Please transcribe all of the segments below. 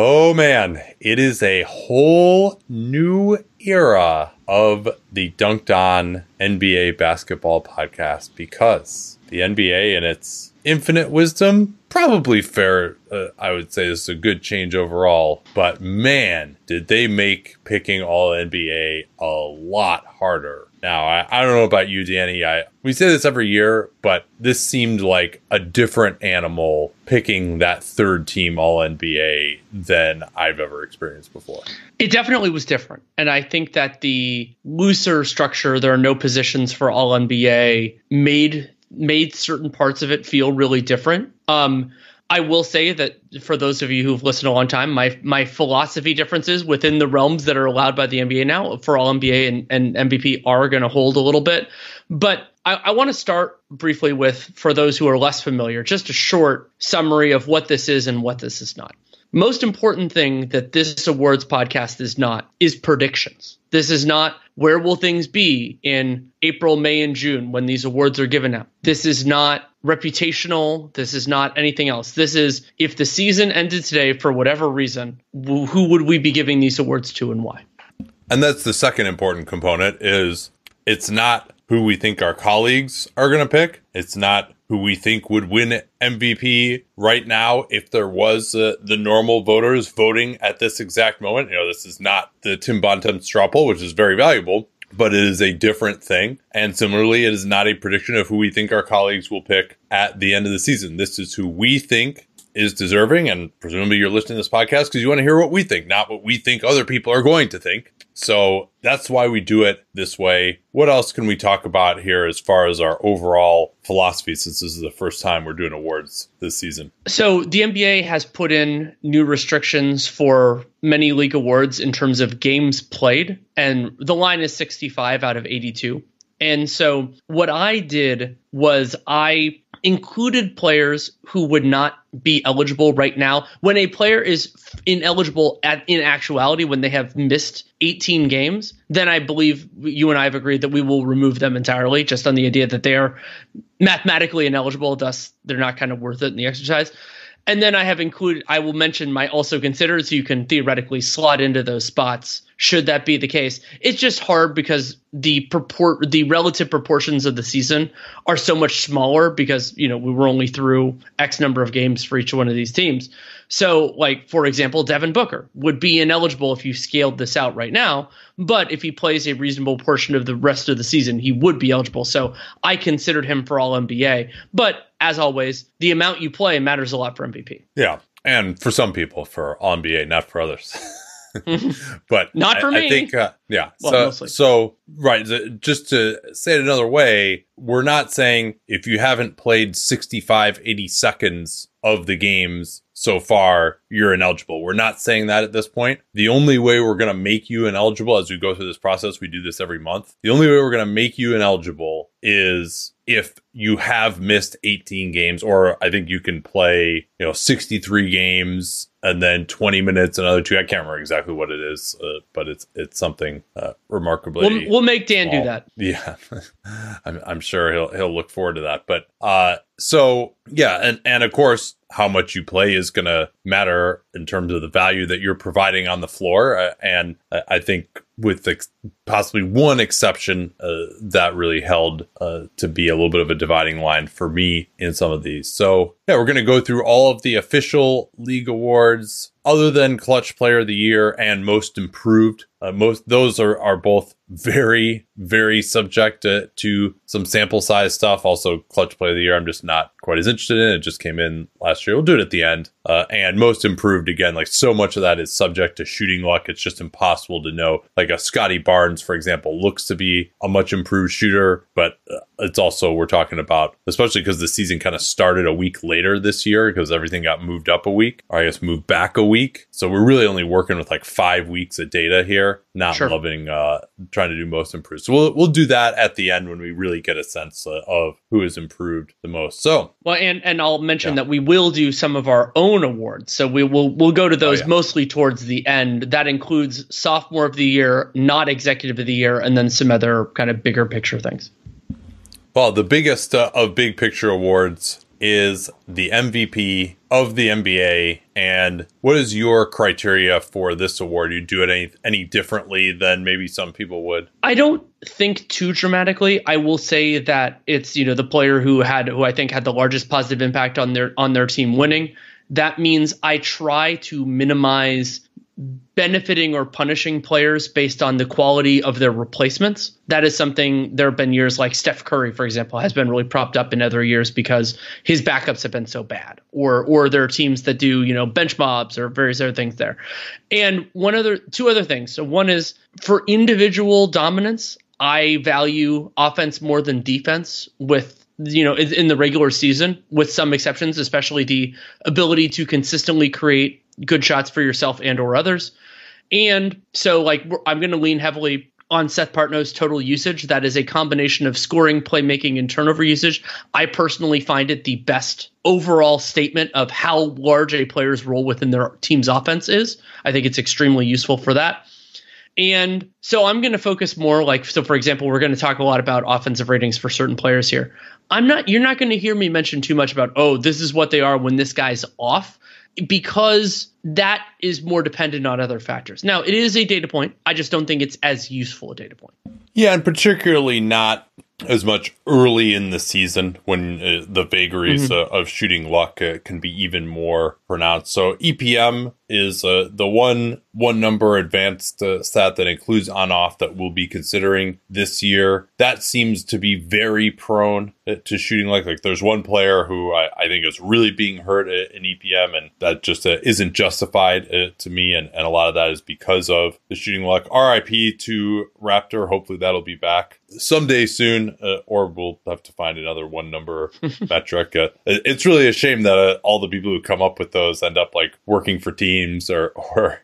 Oh man, it is a whole new era of the Dunc'd On NBA basketball podcast because the NBA in its infinite wisdom, probably fair, uh, I would say this is a good change overall, but man, did they make picking all NBA a lot harder now, I, I don't know about you, Danny. I we say this every year, but this seemed like a different animal picking that third team All NBA than I've ever experienced before. It definitely was different, and I think that the looser structure, there are no positions for All NBA, made made certain parts of it feel really different. Um, I will say that for those of you who've listened a long time, my my philosophy differences within the realms that are allowed by the NBA now for all NBA and, and MVP are going to hold a little bit. But I, I want to start briefly with, for those who are less familiar, just a short summary of what this is and what this is not. Most important thing that this awards podcast is not is predictions. This is not where will things be in April, May, and June when these awards are given out. This is not reputational. This is not anything else. This is if the season ended today for whatever reason, who would we be giving these awards to and why? And that's the second important component is it's not who we think our colleagues are going to pick. It's not who we think would win MVP right now if there was uh, the normal voters voting at this exact moment. You know, this is not the Tim Bontemps straw poll, which is very valuable, but it is a different thing. And similarly, it is not a prediction of who we think our colleagues will pick at the end of the season. This is who we think is deserving. And presumably you're listening to this podcast because you want to hear what we think, not what we think other people are going to think. So that's why we do it this way. What else can we talk about here as far as our overall philosophy since this is the first time we're doing awards this season? So the NBA has put in new restrictions for many league awards in terms of games played, and the line is 65 out of 82. And so what I did was I included players who would not be eligible right now. When a player is ineligible at, in actuality, when they have missed 18 games, then I believe you and I have agreed that we will remove them entirely, just on the idea that they are mathematically ineligible, thus they're not kind of worth it in the exercise. And then I have included, I will mention my also considered, so you can theoretically slot into those spots should that be the case. It's just hard because the purport, the relative proportions of the season are so much smaller because, you know, we were only through X number of games for each one of these teams. So, like, for example, Devin Booker would be ineligible if you scaled this out right now, but if he plays a reasonable portion of the rest of the season, he would be eligible. So I considered him for all NBA. But as always, the amount you play matters a lot for MVP. Yeah. And for some people, for all NBA, not for others. but not for I, me. I think, uh, yeah. Well, so, so, right. Just to say it another way, we're not saying if you haven't played 65, 80 seconds of the games so far, you're ineligible. We're not saying that at this point. The only way we're going to make you ineligible as we go through this process, we do this every month. The only way we're going to make you ineligible is if you have missed 18 games, or I think you can play, you know, 63 games and then 20 minutes another two. I can't remember exactly what it is, uh, but it's it's something uh, remarkably. We'll, we'll make Dan small. do that. Yeah, I'm, I'm sure he'll he'll look forward to that. But uh, so yeah, and and of course, how much you play is going to matter in terms of the value that you're providing on the floor. Uh, and I think with ex- possibly one exception, uh, that really held uh, to be a little bit of a dividing line for me in some of these. So yeah, we're going to go through all of the official league awards other than clutch player of the year and most improved uh, most those are are both very very subject to, to some sample size stuff. Also clutch player of the year i'm just not quite as interested in. It just came in last year. We'll do it at the end. Uh, and most improved again like so much of that is subject to shooting luck. It's just impossible to know. Like a Scottie Barnes for example looks to be a much improved shooter but uh, it's also we're talking about especially because the season kind of started a week later this year because everything got moved up a week or i guess moved back a week so we're really only working with like five weeks of data here not Sure. loving uh trying to do most improved so we'll, we'll do that at the end when we really get a sense uh, of who has improved the most so Well, and and I'll mention Yeah. that we will do some of our own awards. So we will we'll go to those Oh, yeah. mostly towards the end. That includes sophomore of the year, not executive of the year, and then some other kind of bigger picture things. Well, the biggest uh, of big picture awards is the MVP of the NBA. And what is your criteria for this award? You do it any any differently than maybe some people would? I don't think too dramatically. I will say that it's you know the player who had who I think had the largest positive impact on their on their team winning. That means I try to minimize benefiting or punishing players based on the quality of their replacements. That is something there have been years like Steph Curry, for example, has been really propped up in other years because his backups have been so bad. Or or there are teams that do, you know, bench mobs or various other things there. And one other two other things. So one is for individual dominance, I value offense more than defense with you know in in the regular season with some exceptions especially the ability to consistently create good shots for yourself and or others and so like i'm going to lean heavily on Seth Partnow's total usage. That is a combination of scoring, playmaking, and turnover usage. I personally find it the best overall statement of how large a player's role within their team's offense is. I think it's extremely useful for that. And so I'm going to focus more like so for example, we're going to talk a lot about offensive ratings for certain players here. I'm not you're not going to hear me mention too much about oh, this is what they are when this guy's off because that is more dependent on other factors. Now, it is a data point. I just don't think it's as useful a data point. Yeah, and particularly not as much early in the season when uh, the vagaries uh, of shooting luck uh, can be even more pronounced. So EPM is uh, the one one number advanced uh, stat that includes on off that we'll be considering this year. That seems to be very prone uh, to shooting luck. Like there's one player who I, I think is really being hurt uh, in EPM, and that just uh, isn't justified uh, to me. And, and a lot of that is because of the shooting luck. RIP to Raptor. Hopefully that'll be back someday soon, uh, or we'll have to find another one number metric. Uh, it's really a shame that uh, all the people who come up with those end up like working for teams or or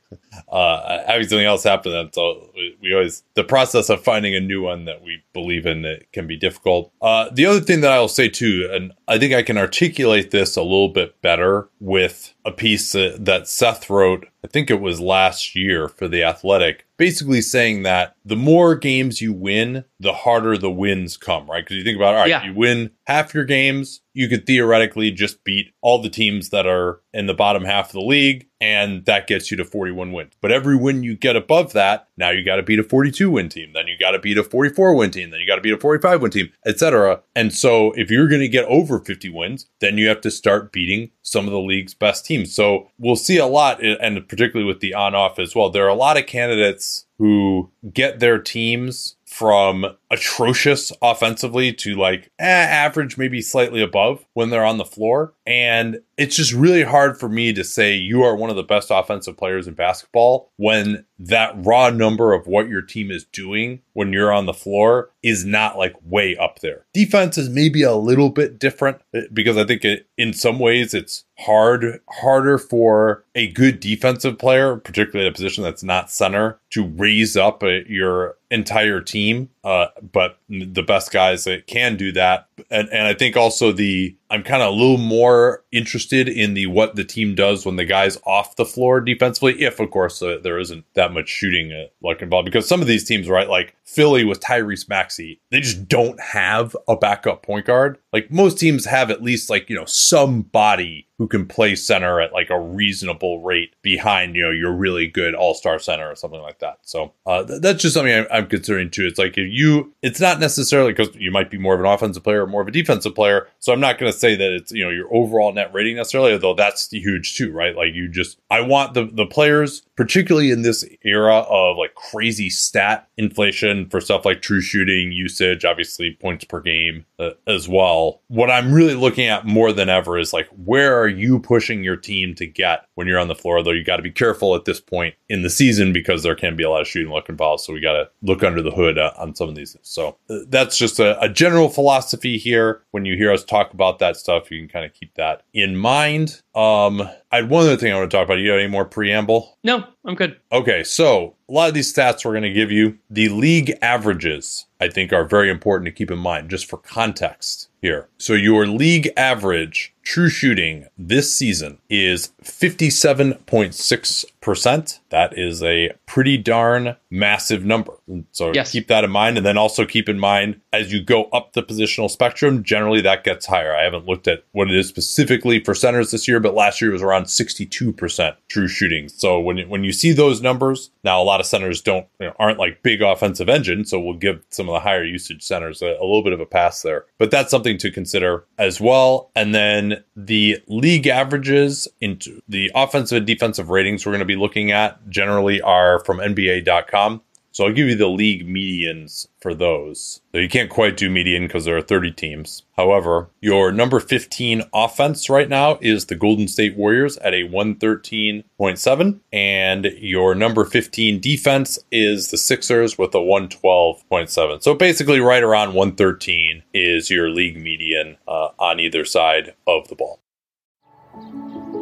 uh, having something else happen. to them. So we, we always the process of finding a new one that we believe in it can be difficult. Uh, the other thing that I'll say too, and I think I can articulate this a little bit better with a piece that Seth wrote. I think it was last year for the Athletic, basically saying that the more games you win, the harder the wins come, right? Because you think about, all right, Yeah. you win half your games, you could theoretically just beat all the teams that are in the bottom half of the league, and that gets you to 41 wins. But every win you get above that, now you got to beat a 42 win team, then you got to beat a 44 win team, then you got to beat a 45 win team, etc. And so if you're going to get over 50 wins, then you have to start beating some of the league's best teams. So we'll see a lot, eh, and particularly with the on off as well. There are a lot of candidates who get their teams from atrocious offensively to like eh, average, maybe slightly above when they're on the floor. And it's just really hard for me to say you are one of the best offensive players in basketball when that raw number of what your team is doing when you're on the floor is not like way up there. Defense is maybe a little bit different eh, because I think it, in some ways it's hard harder for a good defensive player, particularly a position that's not center, to raise up uh, your entire team. Uh, but the best guys that can do that. And, and I think also the, I'm kind of a little more interested in the what the team does when the guys off the floor defensively, if of course uh, there isn't that much shooting uh, involved. Because some of these teams, right, like Philly with Tyrese Maxey, they just don't have a backup point guard. Like most teams have at least like you know somebody who can play center at like a reasonable rate behind you know your really good all star center or something like that. So uh, th- that's just something I'm, I'm considering too. It's like if you, it's not necessarily because you might be more of an offensive player or more of a defensive player. So I'm not going to say that it's you know your overall net rating necessarily, although that's huge too, right? Like you just, I want the the players, particularly in this era of like crazy stat inflation for stuff like true shooting usage, obviously points per game uh, as well. What I'm really looking at more than ever is like where are you pushing your team to get when you're on the floor? Though you got to be careful at this point in the season because there can be a lot of shooting luck involved. So we got to look under the hood uh, on some of these. So that's just a, a general philosophy here. When you hear us talk about that stuff, you can kind of keep that in mind. Um, I had one other thing I want to talk about. You got any more preamble? No, I'm good. Okay, so a lot of these stats we're going to give you, the league averages, I think, are very important to keep in mind just for context here. So your league average true shooting this season is 57.6%. That is a pretty darn massive number. So Yes. keep that in mind. And then also keep in mind as you go up the positional spectrum, generally that gets higher. I haven't looked at what it is specifically for centers this year, but last year it was around 62% true shooting. So when, when you see those numbers, now a lot of centers don't, you know, aren't like big offensive engines. So we'll give some of the higher usage centers a, a little bit of a pass there, but that's something to consider as well. And then the league averages into the offensive and defensive ratings we're going to be looking at generally are from NBA.com. So I'll give you the league medians for those. So you can't quite do median because there are 30 teams. However, your number 15 offense right now is the Golden State Warriors at a 113.7, and your number 15 defense is the Sixers with a 112.7. So basically, right around 113 is your league median uh, on either side of the ball.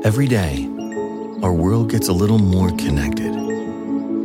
Every day, our world gets a little more connected,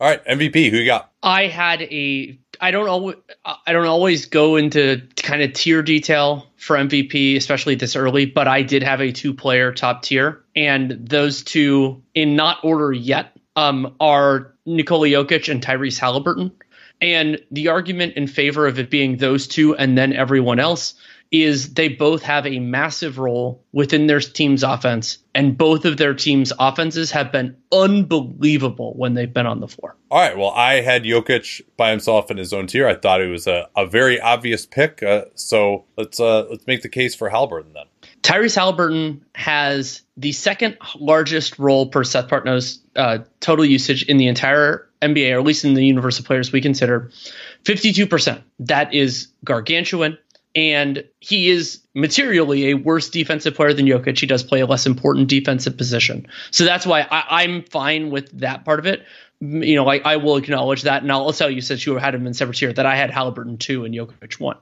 All right, MVP, who you got? I had a I don't always I don't always go into kind of tier detail for MVP, especially this early, but I did have a two player top tier, and those two in not order yet um, are Nikola Jokic and Tyrese Halliburton. And the argument in favor of it being those two and then everyone else is they both have a massive role within their team's offense, and both of their team's offenses have been unbelievable when they've been on the floor. All right. Well, I had Jokic by himself in his own tier. I thought it was a, a very obvious pick. Uh, so let's uh, let's make the case for Halliburton then. Tyrese Halliburton has the second largest role per Seth Partnow's uh, total usage in the entire NBA, or at least in the universe of players we consider, 52%. That is gargantuan. And he is materially a worse defensive player than Jokic. He does play a less important defensive position. So that's why I, I'm fine with that part of it. You know, I, I will acknowledge that. And I'll tell you, since you had him in separate tier, that I had Halliburton two and Jokic one.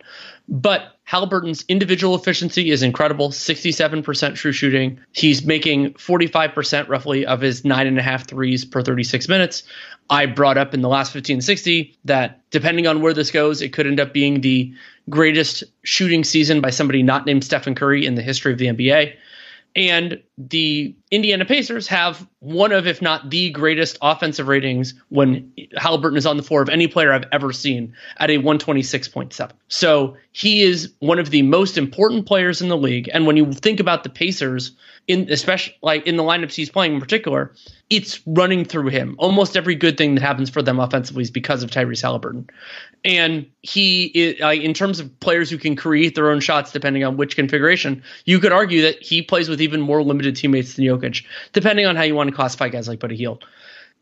But Halliburton's individual efficiency is incredible 67% true shooting. He's making 45% roughly of his nine and a half threes per 36 minutes. I brought up in the last 15 60 that depending on where this goes, it could end up being the greatest shooting season by somebody not named Stephen Curry in the history of the NBA. And the Indiana Pacers have one of, if not the greatest offensive ratings when Halliburton is on the floor of any player I've ever seen at a 126.7. So he is one of the most important players in the league. And when you think about the Pacers, in especially like in the lineups he's playing in particular, it's running through him. Almost every good thing that happens for them offensively is because of Tyrese Halliburton. And he, uh, in terms of players who can create their own shots depending on which configuration, you could argue that he plays with even more limited teammates than Jokic, depending on how you want to classify guys like Buddy Hield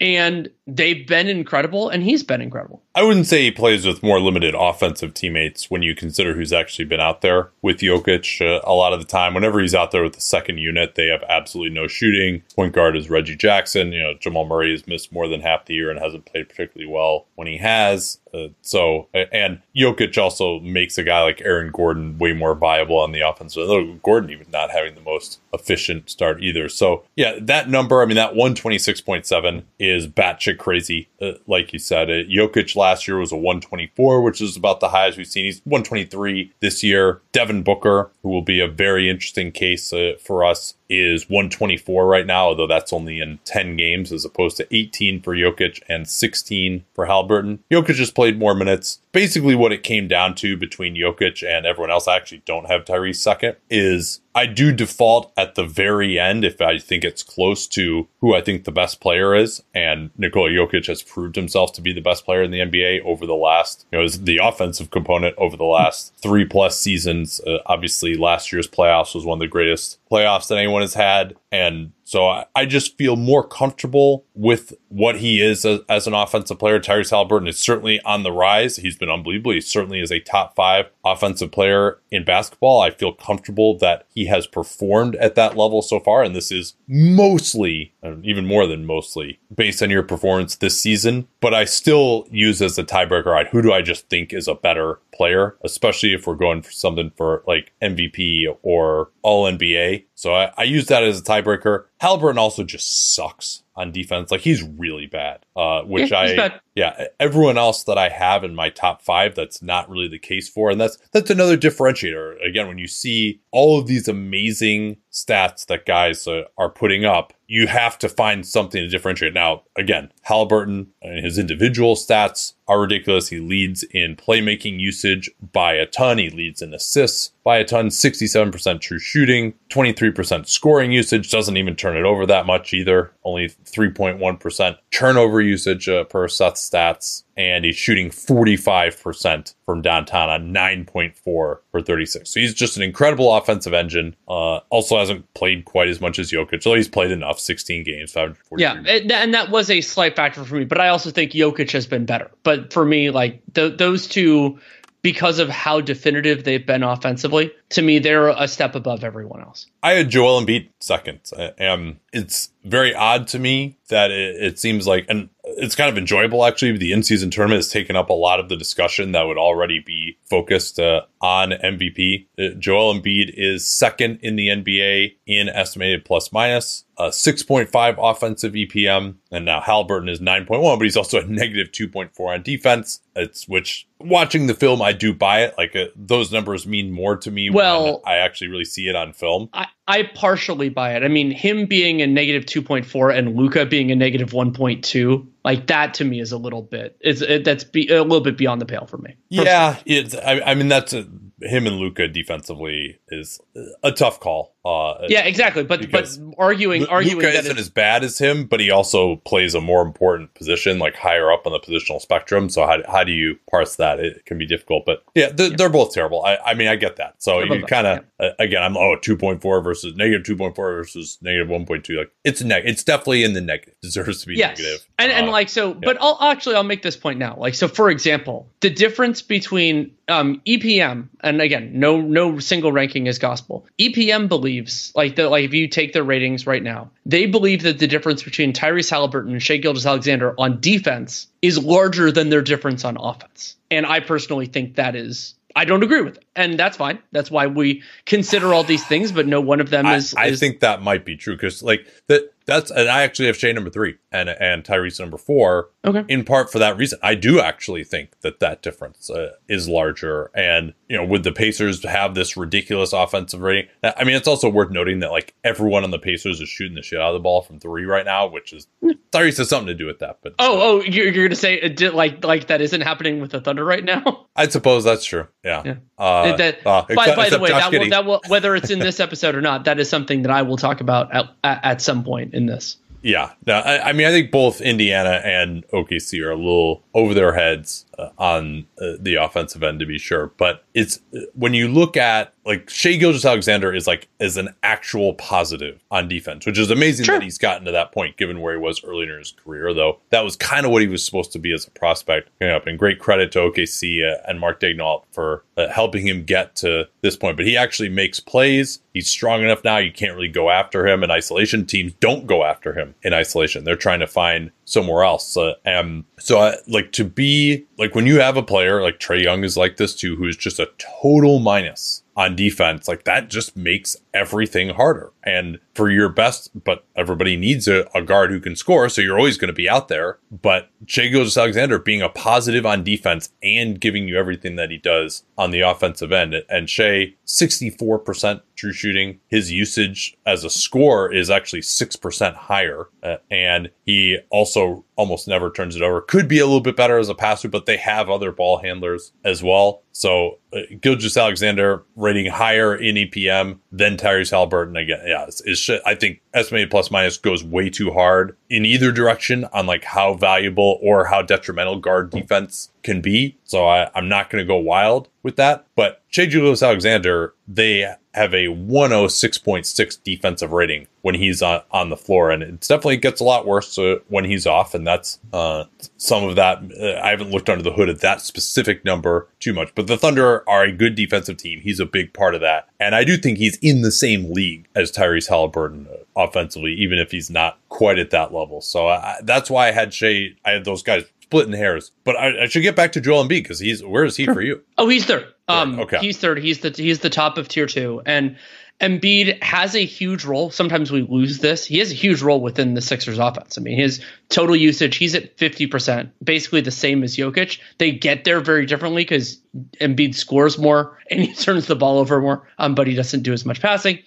and they've been incredible and he's been incredible. I wouldn't say he plays with more limited offensive teammates when you consider who's actually been out there with Jokic uh, a lot of the time. Whenever he's out there with the second unit, they have absolutely no shooting. Point guard is Reggie Jackson. You know, Jamal Murray has missed more than half the year and hasn't played particularly well when he has. Uh, so, and Jokic also makes a guy like Aaron Gordon way more viable on the offense. Although Gordon even not having the most efficient start either. So, yeah, that number, I mean, that 126.7 is batshit crazy. Uh, like you said, uh, Jokic last year was a 124, which is about the highest we've seen. He's 123 this year. Devin Booker, who will be a very interesting case uh, for us, is 124 right now, although that's only in 10 games as opposed to 18 for Jokic and 16 for Halliburton. Jokic just played more minutes. Basically, what it came down to between Jokic and everyone else, I actually don't have Tyrese second, is I do default at the very end if I think it's close to who I think the best player is. And Nikola Jokic has proved himself to be the best player in the NBA over the last, you know, the offensive component over the last three plus seasons. Uh, obviously, last year's playoffs was one of the greatest playoffs that anyone has had. And so I, I just feel more comfortable with what he is as, as, an offensive player. Tyrese Halliburton is certainly on the rise. He's been unbelievable. He certainly is a top five offensive player in basketball. I feel comfortable that he has performed at that level so far. And this is mostly, even more than mostly, based on your performance this season. But I still use as a tiebreaker, right, who do I just think is a better player, especially if we're going for something for like MVP or All NBA. So I, I use that as a tiebreaker. Halliburton also just sucks on defense. Like he's really bad. Uh, which yeah, I bad. yeah, everyone else that I have in my top five, that's not really the case for, and that's that's another differentiator. Again, when you see all of these amazing stats that guys uh, are putting up, you have to find something to differentiate. Now, again, Halliburton and his individual stats are ridiculous. He leads in playmaking usage by a ton. He leads in assists by a ton. 67% true shooting, 23% scoring usage. Doesn't even turn it over that much either. Only 3.1% turnover usage uh, per Seth's stats and he's shooting 45% from downtown on 9.4 for 36. So he's just an incredible offensive engine. Uh, also hasn't played quite as much as Jokic, so he's played enough, 16 games, Yeah, and that was a slight factor for me, but I also think Jokic has been better. But for me, like th- those two because of how definitive they've been offensively. To me, they're a step above everyone else. I had Joel Embiid second. Um, it's very odd to me that it, it seems like, and it's kind of enjoyable actually. The in-season tournament has taken up a lot of the discussion that would already be focused uh, on MVP. Uh, Joel Embiid is second in the NBA in estimated plus minus, uh, 6.5 offensive EPM, and now Halliburton is 9.1, but he's also a negative 2.4 on defense. It's which watching the film, I do buy it. Like uh, those numbers mean more to me. Well, I actually really see it on film. I, I partially buy it. I mean, him being a negative 2.4 and Luka being a negative 1.2, like that to me is a little bit, it's it, that's be, a little bit beyond the pale for me. Yeah, it's. I, I mean, that's a, him and Luka defensively is a tough call. Uh, yeah, exactly. But but arguing L- arguing Luka isn't as bad as him, but he also plays a more important position, like higher up on the positional spectrum. So how, how do you parse that? It can be difficult. But yeah, they're, yeah. they're both terrible. I, I mean, I get that. So they're you kind of yeah. uh, again, I'm oh 2.4 versus negative 2.4 versus negative 1.2. Like it's neg- It's definitely in the negative. Deserves to be yes. negative. And uh, and like so, yeah. but I'll actually I'll make this point now. Like so, for example, the difference between um, EPM and again, no no single ranking is gospel. EPM believes like the like if you take their ratings right now, they believe that the difference between Tyrese Halliburton and Shai Gilgeous-Alexander on defense is larger than their difference on offense. And I personally think that is I don't agree with it, and that's fine. That's why we consider all these things, but no one of them is. I, I is, think that might be true because, like, the That's and I actually have Shai number three and and Tyrese number four. Okay. In part for that reason, I do actually think that that difference uh, is larger. And you know, would the Pacers have this ridiculous offensive rating? I mean, it's also worth noting that like everyone on the Pacers is shooting the shit out of the ball from three right now, which is Tyrese has something to do with that. But Oh, oh, you're, you're gonna say it did, like like that isn't happening with the Thunder right now? I suppose that's true. Yeah. Yeah. Uh, that, uh, by, except- by the way, Josh that will, that will, whether it's in this episode or not, that is something that I will talk about at, at, at some point in this. Yeah, no, I, I mean, I think both Indiana and OKC are a little over their heads uh, on uh, the offensive end, to be sure. But it's when you look at like Shai Gilgeous-Alexander is like is an actual positive on defense, which is amazing Sure. that he's gotten to that point, given where he was earlier in his career. Though that was kind of what he was supposed to be as a prospect coming up. And great credit to OKC uh, and Mark Daigneault for uh, helping him get to this point. But he actually makes plays. He's strong enough now. You can't really go after him in isolation. Teams don't go after him in isolation. They're trying to find somewhere else. Uh, and so, I, like to be like when you have a player like Trae Young is like this too, who's just a total minus on defense, like that just makes everything harder. And for your best, but everybody needs a, a guard who can score, so you're always going to be out there. But Shai Gilgeous-Alexander being a positive on defense and giving you everything that he does on the offensive end. And Shai, 64% true shooting. His usage as a scorer is actually 6% higher. Uh, and he also almost never turns it over. Could be a little bit better as a passer, but they have other ball handlers as well. So uh, Gilgis Alexander rating higher in EPM than Tyrese Halliburton. Again, yeah, it's, it's. I think estimated plus minus goes way too hard in either direction on like how valuable or how detrimental guard defense can be. So I, I'm not going to go wild with that. But Shai Gilgeous-Alexander, they have a 106.6 defensive rating when he's on, on the floor. And it definitely gets a lot worse uh, when he's off. And that's uh, some of that. Uh, I haven't looked under the hood at that specific number too much. But the Thunder are a good defensive team. He's a big part of that. And I do think he's in the same league as Tyrese Halliburton uh, offensively, even if he's not quite at that level. So I, that's why I had Shai, I had those guys splitting hairs. But I, I should get back to Joel Embiid because he's, where is he for you? Oh, he's third. Um, okay. he's third. He's the he's the top of tier two, and Embiid has a huge role. Sometimes we lose this. He has a huge role within the Sixers offense. I mean, his total usage, he's at fifty percent, basically the same as Jokic. They get there very differently because Embiid scores more and he turns the ball over more, um, but he doesn't do as much passing.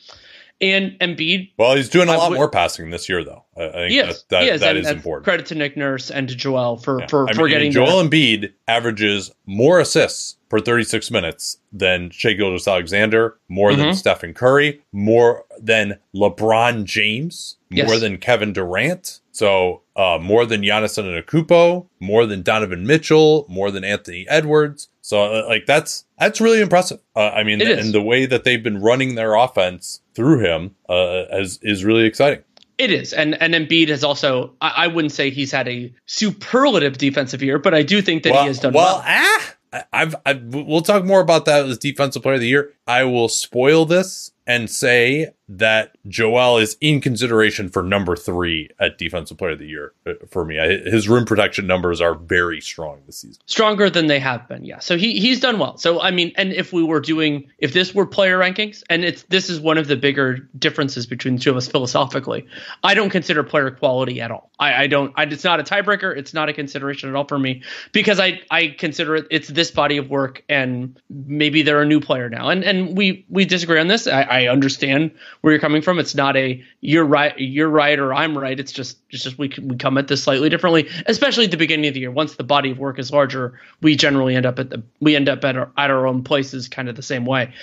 And Embiid Well, he's doing a lot would- more passing this year, though. I think that, that, he is, that and- is important. Credit to Nick Nurse and to Joel for Yeah. for, I for mean, getting Joel that. Embiid averages more assists per 36 minutes than Shai Gilgeous-Alexander, more than Mhm. Stephen Curry, more than LeBron James, more Yes. than Kevin Durant. So uh, more than Giannis Antetokounmpo, more than Donovan Mitchell, more than Anthony Edwards. So uh, like that's that's really impressive. Uh, I mean, It is. and the way that they've been running their offense through him uh, is is really exciting. It is, and and Embiid has also. I, I wouldn't say he's had a superlative defensive year, but I do think that well, he has done well. well. Ah, I- I've, I've we'll talk more about that as defensive player of the year. I will spoil this and say that Joel is in consideration for number three at defensive player of the year uh, for me. His rim protection numbers are very strong this season. Stronger than they have been, yeah. So he he's done well. So I mean, and if we were doing, if this were player rankings, and it's this is one of the bigger differences between the two of us philosophically. I don't consider player quality at all. I, I don't. I, it's not a tiebreaker. It's not a consideration at all for me because I I consider it. It's this body of work, and maybe they're a new player now, and and we we disagree on this. I, I understand where you're coming from. It's not a you're right, you're right, or I'm right. It's just it's just we we come at this slightly differently, especially at the beginning of the year. Once the body of work is larger, we generally end up at the we end up at our, at our own places, kind of the same way.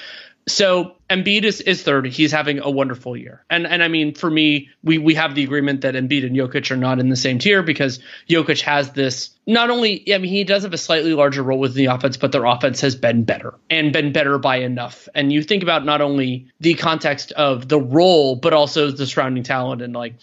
So Embiid is, is third. He's having a wonderful year. And and I mean, for me, we we have the agreement that Embiid and Jokic are not in the same tier because Jokic has this not only I mean he does have a slightly larger role within the offense, but their offense has been better and been better by enough. And you think about not only the context of the role, but also the surrounding talent and like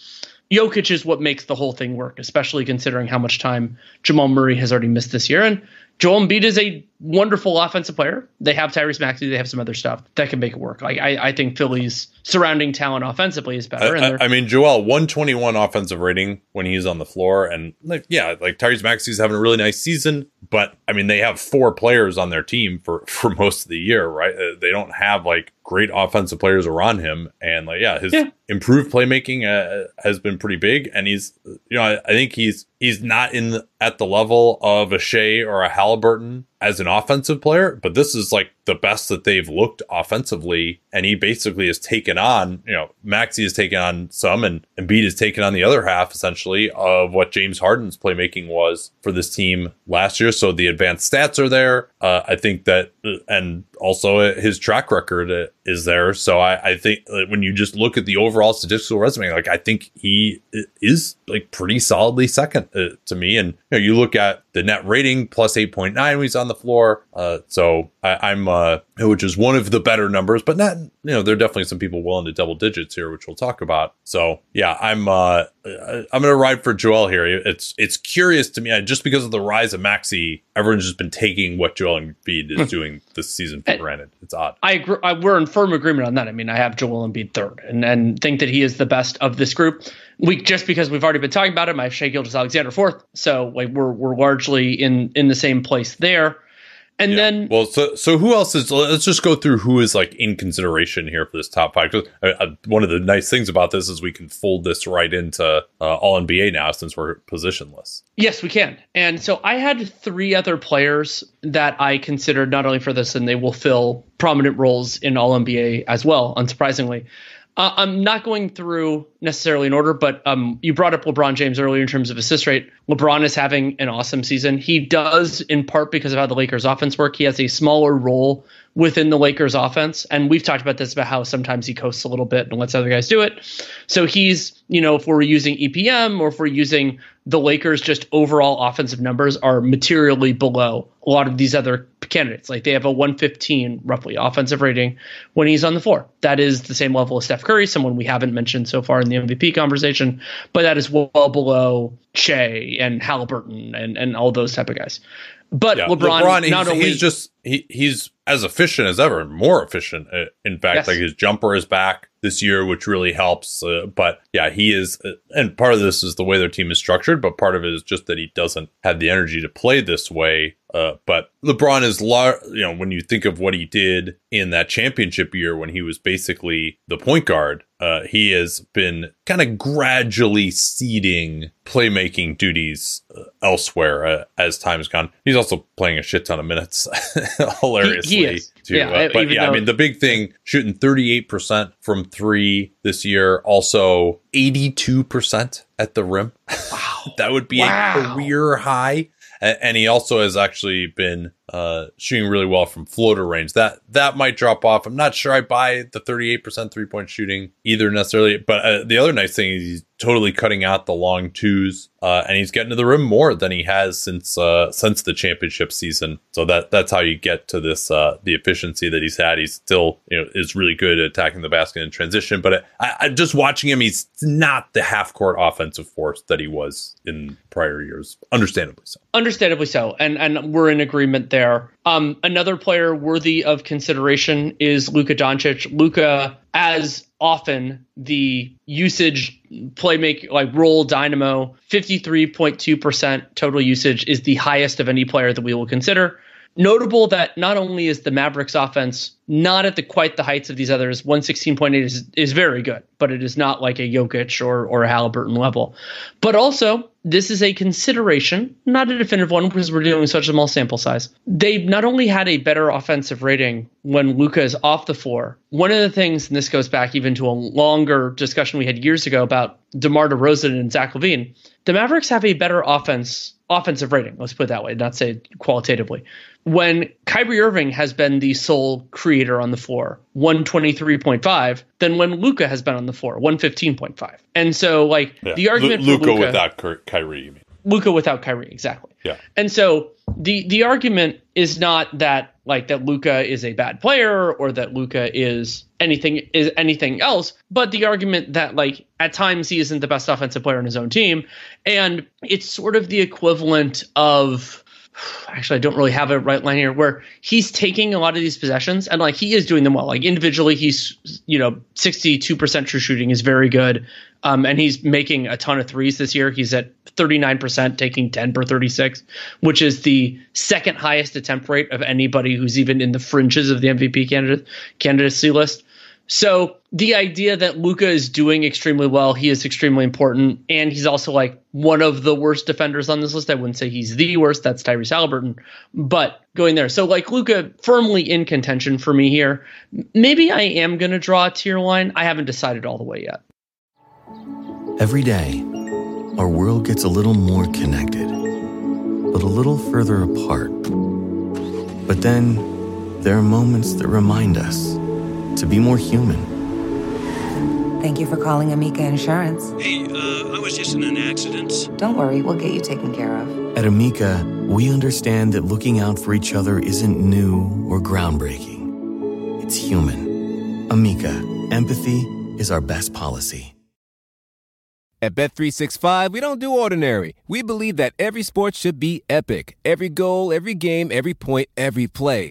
Jokic is what makes the whole thing work, especially considering how much time Jamal Murray has already missed this year. And Joel Embiid is a wonderful offensive player. They have Tyrese Maxey. They have some other stuff that can make it work. Like I, I think Philly's surrounding talent offensively is better. I, I mean, Joel, 121 offensive rating when he's on the floor. And like, yeah, like Tyrese Maxey's having a really nice season, but I mean, they have four players on their team for, for most of the year, right? Uh, They don't have like great offensive players around him. And like, yeah, his Yeah. improved playmaking uh, has been pretty big, and he's you know I, I think he's he's not in the, at the level of a Shai or a Halliburton as an offensive player, but this is like the best that they've looked offensively. And he basically has taken on, you know, Maxey has taken on some and Embiid has taken on the other half essentially of what James Harden's playmaking was for this team last year. So the advanced stats are there. Uh, I think that, and also his track record is there. So I, I think when you just look at the overall statistical resume, like I think he is like pretty solidly second uh, to me. And you, know, you look at the net rating plus 8.9 when he's on the floor. Uh, so I, am uh, which is one of the better numbers, but not, you know, there are definitely some people well into double digits here, which we'll talk about. So yeah, I'm, uh, I'm going to ride for Joel here. It's, it's curious to me, just because of the rise of Maxey, everyone's just been taking what Joel Embiid is hmm. doing this season for granted. It's odd. I agree. I, we're in firm agreement on that. I mean, I have Joel Embiid third and, and think that he is the best of this group. We just because we've already been talking about him, I have Shai Gilgeous-Alexander fourth. So like we're, we're largely in, in the same place there. And yeah. then, well, so so who else is? Let's just go through who is like in consideration here for this top five. Because uh, one of the nice things about this is we can fold this right into uh, All NBA now since we're positionless. Yes, we can. And so I had three other players that I considered not only for this, and they will fill prominent roles in All NBA as well. Unsurprisingly, uh, I'm not going through necessarily in order, but um, you brought up LeBron James earlier in terms of assist rate. LeBron is having an awesome season. He does in part because of how the Lakers offense work. He has a smaller role within the Lakers offense. And we've talked about this about how sometimes he coasts a little bit and lets other guys do it. So he's, you know, if we're using EPM or if we're using the Lakers just overall offensive numbers are materially below a lot of these other candidates. Like they have a 115 roughly offensive rating when he's on the floor. That is the same level as Steph Curry, someone we haven't mentioned so far in the MVP conversation, but that is well below Shai and Halliburton and, and all those type of guys. But yeah, LeBron, LeBron not he's, only he's just he, he's as efficient as ever, more efficient. Uh, in fact, yes. like his jumper is back this year, which really helps. Uh, but yeah, he is, uh, and part of this is the way their team is structured, but part of it is just that he doesn't have the energy to play this way. Uh, but LeBron is, lar- you know, when you think of what he did in that championship year when he was basically the point guard, uh, he has been kind of gradually ceding playmaking duties uh, elsewhere uh, as time has gone. He's also playing a shit ton of minutes, hilariously. He, he too. Yeah, uh, but yeah, though- I mean, the big thing shooting 38% from three this year, also 82% at the rim. Wow. that would be wow. a career high. And he also has actually been uh, shooting really well from floater range. That that might drop off. I'm not sure I buy the 38% three point shooting either necessarily. But uh, the other nice thing is he's totally cutting out the long twos, uh, and he's getting to the rim more than he has since uh, since the championship season. So that that's how you get to this uh, the efficiency that he's had. He's still you know is really good at attacking the basket in transition, but I, I just watching him, he's not the half court offensive force that he was in prior years. Understandably so. Understandably so, and and we're in agreement there there. Um, another player worthy of consideration is Luka Doncic. Luka, as often the usage playmaker like role dynamo 53.2% total usage is the highest of any player that we will consider Notable that not only is the Mavericks offense not at the quite the heights of these others, 116.8 is, is very good, but it is not like a Jokic or, or a Halliburton level. But also, this is a consideration, not a definitive one because we're dealing with such a small sample size. They've not only had a better offensive rating when Luka is off the floor. One of the things, and this goes back even to a longer discussion we had years ago about DeMar DeRozan and Zach LaVine, the Mavericks have a better offense offensive rating. Let's put it that way, not say qualitatively when Kyrie Irving has been the sole creator on the floor, 123.5, than when Luka has been on the floor, 115.5. And so, like, yeah. the argument L- Luka without Kyrie, Luka without Kyrie, exactly. Yeah. And so the the argument is not that like that Luka is a bad player or that Luka is anything is anything else, but the argument that like at times he isn't the best offensive player on his own team, and it's sort of the equivalent of actually I don't really have a right line here where he's taking a lot of these possessions and like he is doing them well. Like individually, he's you know 62% true shooting is very good. Um, and he's making a ton of threes this year. He's at 39%, taking 10 per 36, which is the second highest attempt rate of anybody who's even in the fringes of the MVP candidate candidacy list. So the idea that Luka is doing extremely well, he is extremely important, and he's also like one of the worst defenders on this list. I wouldn't say he's the worst. That's Tyrese Halliburton, but going there. So like Luka firmly in contention for me here. Maybe I am to draw a tier line. I haven't decided all the way yet. Every day, our world gets a little more connected, but a little further apart. But then there are moments that remind us to be more human. Thank you for calling Amica Insurance. Hey, uh, I was just in an accident. Don't worry, we'll get you taken care of. At Amica, we understand that looking out for each other isn't new or groundbreaking. It's human. Amica, empathy is our best policy. At Bet365, we don't do ordinary. We believe that every sport should be epic. Every goal, every game, every point, every play.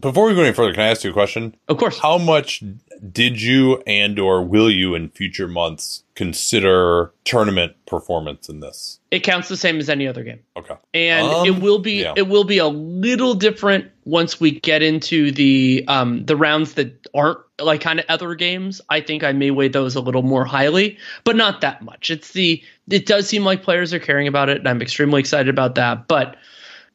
Before we go any further, can I ask you a question? Of course. How much did you and or will you in future months consider tournament performance in this? It counts the same as any other game. Okay. and Um, it will be yeah. it will be a little different once we get into the um the rounds that aren't like kind of other games i think i may weigh those a little more highly but not that much it's the it does seem like players are caring about it and i'm extremely excited about that but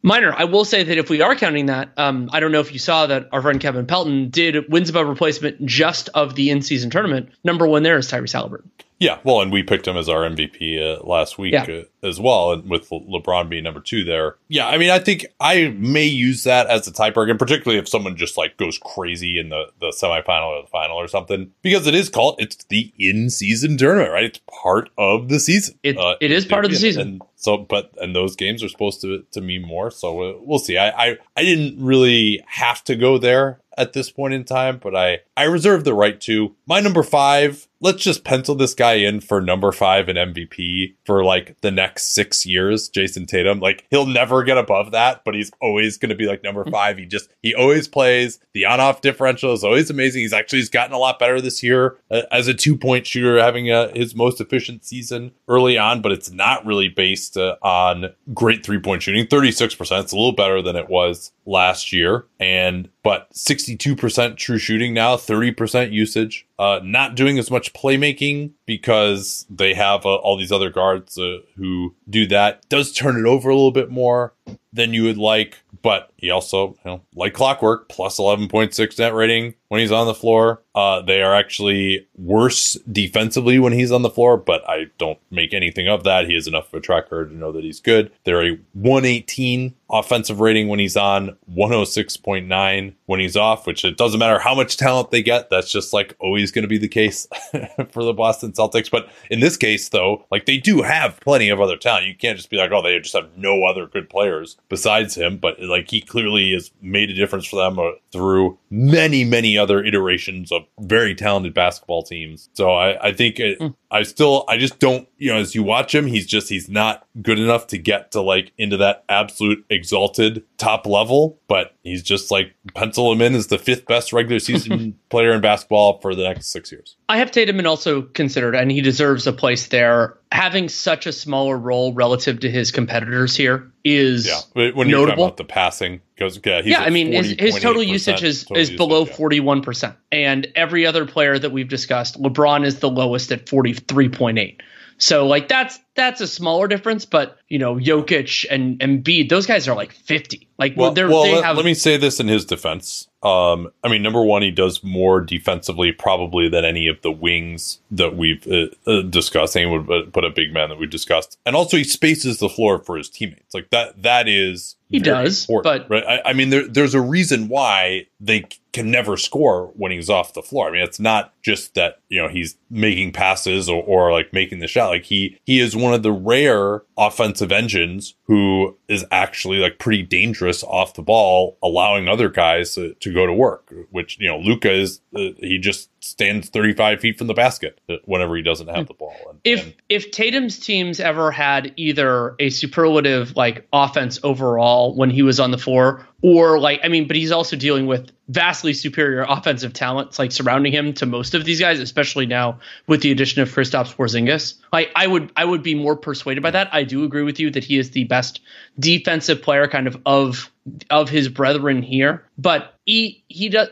minor i will say that if we are counting that um i don't know if you saw that our friend kevin pelton did wins above replacement just of the in-season tournament. Number one there is tyrese halliburton Yeah, well, and we picked him as our MVP uh, last week Yeah. uh, as well, and with Le- LeBron being number two there. Yeah, I mean, I think I may use that as a tiebreaker, particularly if someone just like goes crazy in the the semifinal or the final or something, because it is called it's the in season tournament, right? It's part of the season. It- it is part of the season. and so, but and those games are supposed to to mean more, so uh, we'll see. I, I I didn't really have to go there at this point in time, but I I reserve the right to. My number five. Let's just pencil this guy in for number five and MVP for like the next six years. Jayson Tatum, like he'll never get above that, but he's always going to be like number five. He just he always plays. The on-off differential is always amazing. He's actually he's gotten a lot better this year uh, as a two-point shooter, having uh his most efficient season early on, but it's not really based uh, on great three-point shooting. Thirty-six percent. It's a little better than it was last year, and but sixty-two percent true shooting now, thirty percent usage. Uh, not doing as much playmaking because they have uh, all these other guards uh, who do that. Does turn it over a little bit more than you would like, but he also, you know, like clockwork, plus 11.6 net rating when he's on the floor. Uh, they are actually worse defensively when he's on the floor, but I don't make anything of that. He has enough of a track record to know that he's good. They're a 118 offensive rating when he's on, 106.9 when he's off, which it doesn't matter how much talent they get. That's just like always going to be the case for the Boston Celtics. But in this case, though, like they do have plenty of other talent. You can't just be like, oh, they just have no other good players besides him. But like he clearly has made a difference for them uh, through many, many other iterations of very talented basketball teams. So I, I think it, hmm. I still, I just don't, you know, as you watch him, he's just, he's not good enough to get to like into that absolute exalted top level, but he's just like pencil him in as the fifth best regular season player in basketball for the next six years. I have Tatum and also considered, and he deserves a place there. Having such a smaller role relative to his competitors here is Yeah. When you're talking notable. about the passing, because yeah, he's yeah, I mean, his, his total usage is, total is below usage, yeah. 41%. And every other player that we've discussed, LeBron is the lowest at 43.8. So like that's that's a smaller difference, but you know, Jokic and Embiid, those guys are like 50. Like Well, they're, well they let, have let me say this in his defense. Um, I mean, number one, he does more defensively probably than any of the wings that we've uh, uh, discussed. Any would put a big man that we discussed, and also he spaces the floor for his teammates. Like that, that is He does, important, but- right? I, I mean, there, there's a reason why they can never score when he's off the floor. I mean, it's not just that, you know, he's making passes or, or like making the shot. Like he, he is one of the rare offensive engines who is actually like pretty dangerous off the ball, allowing other guys to, to go to work, which, you know, Luka is, uh, he just stands 35 feet from the basket whenever he doesn't have the ball. And, if and, if Tatum's teams ever had either a superlative like offense overall when he was on the floor or like I mean but he's also dealing with vastly superior offensive talents like surrounding him to most of these guys especially now with the addition of Kristaps Porzingis. Like I would I would be more persuaded by that. I do agree with you that he is the best defensive player kind of of of his brethren here but he he does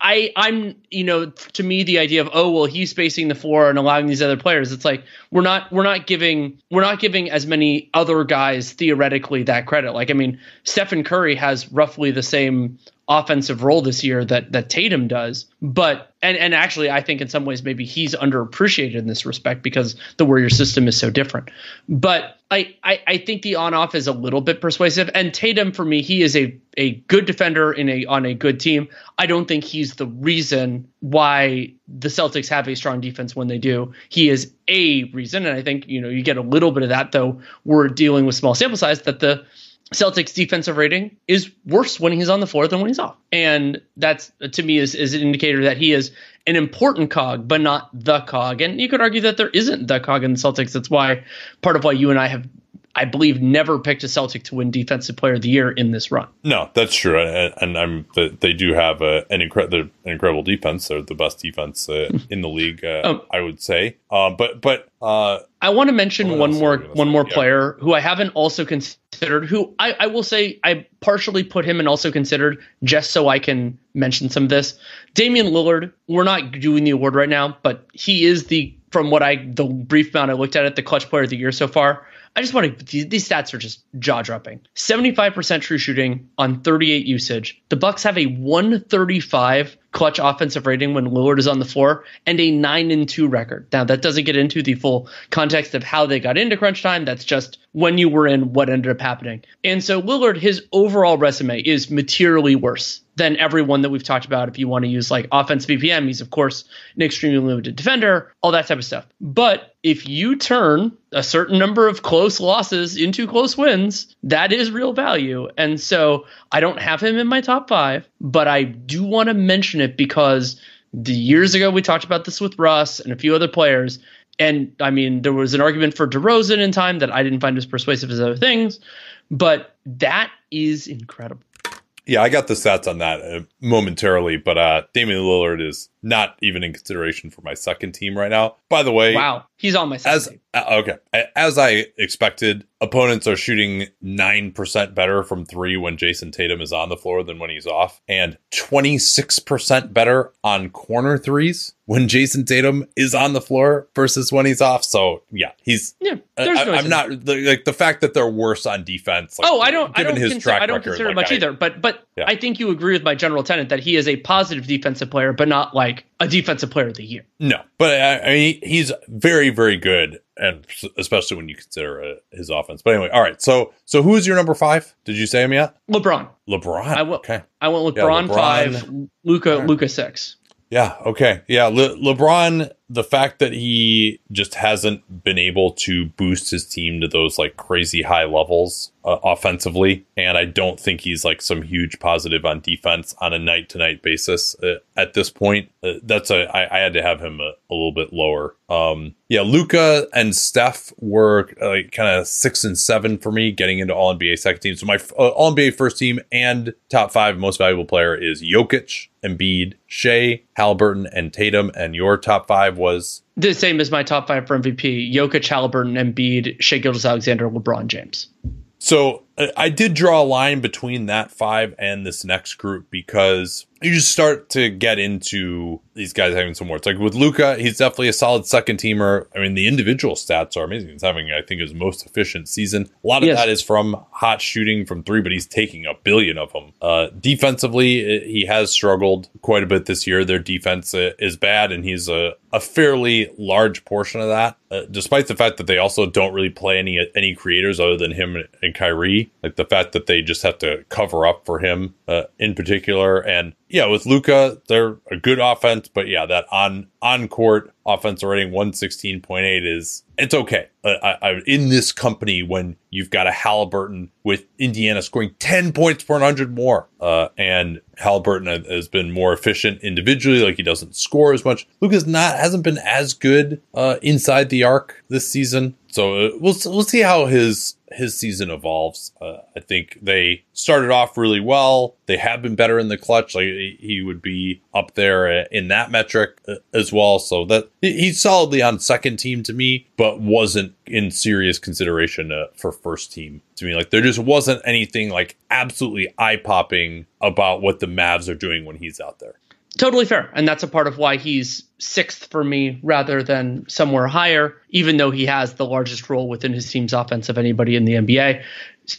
i i'm you know to me the idea of oh well he's spacing the floor and allowing these other players it's like we're not we're not giving we're not giving as many other guys theoretically that credit. Like i mean stephen curry has roughly the same offensive role this year that that Tatum does. But and and actually I think in some ways maybe he's underappreciated in this respect because the Warrior system is so different. But I, I, I think the on off is a little bit persuasive. And Tatum for me, he is a a good defender in a on a good team. I don't think he's the reason why the Celtics have a strong defense when they do. He is a reason, and I think you know you get a little bit of that though. We're dealing with small sample size that the Celtics defensive rating is worse when he's on the floor than when he's off. And that's to me is, is an indicator that he is an important cog, but not the cog. And you could argue that there isn't the cog in the Celtics. That's why part of why you and I have I believe, never picked a Celtic to win Defensive Player of the Year in this run. No, that's true, and, and I'm they do have a, an, incre- an incredible defense. They're the best defense uh, in the league, uh, um, I would say. Uh, but but uh, I want to mention one more one more yeah. player who I haven't also considered. Who I, I will say I partially put him and also considered just so I can mention some of this. Damian Lillard. We're not doing the award right now, but he is the from what I the brief amount I looked at it, the clutch player of the year so far. I just want to these stats are just jaw dropping. 75% true shooting on 38 usage. The Bucks have a 135 clutch offensive rating when Lillard is on the floor and a 9 and 2 record. Now that doesn't get into the full context of how they got into crunch time. That's just when you were in what ended up happening. And so Lillard his overall resume is materially worse than everyone that we've talked about if you want to use like offense BPM. He's of course an extremely limited defender, all that type of stuff. But if you turn a certain number of close losses into close wins, that is real value. And so I don't have him in my top 5, but I do want to mention it because the years ago we talked about this with Russ and a few other players. And I mean, there was an argument for DeRozan in time that I didn't find as persuasive as other things, but that is incredible. Yeah, I got the stats on that momentarily, but uh, Damian Lillard is not even in consideration for my second team right now. By the way, wow, he's on my second as, team. Uh, okay, as I expected, opponents are shooting nine percent better from three when Jayson Tatum is on the floor than when he's off, and twenty six percent better on corner threes when Jayson Tatum is on the floor versus when he's off. So yeah, he's yeah. I, am not like the fact that they're worse on defense. Like, oh, I don't. I don't his consider, track I don't record, consider like much I, either. But but yeah. I think you agree with my general that he is a positive defensive player, but not like a defensive player of the year. No, but I, I mean, he's very, very good, and especially when you consider uh, his offense. But anyway, all right. So, so who is your number five? Did you say him yet? LeBron. LeBron. I went. Okay. I went LeBron, yeah, LeBron. five. Luka. Right. Luka six. Yeah. Okay. Yeah. Le- LeBron the fact that he just hasn't been able to boost his team to those like crazy high levels uh, offensively and i don't think he's like some huge positive on defense on a night to night basis uh, at this point. Uh, that's a I, I had to have him a, a little bit lower. Um yeah luka and steph were like kind of six and seven for me getting into all nba second team. So my uh, all nba first team and top five most valuable player is jokic Embiid, Shai, Halliburton, and Tatum, and your top five was the same as my top five for MVP: Jokic, Halliburton, Embiid, Shai Gilgeous-Alexander, LeBron James. So I did draw a line between that five and this next group because you just start to get into these guys having some more. It's like with Luka, he's definitely a solid second teamer. I mean, the individual stats are amazing. He's having, I think, his most efficient season. A lot of yes. that is from hot shooting from three, but he's taking a billion of them. Uh, defensively, he has struggled quite a bit this year. Their defense uh, is bad, and he's a, a fairly large portion of that, uh, despite the fact that they also don't really play any any creators other than him and Kyrie. Like the fact that they just have to cover up for him uh, in particular. And yeah, with Luka, they're a good offense, but yeah, that on on court offense rating 116.8 is it's okay. I, I, in this company, when you've got a Halliburton with Indiana scoring 10 points per 100 more, uh, and Halliburton has been more efficient individually, like he doesn't score as much. Luka's not hasn't been as good uh, inside the arc this season. So uh, we'll we'll see how his his season evolves. Uh, I think they started off really well. They have been better in the clutch. Like he would be up there in that metric uh, as well. So that he's solidly on second team to me, but wasn't in serious consideration uh, for first team to me. Like there just wasn't anything like absolutely eye popping about what the Mavs are doing when he's out there. Totally fair. And that's a part of why he's sixth for me rather than somewhere higher, even though he has the largest role within his team's offense of anybody in the NBA.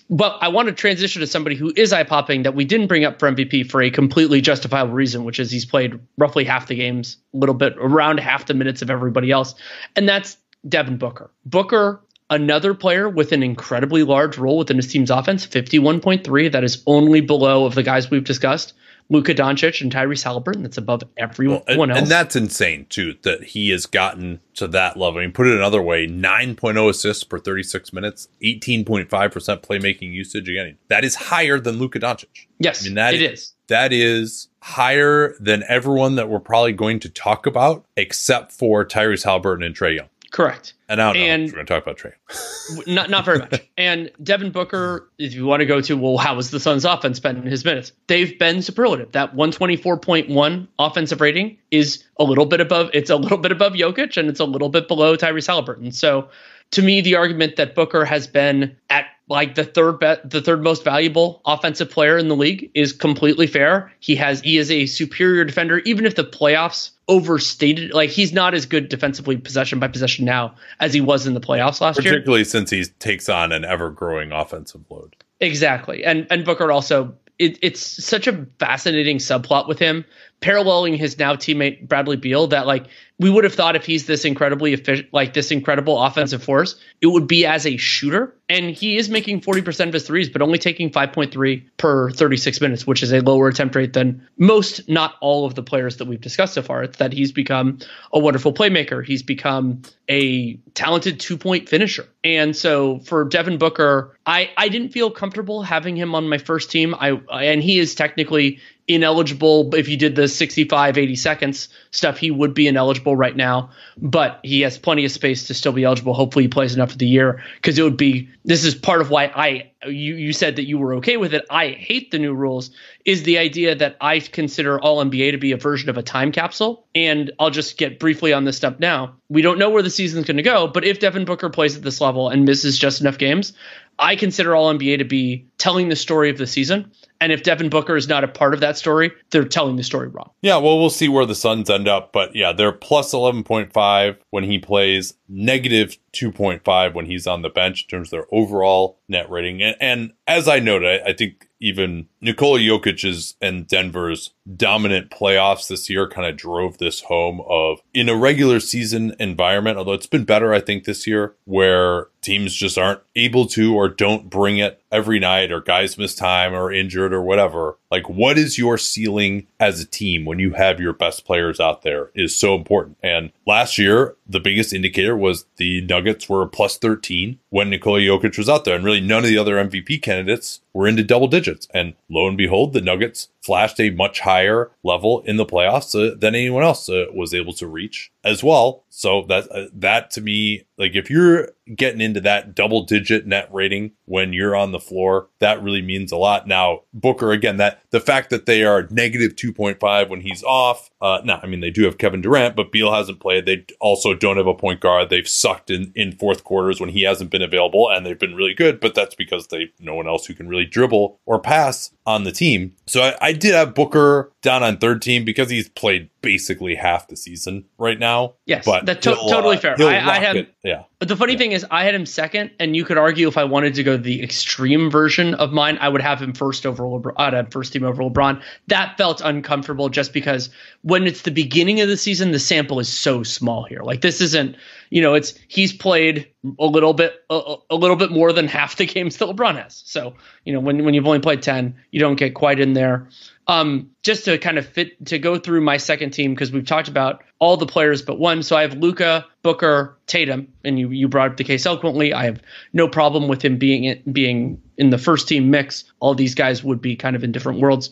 But I want to transition to somebody who is eye popping that we didn't bring up for MVP for a completely justifiable reason, which is he's played roughly half the games, a little bit around half the minutes of everybody else. And that's Devin Booker. Booker another player with an incredibly large role within his team's offense, 51.3. That is only below of the guys we've discussed. Luka Doncic and Tyrese Halliburton. That's above everyone well, and, else. And that's insane, too, that he has gotten to that level. I mean, put it another way 9.0 assists per 36 minutes, 18.5% playmaking usage. Again, that is higher than Luka Doncic. Yes, I mean, that it is, is. That is higher than everyone that we're probably going to talk about, except for Tyrese Halliburton and Trae Young. Correct. And now and we're going to talk about Trae. not not very much. And Devin Booker, if you want to go to, well, how was the Suns' offense spending his minutes? They've been superlative. That 124.1 offensive rating is a little bit above. It's a little bit above Jokic, and it's a little bit below Tyrese Halliburton. So, to me, the argument that Booker has been at like the third bet, the third most valuable offensive player in the league is completely fair. He has he is a superior defender, even if the playoffs overstated. Like he's not as good defensively possession by possession now as he was in the playoffs last Particularly year. Particularly since he takes on an ever growing offensive load. Exactly, and and Booker also it, it's such a fascinating subplot with him paralleling his now teammate Bradley Beal that like we would have thought if he's this incredibly efficient like this incredible offensive force it would be as a shooter and he is making 40% of his threes but only taking 5.3 per 36 minutes which is a lower attempt rate than most not all of the players that we've discussed so far it's that he's become a wonderful playmaker. He's become a talented two-point finisher. And so for Devin Booker I I didn't feel comfortable having him on my first team. I and he is technically ineligible. If you did the 65 80 seconds stuff he would be ineligible right now but he has plenty of space to still be eligible. Hopefully he plays enough of the year because it would be this is part of why i you you said that you were okay with it. I hate the new rules is the idea that i consider all nba to be a version of a time capsule. And i'll just get briefly on this stuff now. We don't know where the season's going to go but if devin booker plays at this level and misses just enough games I consider All NBA to be telling the story of the season. And if Devin Booker is not a part of that story, they're telling the story wrong. Yeah, well, we'll see where the Suns end up. But yeah, they're plus 11.5 when he plays, negative 2.5 when he's on the bench in terms of their overall net rating. And, and as I noted, I, I think even Nikola Jokic's and Denver's dominant playoffs this year kind of drove this home of in a regular season environment, although it's been better, I think, this year, where teams just aren't able to or don't bring it every night or guys miss time or injured or whatever. Like, what is your ceiling as a team when you have your best players out there is so important. And last year, the biggest indicator was the Nuggets were plus 13 when Nikola Jokic was out there. And really, none of the other MVP candidates were into double digits. And lo and behold, the Nuggets flashed a much higher level in the playoffs uh, than anyone else uh, was able to reach as well. So that uh, that to me, like if you're getting into that double digit net rating when you're on the floor, that really means a lot. Now Booker again, that the fact that they are negative two point five when he's off. Uh, no, I mean they do have Kevin Durant, but Beal hasn't played. They also don't have a point guard. They've sucked in in fourth quarters when he hasn't been available, and they've been really good. But that's because they no one else who can really dribble or pass on the team. So I, I did have Booker down on third team because he's played basically half the season right now now. Yes, but that's to- totally uh, fair. I- I had- it. yeah. But the funny thing is, I had him second, and you could argue if I wanted to go the extreme version of mine, I would have him first over LeBron. I'd have first team over LeBron. That felt uncomfortable just because when it's the beginning of the season, the sample is so small here. Like this isn't, you know, it's he's played a little bit, a, a little bit more than half the games that LeBron has. So you know, when when you've only played ten, you don't get quite in there. Um, just to kind of fit to go through my second team because we've talked about all the players but one. So I have Luka, Booker, Tatum, and you you brought up the case eloquently. I have no problem with him being in, being in the first team mix. All these guys would be kind of in different worlds.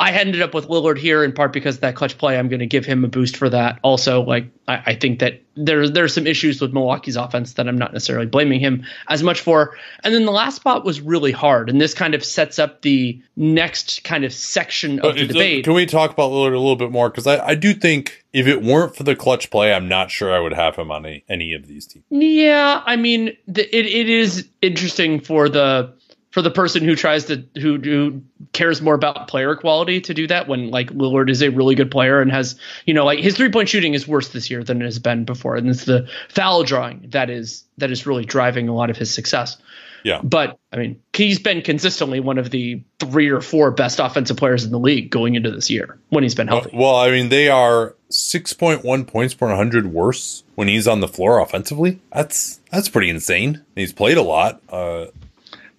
I ended up with Lillard here in part because of that clutch play. I'm going to give him a boost for that. Also, like I, I think that there's there's some issues with Milwaukee's offense that I'm not necessarily blaming him as much for. And then the last spot was really hard, and this kind of sets up the next kind of section of the debate. Can we talk about Lillard a little bit more? Because I, I do think if it weren't for the clutch play, I'm not sure I would have him on any, any of these teams. Yeah, I mean, the, it it is interesting for the for the person who tries to who who cares more about player quality to do that when like Lillard is a really good player and has you know like his three point shooting is worse this year than it has been before, and it's the foul drawing that is that is really driving a lot of his success. Yeah. But I mean, he's been consistently one of the three or four best offensive players in the league going into this year when he's been Well, healthy. well, I mean, they are 6.1 points per 100 worse when he's on the floor offensively. That's that's pretty insane. He's played a lot. Uh,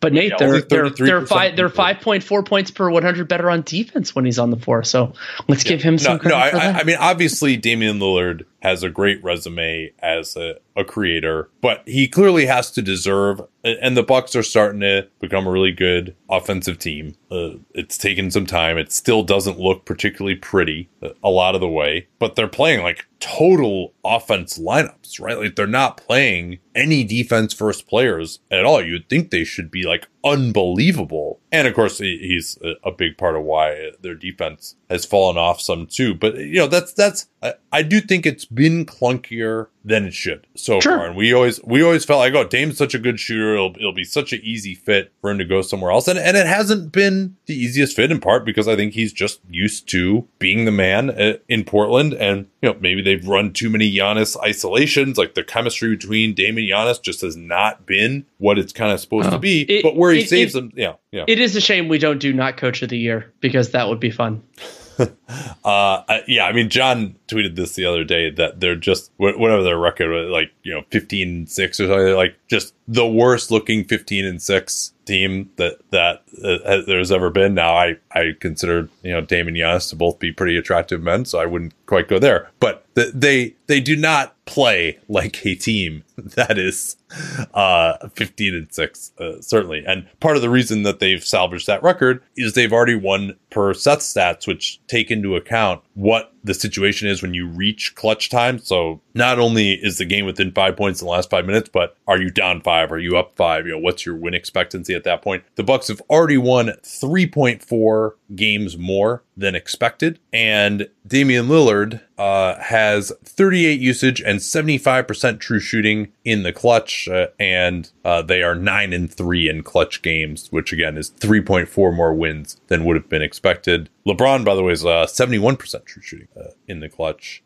But Nate, Yeah, they're they're they're five they're five point four points per one hundred better on defense when he's on the floor. So let's give him some no, credit no. I, for that. I, I mean, obviously, Damian Lillard has a great resume as a, a creator, but he clearly has to deserve. And the Bucks are starting to become a really good offensive team. Uh, it's taken some time. It still doesn't look particularly pretty uh, a lot of the way, but they're playing like total offense lineups, right? Like they're not playing any defense first players at all. You'd think they should be like unbelievable. And of course, he- he's a, a big part of why their defense has fallen off some too. But you know, that's that's I, I do think it's been clunkier than it should so Sure. far. And we always we always felt like, oh, Dame's such a good shooter. It'll, it'll be such an easy fit for him to go somewhere else. And and it hasn't been the easiest fit in part because I think he's just used to being the man uh, in Portland. And you know, maybe they've run too many Giannis isolations. Like the chemistry between Dame and Giannis just has not been what it's kind of supposed to be. It- but where he it- saves them, yeah, yeah. it is a shame we don't do not coach of the year because that would be fun. Uh, yeah, I mean, John tweeted this the other day that they're just whatever their record was, like you know, 15 six or something, like just the worst looking fifteen and six team that that uh, there's ever been. Now, I I consider you know Dame and Giannis to both be pretty attractive men, so I wouldn't quite go there. But th- they they do not play like a team that is uh 15 and 6 uh, certainly and part of the reason that they've salvaged that record is they've already won per set stats which take into account what the situation is when you reach clutch time. So not only is the game within five points in the last five minutes but are you down five? Are you up five? You know what's your win expectancy at that point? The bucks have already won 3.4 games more than expected and damian lillard uh, has 38 usage and 75% true shooting in the clutch, uh, and uh, they are nine and three in clutch games, which again is 3.4 more wins than would have been expected. LeBron, by the way, is uh, 71% true shooting uh, in the clutch.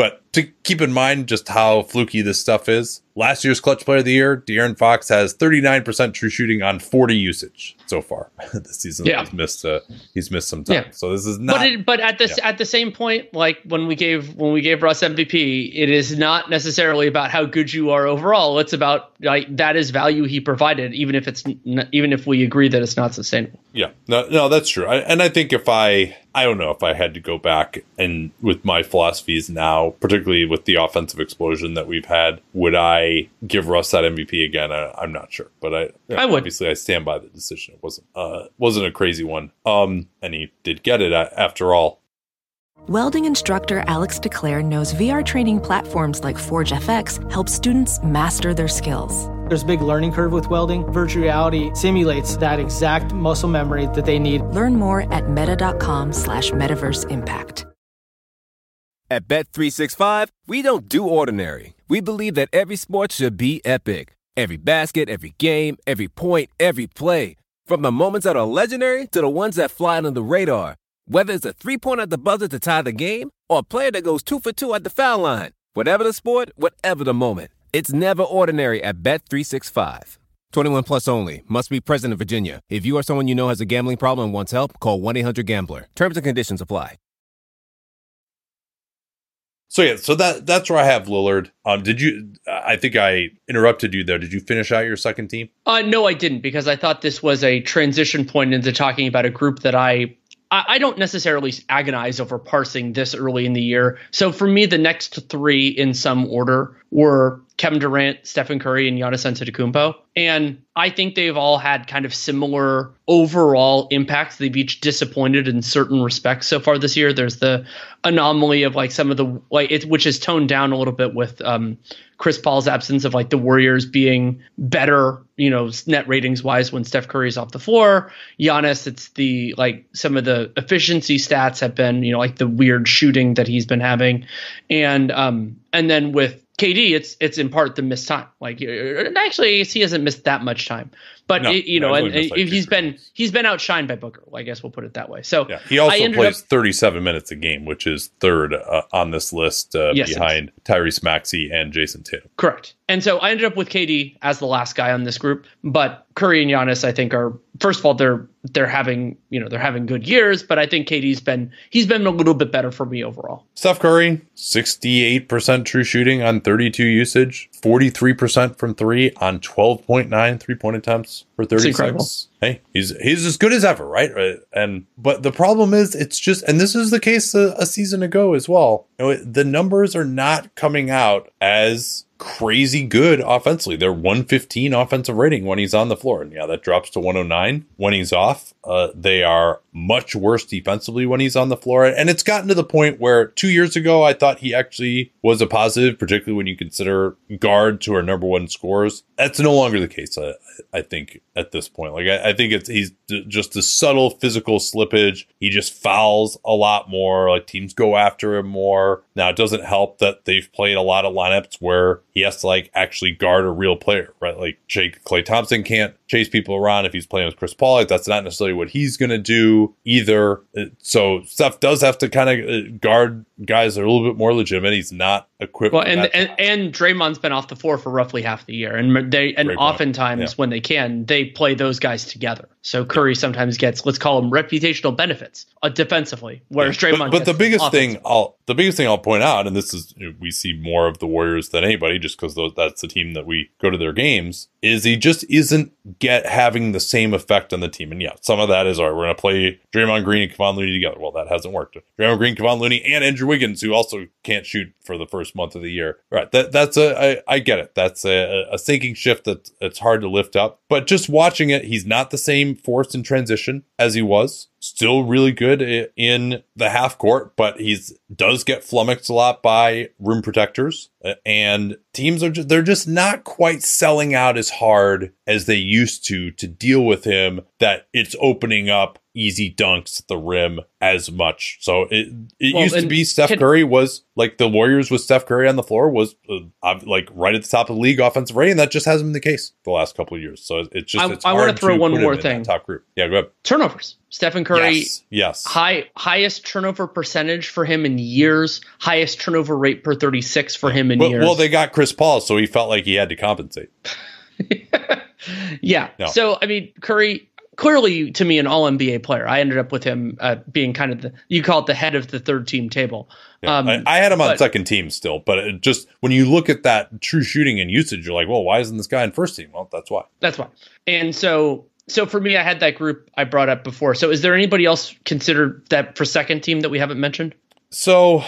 But to keep in mind just how fluky this stuff is, last year's clutch player of the year, De'Aaron Fox has 39% true shooting on 40 usage so far this season. Yeah. He's missed uh, he's missed some time. Yeah. So this is not but it, but at the yeah. at the same point, like when we gave when we gave Russ MVP, it is not necessarily about how good you are overall. It's about like that is value he provided, even if it's even if we agree that it's not sustainable. Yeah, no, no, that's true. I, and I think if I, I don't know if I had to go back and with my philosophies now, particularly with the offensive explosion that we've had, would I give Russ that MVP again? I, I'm not sure, but I, I would. Obviously, I stand by the decision. It wasn't, uh, wasn't a crazy one. Um, and he did get it after all. Welding instructor Alex DeClaire knows VR training platforms like Forge FX help students master their skills. There's a big learning curve with welding. Virtual reality simulates that exact muscle memory that they need. Learn more at meta.com slash metaverse impact. At Bet365, we don't do ordinary. We believe that every sport should be epic. Every basket, every game, every point, every play. From the moments that are legendary to the ones that fly under the radar. Whether it's a three pointer at the buzzer to tie the game or a player that goes two for two at the foul line. Whatever the sport, whatever the moment. It's never ordinary at Bet365. 21 plus only. Must be present in Virginia. If you or someone you know has a gambling problem and wants help, call 1 800 Gambler. Terms and conditions apply. So yeah, so that that's where I have Lillard. Um, did you? I think I interrupted you there. Did you finish out your second team? Uh, no, I didn't because I thought this was a transition point into talking about a group that I I don't necessarily agonize over parsing this early in the year. So for me, the next three in some order were Kevin Durant, Stephen Curry, and Giannis Antetokounmpo. And I think they've all had kind of similar overall impacts. They've each disappointed in certain respects so far this year. There's the anomaly of like some of the like it, which is toned down a little bit with um, Chris Paul's absence of like the Warriors being better, you know, net ratings wise when Steph Curry's off the floor. Giannis, it's the like some of the efficiency stats have been, you know, like the weird shooting that he's been having, and um, and then with KD, it's it's in part the missed time. Like actually, he hasn't missed that much time, but no, it, you know, and, he's been he's been outshined by Booker. I guess we'll put it that way. So yeah, he also plays up, 37 minutes a game, which is third uh, on this list uh, yes, behind Tyrese Maxey and Jayson Tatum. Correct. And so I ended up with KD as the last guy on this group, but Curry and Giannis, I think, are first of all they're they're having you know they're having good years, but I think KD's been he's been a little bit better for me overall. Steph Curry, sixty eight percent true shooting on thirty two usage, forty three percent from three on 12.9 three point attempts for thirty six. Hey, he's he's as good as ever, right? And but the problem is, it's just, and this is the case a, a season ago as well. The numbers are not coming out as crazy good offensively. They're 115 offensive rating when he's on the floor. And yeah, that drops to 109 when he's off. Uh, they are much worse defensively when he's on the floor. And it's gotten to the point where two years ago, I thought he actually was a positive, particularly when you consider guard to our number one scores. That's no longer the case, I, I think, at this point. Like, I think it's he's d- just a subtle physical slippage. He just fouls a lot more. Like, teams go after him more. Now, it doesn't help that they've played a lot of lineups where he has to like actually guard a real player, right? Like Jake Klay Thompson can't chase people around if he's playing with Chris Paul. Like that's not necessarily what he's going to do either. So Steph does have to kind of uh, guard guys that are a little bit more legitimate. He's not equipped. Well, and, and and Draymond's been off the floor for roughly half the year, and they and Great oftentimes yeah. when they can, they play those guys together. So Curry sometimes gets let's call them reputational benefits uh, defensively, whereas yeah. Draymond. But, but the biggest thing I'll the biggest thing I'll point out, and this is we see more of the Warriors than anybody, just because that's the team that we go to their games, is he just isn't get having the same effect on the team. And yeah, some of that is all right. We're going to play Draymond Green and Kevon Looney together. Well, that hasn't worked. Draymond Green, Kevon Looney, and Andrew Wiggins, who also can't shoot for the first month of the year. Right. That that's a I, I get it. That's a, a sinking shift that it's hard to lift up. But just watching it, he's not the same force in transition as he was still really good in the half court, but he does get flummoxed a lot by rim protectors. Uh, and teams are just, they're just not quite selling out as hard as they used to to deal with him. That it's opening up easy dunks at the rim as much. So it it well, used to be Steph can, Curry was like the Warriors with Steph Curry on the floor was uh, like right at the top of the league offensive rating. That just hasn't been the case the last couple of years. So it's just I, it's I want to throw one more thing. Top group, yeah, go ahead. Turnovers. Stephen Curry, yes, yes, high highest turnover percentage for him in years. Highest turnover rate per thirty six for him in well, years. Well, they got Chris Paul, so he felt like he had to compensate. yeah. No. So I mean, Curry clearly to me an all NBA player. I ended up with him uh, being kind of the you call it the head of the third team table. Yeah, um, I, I, had him on second team still, but just when you look at that true shooting and usage, you're like, well, why isn't this guy in first team? Well, that's why. That's why. And so so for me, I had that group I brought up before. So is there anybody else considered that for second team that we haven't mentioned? So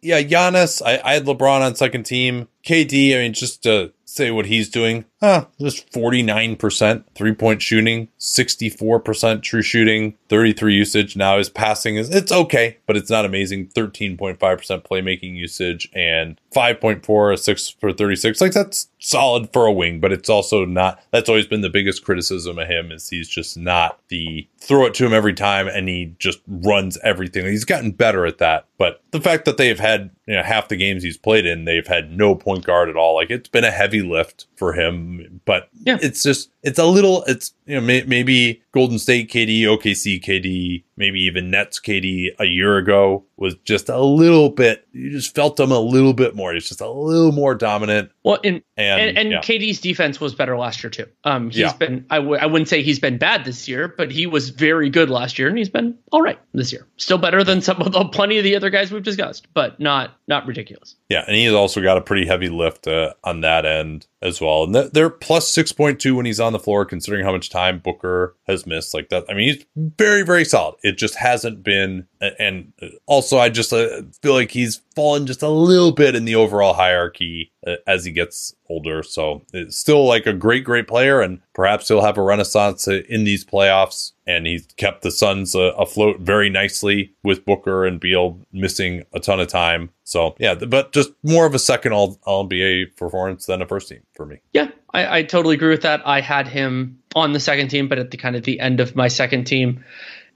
yeah, Giannis. I, I had LeBron on second team. KD. I mean, just to say what he's doing. Huh, just 49% three point shooting, 64% true shooting, 33 usage. Now his passing is, it's okay, but it's not amazing. 13.5% playmaking usage and 5.4, 6 for 36. Like that's solid for a wing, but it's also not, that's always been the biggest criticism of him is he's just not the throw it to him every time and he just runs everything. He's gotten better at that. But the fact that they've had, you know, half the games he's played in, they've had no point guard at all. Like it's been a heavy lift for him, but yeah. it's just it's a little it's you know may, maybe Golden State KD, OKC KD, maybe even Nets KD a year ago was just a little bit, you just felt them a little bit more. It's just a little more dominant. Well, and And, and, and yeah. KD's defense was better last year too. Um, he's Yeah. been I w- I wouldn't say he's been bad this year, but he was very good last year, and he's been all right this year. Still better than some of the plenty of the other guys we've discussed, but not not ridiculous. Yeah, and he's also got a pretty heavy lift uh, on that end as well. And they're plus 6.2 when he's on the floor, considering how much time Booker has missed. Like that, I mean, he's very, very solid. It just hasn't been. And also, I just uh, feel like he's fallen just a little bit in the overall hierarchy uh, as he gets older. So it's still like a great, great player, and perhaps he'll have a renaissance uh, in these playoffs. And he's kept the Suns uh, afloat very nicely with Booker and Beal missing a ton of time. So yeah, but just more of a second all all NBA performance than a first team for me. Yeah, I, I totally agree with that. I had him on the second team, but at the kind of the end of my second team.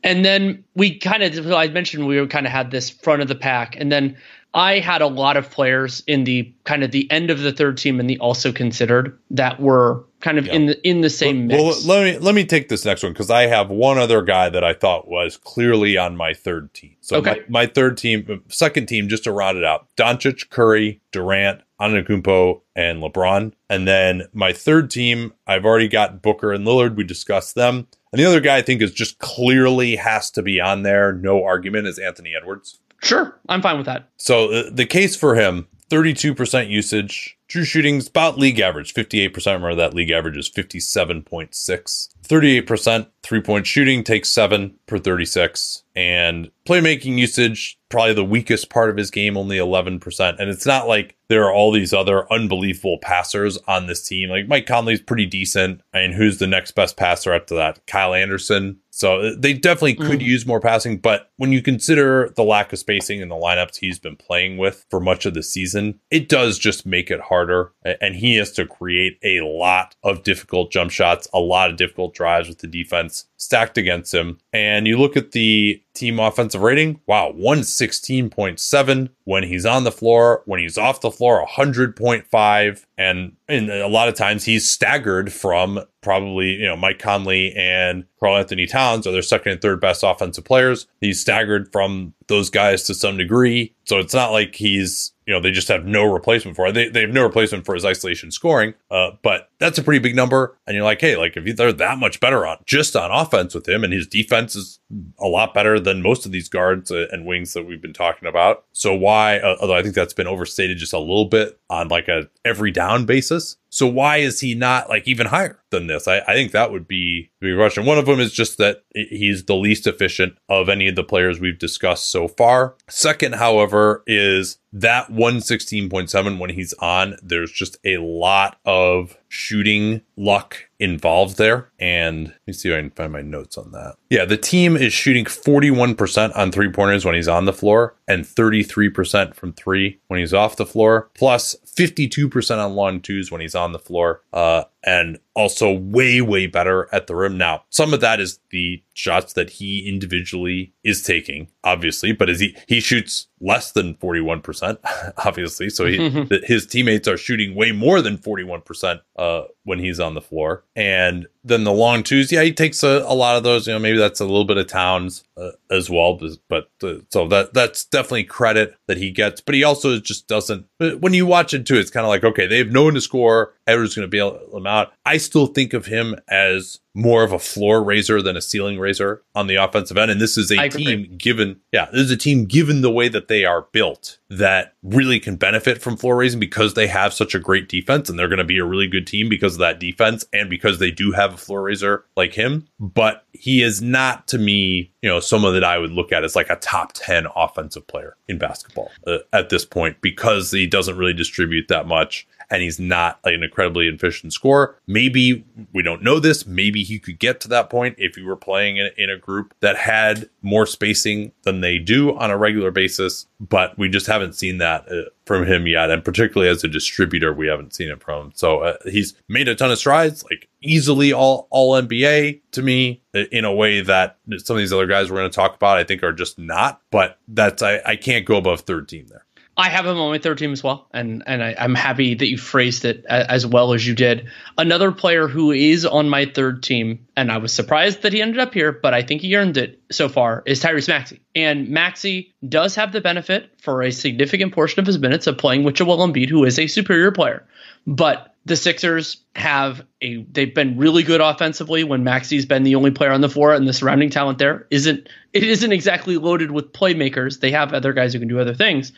And then we kind of, I mentioned we kind of had this front of the pack. And then I had a lot of players in the kind of the end of the third team and the also considered that were kind of in the in the same mix. Well, let me let me take this next one because I have one other guy that I thought was clearly on my third team. So Okay. my, my third team, uh, second team, just to round it out: Doncic, Curry, Durant, Antetokounmpo, and LeBron. And then my third team, I've already got Booker and Lillard. We discussed them. And the other guy I think is just clearly has to be on there. No argument is Anthony Edwards. sure, I'm fine with that. So uh, the case for him 32% usage, true shooting's about league average, 58%. Remember that league average is 57.6. 38% three point shooting takes seven per 36. And playmaking usage, probably the weakest part of his game, only 11%. And it's not like there are all these other unbelievable passers on this team. Like Mike Conley's pretty decent. I And who's the next best passer after that? Kyle Anderson. So uh, they definitely could use more passing. But when you consider the lack of spacing in the lineups he's been playing with for much of the season, it does just make it harder. And he has to create a lot of difficult jump shots, a lot of difficult drives with the defense stacked against him. And you look at the team offensive rating, wow, 116.7 when he's on the floor, when he's off the floor, 100.5. And, and a lot of times he's staggered from probably, you know, Mike Conley and Karl-Anthony Towns are their second and third best offensive players. He's staggered from those guys to some degree. So it's not like he's, you know, they just have no replacement for it. They, they have no replacement for his isolation scoring. Uh, but that's a pretty big number. And you're like, hey, like if they're that much better on just on offense with him and his defense is a lot better than most of these guards uh, and wings that we've been talking about. So why, uh, although I think that's been overstated just a little bit on like a every down basis. So why is he not like even higher than this? I, I think that would be the question. One of them is just that he's the least efficient of any of the players we've discussed so far. Second, however, is that 116.7 when he's on, there's just a lot of shooting luck involved there. And let me see if I can find my notes on that. Yeah, the team is shooting 41% on three pointers when he's on the floor and 33% from three when he's off the floor, plus 52% on long twos when he's on the floor. Uh, and also way, way better at the rim. Now, some of that is the shots that he individually is taking, obviously, but is he, he shoots less than 41%, obviously. So he, his teammates are shooting way more than 41%, uh, when he's on the floor. And then the long twos, yeah, he takes a, a lot of those, you know, maybe that's a little bit of Towns uh, as well, but, uh, so that, that's definitely credit that he gets, but he also just doesn't, when you watch it too, it's kind of like, okay, they have no one to score. Edwards going to bail him out. I still think of him as more of a floor raiser than a ceiling raiser on the offensive end. And this is a I agree. team given, yeah, this is a team given the way that they are built that really can benefit from floor raising because they have such a great defense and they're going to be a really good team because of that defense and because they do have a floor raiser like him. But he is not to me, you know, someone that I would look at as like a top 10 offensive player in basketball uh, at this point because he doesn't really distribute that much and he's not an incredibly efficient scorer. Maybe we don't know this. Maybe he could get to that point if he were playing in, in a group that had more spacing than they do on a regular basis. But we just haven't seen that uh, from him yet. And particularly as a distributor, we haven't seen it from him. So uh, he's made a ton of strides, like easily all, all NBA to me in a way that some of these other guys we're going to talk about, I think are just not. But that's, I, I can't go above third team there. I have him on my third team as well, and and I, am happy that you phrased it as well as you did. Another player who is on my third team, and I was surprised that he ended up here, but I think he earned it so far, is Tyrese Maxey. And Maxey does have the benefit for a significant portion of his minutes of playing with Joel Embiid, who is a superior player. But the Sixers have a they've been really good offensively when Maxey's been the only player on the floor and the surrounding talent there isn't it isn't exactly loaded with playmakers. They have other guys who can do other things.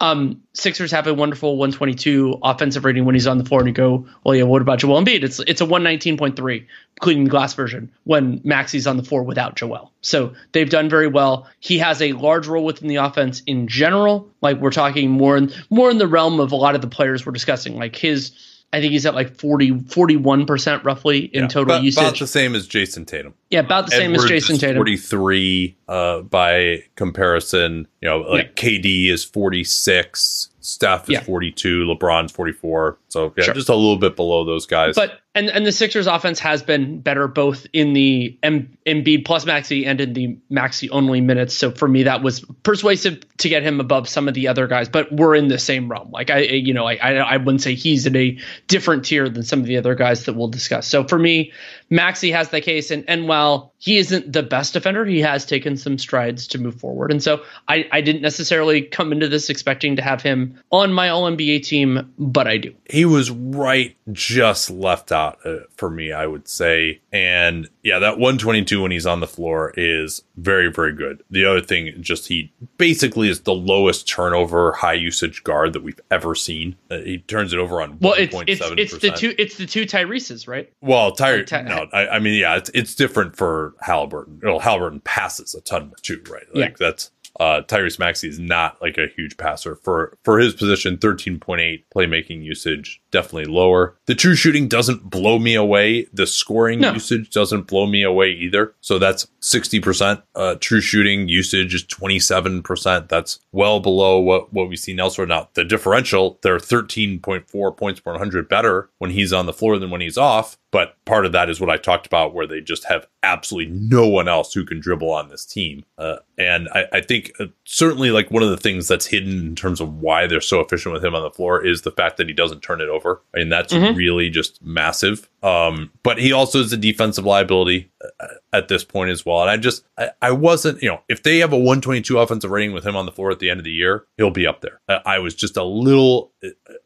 Um, Sixers have a wonderful 122 offensive rating when he's on the floor, and you go, well, yeah, what about Joel Embiid? It's it's a 119.3 including the glass version when Maxey's on the floor without Joel. So they've done very well. He has a large role within the offense in general. Like we're talking more in more in the realm of a lot of the players we're discussing. Like his I think he's at like 40, 41% roughly in Yeah, total about, usage. about the same as Jayson Tatum. yeah, about the same as Jayson Tatum. 43 uh, by comparison. You know, like KD is 46, Steph is Yeah. 42, LeBron's 44. So yeah, Sure. just a little bit below those guys. But and and the Sixers offense has been better both in the M- Embiid plus Maxey and in the Maxey only minutes. So for me, that was persuasive to get him above some of the other guys. But we're in the same realm. Like I, you know, I I, I wouldn't say he's in a different tier than some of the other guys that we'll discuss. So for me, Maxey has the case, and and while he isn't the best defender, he has taken some strides to move forward. And so I I didn't necessarily come into this expecting to have him on my All NBA team, but I do. he was right just left out uh, for me i would say and yeah that 122 when he's on the floor is very very good the other thing just he basically is the lowest turnover high usage guard that we've ever seen uh, he turns it over on Well, it's it's it's the two it's the two Tyrese's, right? well, Tyre, Ty- no, I, I mean, yeah, it's it's different for Halliburton. Well, Halliburton passes a ton too, right? Like Yeah. that's uh Tyrese Maxey is not like a huge passer for for his position. Thirteen point eight playmaking usage, definitely lower. The true shooting doesn't blow me away. The scoring No. usage doesn't blow me away either. So that's sixty percent. Uh, true shooting usage is twenty seven percent. That's well below what what we've seen elsewhere. Now the differential, they're thirteen point four points per one hundred better when he's on the floor than when he's off. But part of that is what I talked about, where they just have absolutely no one else who can dribble on this team. Uh, and I, I think uh, certainly like one of the things that's hidden in terms of why they're so efficient with him on the floor is the fact that he doesn't turn it over. I mean, that's really just massive. Um, but he also is a defensive liability uh, at this point as well. And I just, I, I wasn't, you know, if they have a 122 offensive rating with him on the floor at the end of the year, he'll be up there. I, I was just a little,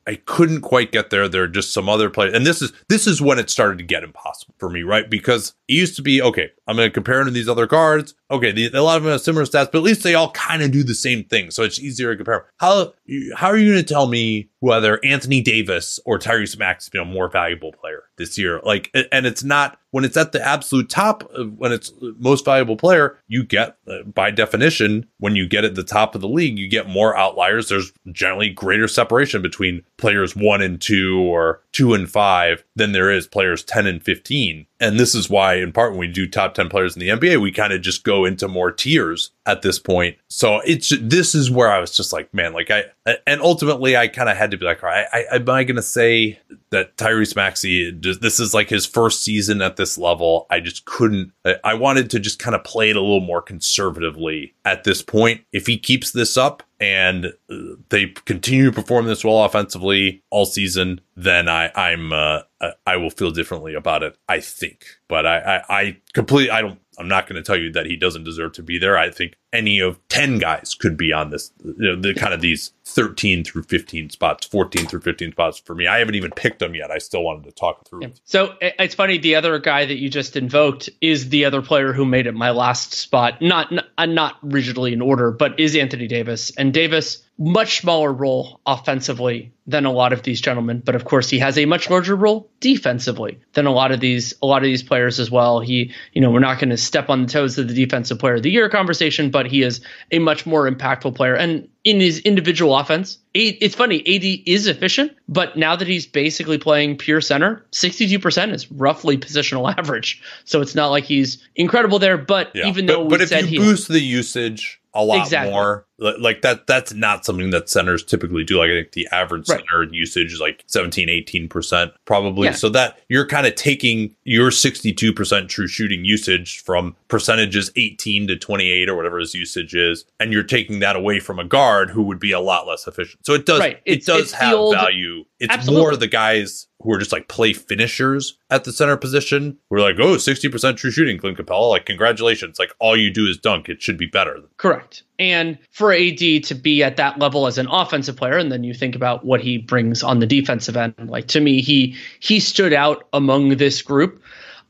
I couldn't quite get there. There are just some other players, and this is this is when it started to get impossible for me, right? Because it used to be okay. I'm going to compare him to these other guards. Okay, the, a lot of them have similar stats, but at least they all kind of do the same thing, so it's easier to compare. How how are you going to tell me whether Anthony Davis or Tyrese Maxey is a more valuable player this year? Like, and it's not when it's at the absolute top, when it's most valuable player, you get uh, by definition when you get at the top of the league, you get more outliers. There's generally greater separation between players one and two or two and five than there is players 10 and 15. And this is why, in part, when we do top 10 players in the NBA, we kind of just go into more tiers at this point. So it's this is where I was just like, man, like I, and ultimately I kind of had to be like, all right, I, am I going to say that Tyrese Maxey, this is like his first season at this level? I just couldn't, I- I wanted to just kind of play it a little more conservatively at this point. If he keeps this up, and uh, they continue to perform this well offensively all season, then I, I'm uh, I- I will feel differently about it. I think, but I I, I completely I don't. I'm not going to tell you that he doesn't deserve to be there. I think any of 10 guys could be on this, you know, the kind of these 13 through 15 spots, 14 through 15 spots for me. I haven't even picked them yet. I still wanted to talk through. it. So it's funny. The other guy that you just invoked is the other player who made it my last spot. Not n- uh, not rigidly in order, but is Anthony Davis. And Davis much smaller role offensively than a lot of these gentlemen, but of course he has a much larger role defensively than a lot of these a lot of these players as well. He, you know, we're not going to step on the toes of the defensive player of the year conversation, but he is a much more impactful player. And in his individual offense, it's funny, AD is efficient, but now that he's basically playing pure center, 62% is roughly positional average. So it's not like he's incredible there, but Yeah. even but, though we but if said you he boost the usage a lot Exactly. more, Like that that's not something that centers typically do. Like I think the average Right. center usage is like 17, 18% probably. Yeah. So that you're kind of taking your 62% true shooting usage from percentages 18 to 28 or whatever his usage is, and you're taking that away from a guard who would be a lot less efficient. So it does Right. it does have old- value. It's Absolutely. more the guys who are just like play finishers at the center position. We're like, oh, 60% true shooting, Clint Capela. Like, congratulations. Like, all you do is dunk. It should be better. Correct. And for AD to be at that level as an offensive player, and then you think about what he brings on the defensive end, like to me, he he stood out among this group.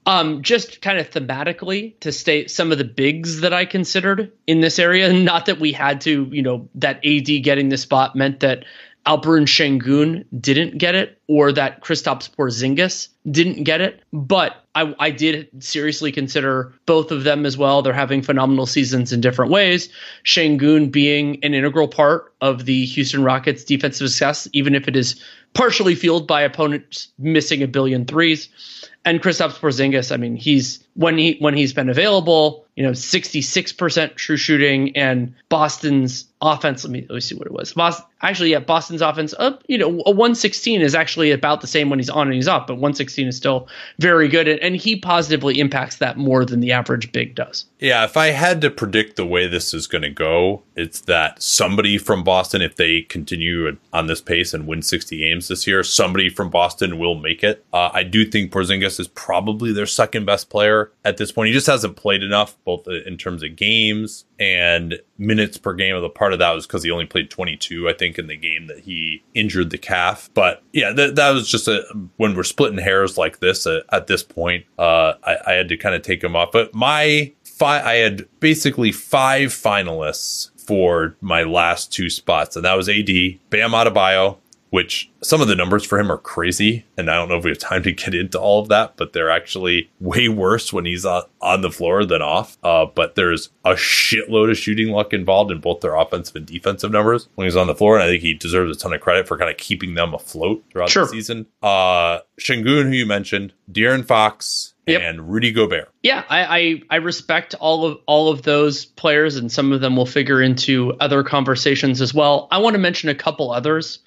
Um, just kind of thematically to state some of the bigs that I considered in this area. Not that we had to, you know, that AD getting the spot meant that Alperen Sengun didn't get it or that Kristaps Porzingis didn't get it, but I, I did seriously consider both of them as well. They're having phenomenal seasons in different ways. Sengun being an integral part of the Houston Rockets' defensive success, even if it is partially fueled by opponents missing a billion threes. And Kristaps Porzingis, I mean, he's when he when he's been available, you know, 66% true shooting and Boston's offense, let me let me see what it was. Boston, actually, yeah, Boston's offense up, you know, a 116 is actually about the same when he's on and he's off, but 116 is still very good and, and he positively impacts that more than the average big does. Yeah, if I had to predict the way this is going to go, it's that somebody from Boston, if they continue on this pace and win 60 games this year, somebody from Boston will make it. Uh, I do think Porzingis is probably their second best player at this point. He just hasn't played enough, both in terms of games and minutes per game. Of the part of that was because he only played 22, I think, in the game that he injured the calf. But yeah, that, that was just a when we're splitting hairs like this uh, at this point, uh, I, I had to kind of take him off. But my five, I had basically five finalists for my last two spots, and that was AD, Bam Adebayo, which some of the numbers for him are crazy. And I don't know if we have time to get into all of that, but they're actually way worse when he's on, on the floor than off. Uh, but there's a shitload of shooting luck involved in both their offensive and defensive numbers when he's on the floor. And I think he deserves a ton of credit for kind of keeping them afloat throughout Sure. the season. Uh, Sengun, who you mentioned, De'Aaron Fox, Yep. and Rudy Gobert. Yeah, I, I I respect all of all of those players, and some of them will figure into other conversations as well. I want to mention a couple others.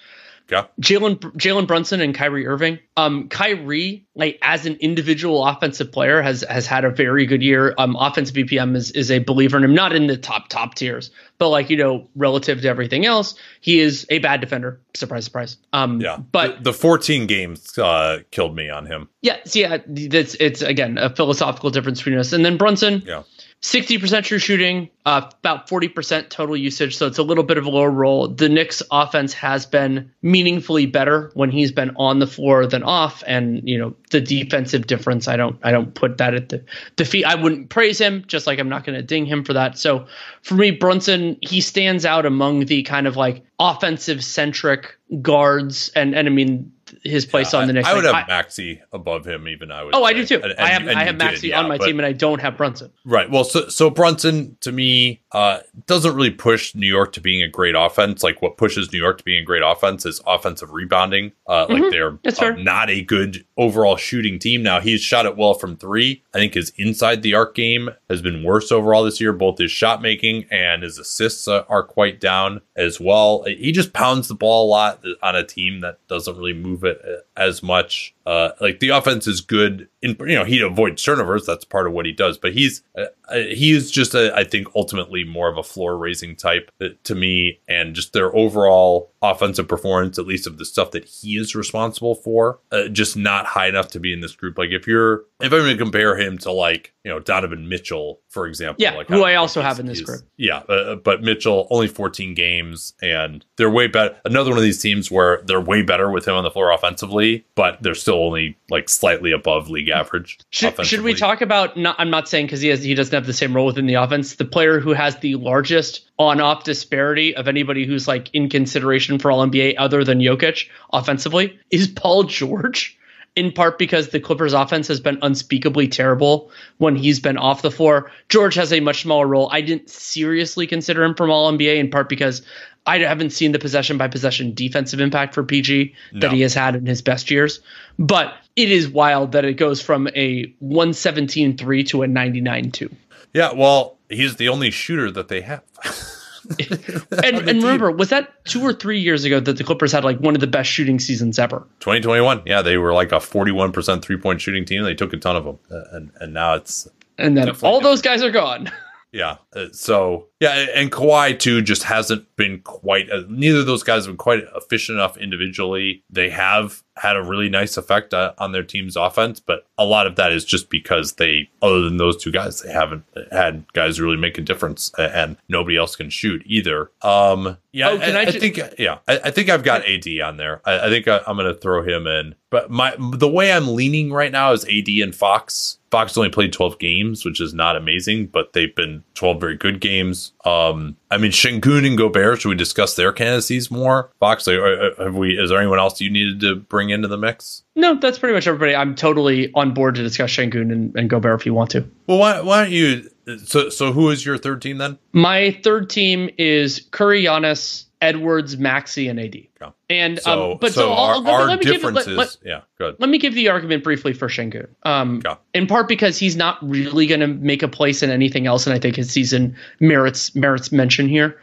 Yeah. Jalen Jalen Brunson and Kyrie Irving. Um, Kyrie, like as an individual offensive player, has has had a very good year. Um, offensive BPM is is a believer in him, not in the top top tiers, but like you know, relative to everything else, he is a bad defender. Surprise, surprise. Um, Yeah. but the, the 14 games uh, killed me on him. yeah, so yeah, that's it's again a philosophical difference between us. And then Brunson, Yeah. 60% true shooting, uh, about 40% total usage. So it's a little bit of a lower role. The Knicks offense has been meaningfully better when he's been on the floor than off. And, you know, the defensive difference, I don't, I don't put that at the, the feet. I wouldn't praise him, just like I'm not going to ding him for that. So for me, Brunson, he stands out among the kind of like offensive centric guards. And, and I mean, his place on the Knicks. I, I would have Maxey above him, even I would. Oh, I do too. And- I have and- and I have did, Maxey yeah, on my but- team, and I don't have Brunson. Right. Well, so so Brunson to me uh, doesn't really push New York to being a great offense. Like what pushes New York to being a great offense is offensive rebounding. Uh, Like they're Mm-hmm. Uh, not a good overall shooting team. Now he's shot it well from three. I think his inside the arc game has been worse overall this year. Both his shot making and his assists are quite down as well. He just pounds the ball a lot on a team that doesn't really move it uh, as much. Uh, like the offense is good in you know he avoids turnovers. That's part of what he does. But he's uh, uh, he is just a, I think ultimately more of a floor raising type uh, to me, and just their overall offensive performance, at least of the stuff that he is responsible for, uh, just not high enough to be in this group. Like if you're if I'm going to compare him to like you know Donovan Mitchell, for example, Yeah, like who I think also have in this group. Yeah, uh, but Mitchell only 14 games, and they're way better. Another one of these teams where they're way better with him on the floor offensively, but they're still only like slightly above league average. Should, should we talk about? Not, I'm not saying because he has he doesn't have the same role within the offense. The player who has the largest on-off disparity of anybody who's like in consideration for All NBA other than Jokic offensively is Paul George. In part because the Clippers offense has been unspeakably terrible when he's been off the floor. George has a much smaller role. I didn't seriously consider him from All NBA in part because I haven't seen the possession by possession defensive impact for PG that he has had in his best years. But it is wild that it goes from a 117 3 to a 99 2. Yeah, well, he's the only shooter that they have. and, and remember, was that two or three years ago that the Clippers had like one of the best shooting seasons ever? 2021. Yeah, they were like a 41% three point shooting team. They took a ton of them. Uh, and, and now it's. And then all those guys are gone. Yeah. Uh, so yeah, and Kawhi too just hasn't been quite. Uh, neither of those guys have been quite efficient enough individually. They have had a really nice effect uh, on their team's offense, but a lot of that is just because they, other than those two guys, they haven't had guys really make a difference, and nobody else can shoot either. Um, yeah, Oh, I, I I ju- think yeah, I, I think I've got AD on there. I, think I, I'm going to throw him in, but my the way I'm leaning right now is AD and Fox. Fox only played 12 games, which is not amazing, but they've been 12 very good games. Um, I mean, Sengun and Gobert. Should we discuss their candidacies more? Fox, uh, have we? Is there anyone else you needed to bring into the mix? No, that's pretty much everybody. I'm totally on board to discuss Sengun and, and Gobert if you want to. Well, why, why don't you? So, so who is your third team then? My third team is Curry, Giannis, Edwards, Maxey, and AD. Yeah. And So, um, but so, so, our, I'll, let, our let me give differences. let, let, yeah, good. let me give the argument briefly for Sengun. Um, Yeah. In part because he's not really going to make a place in anything else, and I think his season merits merits mention here.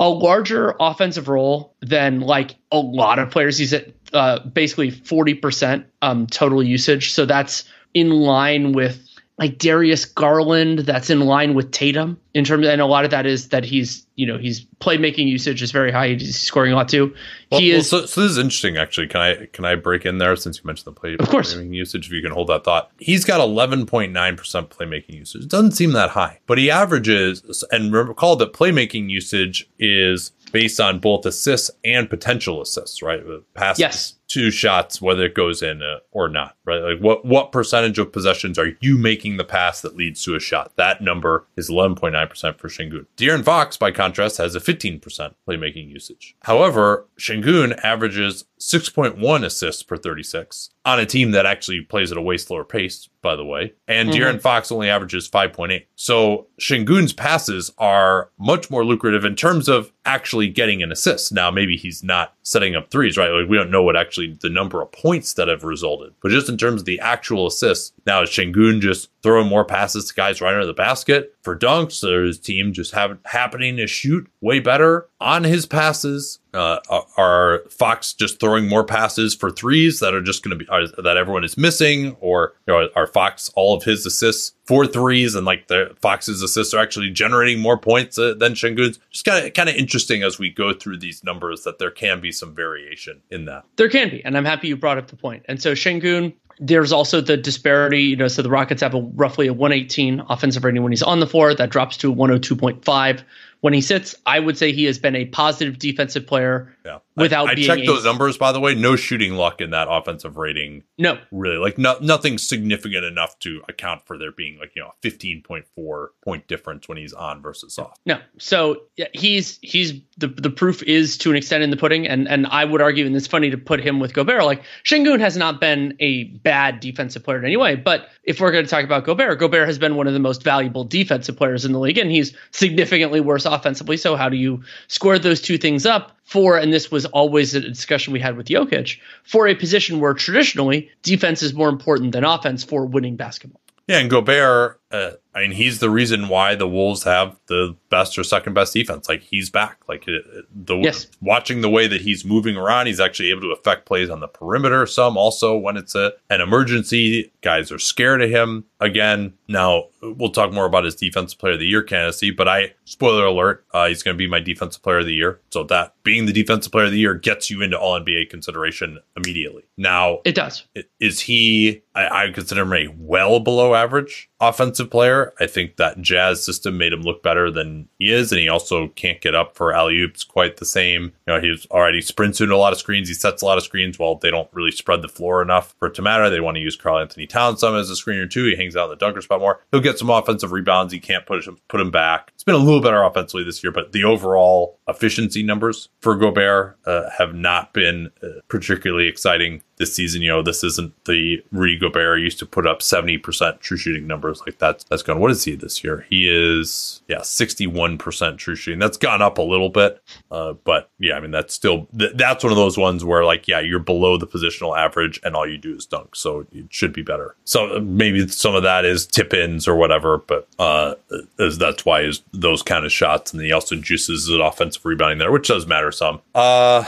A larger offensive role than like a lot of players. He's at uh, basically forty percent um, total usage, so that's in line with like Darius Garland. That's in line with Tatum in terms, and a lot of that is that he's you know he's playmaking usage is very high. He's scoring a lot too. Well, he well, is so, so this is interesting, actually. Can I can I break in there since you mentioned the play Of course. playmaking usage? If you can hold that thought, he's got 11.9 percent playmaking usage. It doesn't seem that high, but he averages. And recall that playmaking usage is based on both assists and potential assists, right? Passes Yes. Two shots, whether it goes in uh, or not, right? Like what what percentage of possessions are you making the pass that leads to a shot? That number is 11.9 percent for Sengun. De'Aaron Fox, by contrast, has a 15 percent playmaking usage. However, Sengun averages 6.1 assists per 36 on a team that actually plays at a way slower pace, by the way. And De'Aaron Fox only averages 5.8. So Sengun's passes are much more lucrative in terms of actually getting an assist. Now, maybe he's not setting up threes, right? Like we don't know what actually the number of points that have resulted, but just in terms of the actual assists, now is Sengun just throwing more passes to guys right under the basket? For dunks, or his team just have happening to shoot way better on his passes? Uh, are- Fox just throwing more passes for threes that are just going to be are, that everyone is missing, or you know, are Fox all of his assists for threes and like the Fox's assists are actually generating more points uh, than Sengun's? Just kind of kind of interesting as we go through these numbers that there can be some variation in that. There can be, and I'm happy you brought up the point. And so Sengun there's also the disparity. You know, so the Rockets have a roughly a 118 offensive rating when he's on the floor. That drops to a 102.5 when he sits. I would say he has been a positive defensive player Yeah, without I, I checked a- those numbers by the way. No shooting luck in that offensive rating. No, Really, like no, nothing significant enough to account for there being like you know a 15.4 point difference when he's on versus off. No. So yeah, he's he's the the proof is to an extent in the pudding, and and I would argue, and it's funny to put him with Gobert. Like Sengun has not been a bad defensive player in any way, but if we're going to talk about Gobert, Gobert has been one of the most valuable defensive players in the league, and he's significantly worse offensively. So how do you square those two things up? For and this was always a discussion we had with Jokic for a position where traditionally defense is more important than offense for winning basketball. Yeah, and Gobert, uh, I mean, he's the reason why the Wolves have the best or second best defense. Like he's back. Like uh, the Yes. watching the way that he's moving around, he's actually able to affect plays on the perimeter. Some also when it's a an emergency, guys are scared of him. Again, now we'll talk more about his defensive player of the year candidacy. But I spoiler alert, uh, he's going to be my defensive player of the year. So that being the defensive player of the year gets you into All NBA consideration immediately. Now It does. is he I, I consider him a well below average offensive player. I think that jazz system made him look better than he is and he also can't get up for alley oops quite the same. You know he's already sprints into a lot of screens. He sets a lot of screens well they don't really spread the floor enough for it to matter they want to use Karl-Anthony Towns some as a screener too. He hangs out in the dunker spot more. He'll get some offensive rebounds. He can't push him put him back. It's been a little better offensively this year but the overall efficiency numbers for gobert uh, have not been uh, particularly exciting this season. You know, this isn't the Rudy Gobert used to put up 70% true shooting numbers. Like that's, that's gone. What is he this year? He is, yeah, 61% true shooting. That's gone up a little bit. Uh, but yeah, I mean, that's still, th- that's one of those ones where like, yeah, you're below the positional average and all you do is dunk. So it should be better. So uh, maybe some of that is tip ins or whatever, but, uh, that's why is those kind of shots. And he also juices an offensive rebounding there, which does matter some. Uh,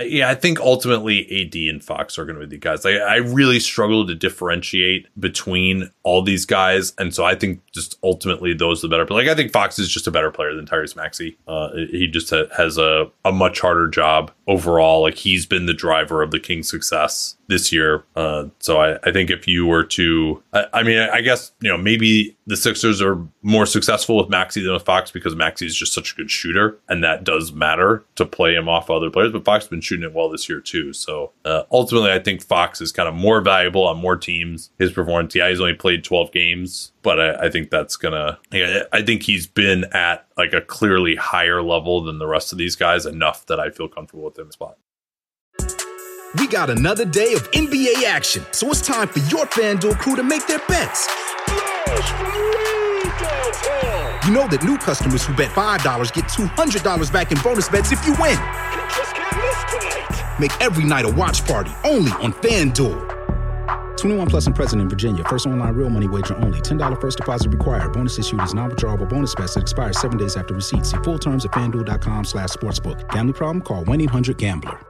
yeah, I think ultimately AD and Fox are going to be the guys. Like, I really struggle to differentiate between all these guys, and so I think just ultimately those are the better. But like, I think Fox is just a better player than Tyrese Maxey. Uh, he just ha- has a a much harder job overall. Like, he's been the driver of the Kings' success this year. Uh, so I, I, think if you were to, I, I, mean, I guess, you know, maybe the Sixers are more successful with Maxey than with Fox because Maxey is just such a good shooter. And that does matter to play him off other players. But Fox has been shooting it well this year, too. So uh, ultimately, I think Fox is kind of more valuable on more teams. His performance, yeah, he's only played 12 games, but I, I think that's to, yeah, I think he's been at like a clearly higher level than the rest of these guys enough that I feel comfortable with him spot. We got another day of NBA action, so it's time for your FanDuel crew to make their bets. You know that new customers who bet $5 get $200 back in bonus bets if you win. Make every night a watch party only on FanDuel. 21 plus and present in Virginia. First online real money wager only. $10 first deposit required. Bonus issued is non-withdrawable bonus bets that expires seven days after receipt. See full terms at fanduel.com slash sportsbook. Gambling problem? Call 1-800-GAMBLER.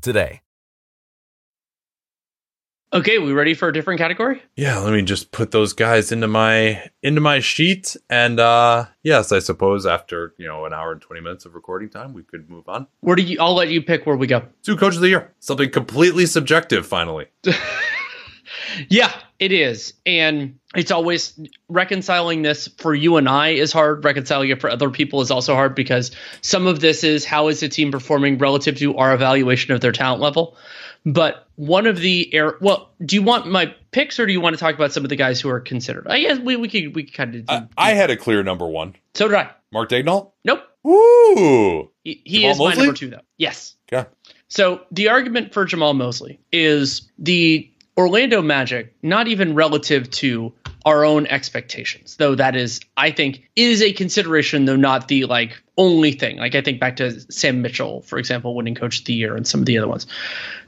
today. Okay, we ready for a different category? Yeah, let me just put those guys into my into my sheet and uh yes, I suppose after, you know, an hour and 20 minutes of recording time, we could move on. Where do you I'll let you pick where we go. Two coach of the year. Something completely subjective finally. yeah, it is. And it's always reconciling this for you and I is hard. Reconciling it for other people is also hard because some of this is how is the team performing relative to our evaluation of their talent level. But one of the air, well, do you want my picks or do you want to talk about some of the guys who are considered? I guess we, we could we could kind of. I, I had a clear number one. So did I. Mark Daigneault. Nope. Woo. He, he is Mosley? my number two though. Yes. Okay. So the argument for Jamahl Mosley is the Orlando Magic, not even relative to our own expectations, though that is, I think, is a consideration, though not the like only thing. Like I think back to Sam Mitchell, for example, winning coach of the year and some of the other ones.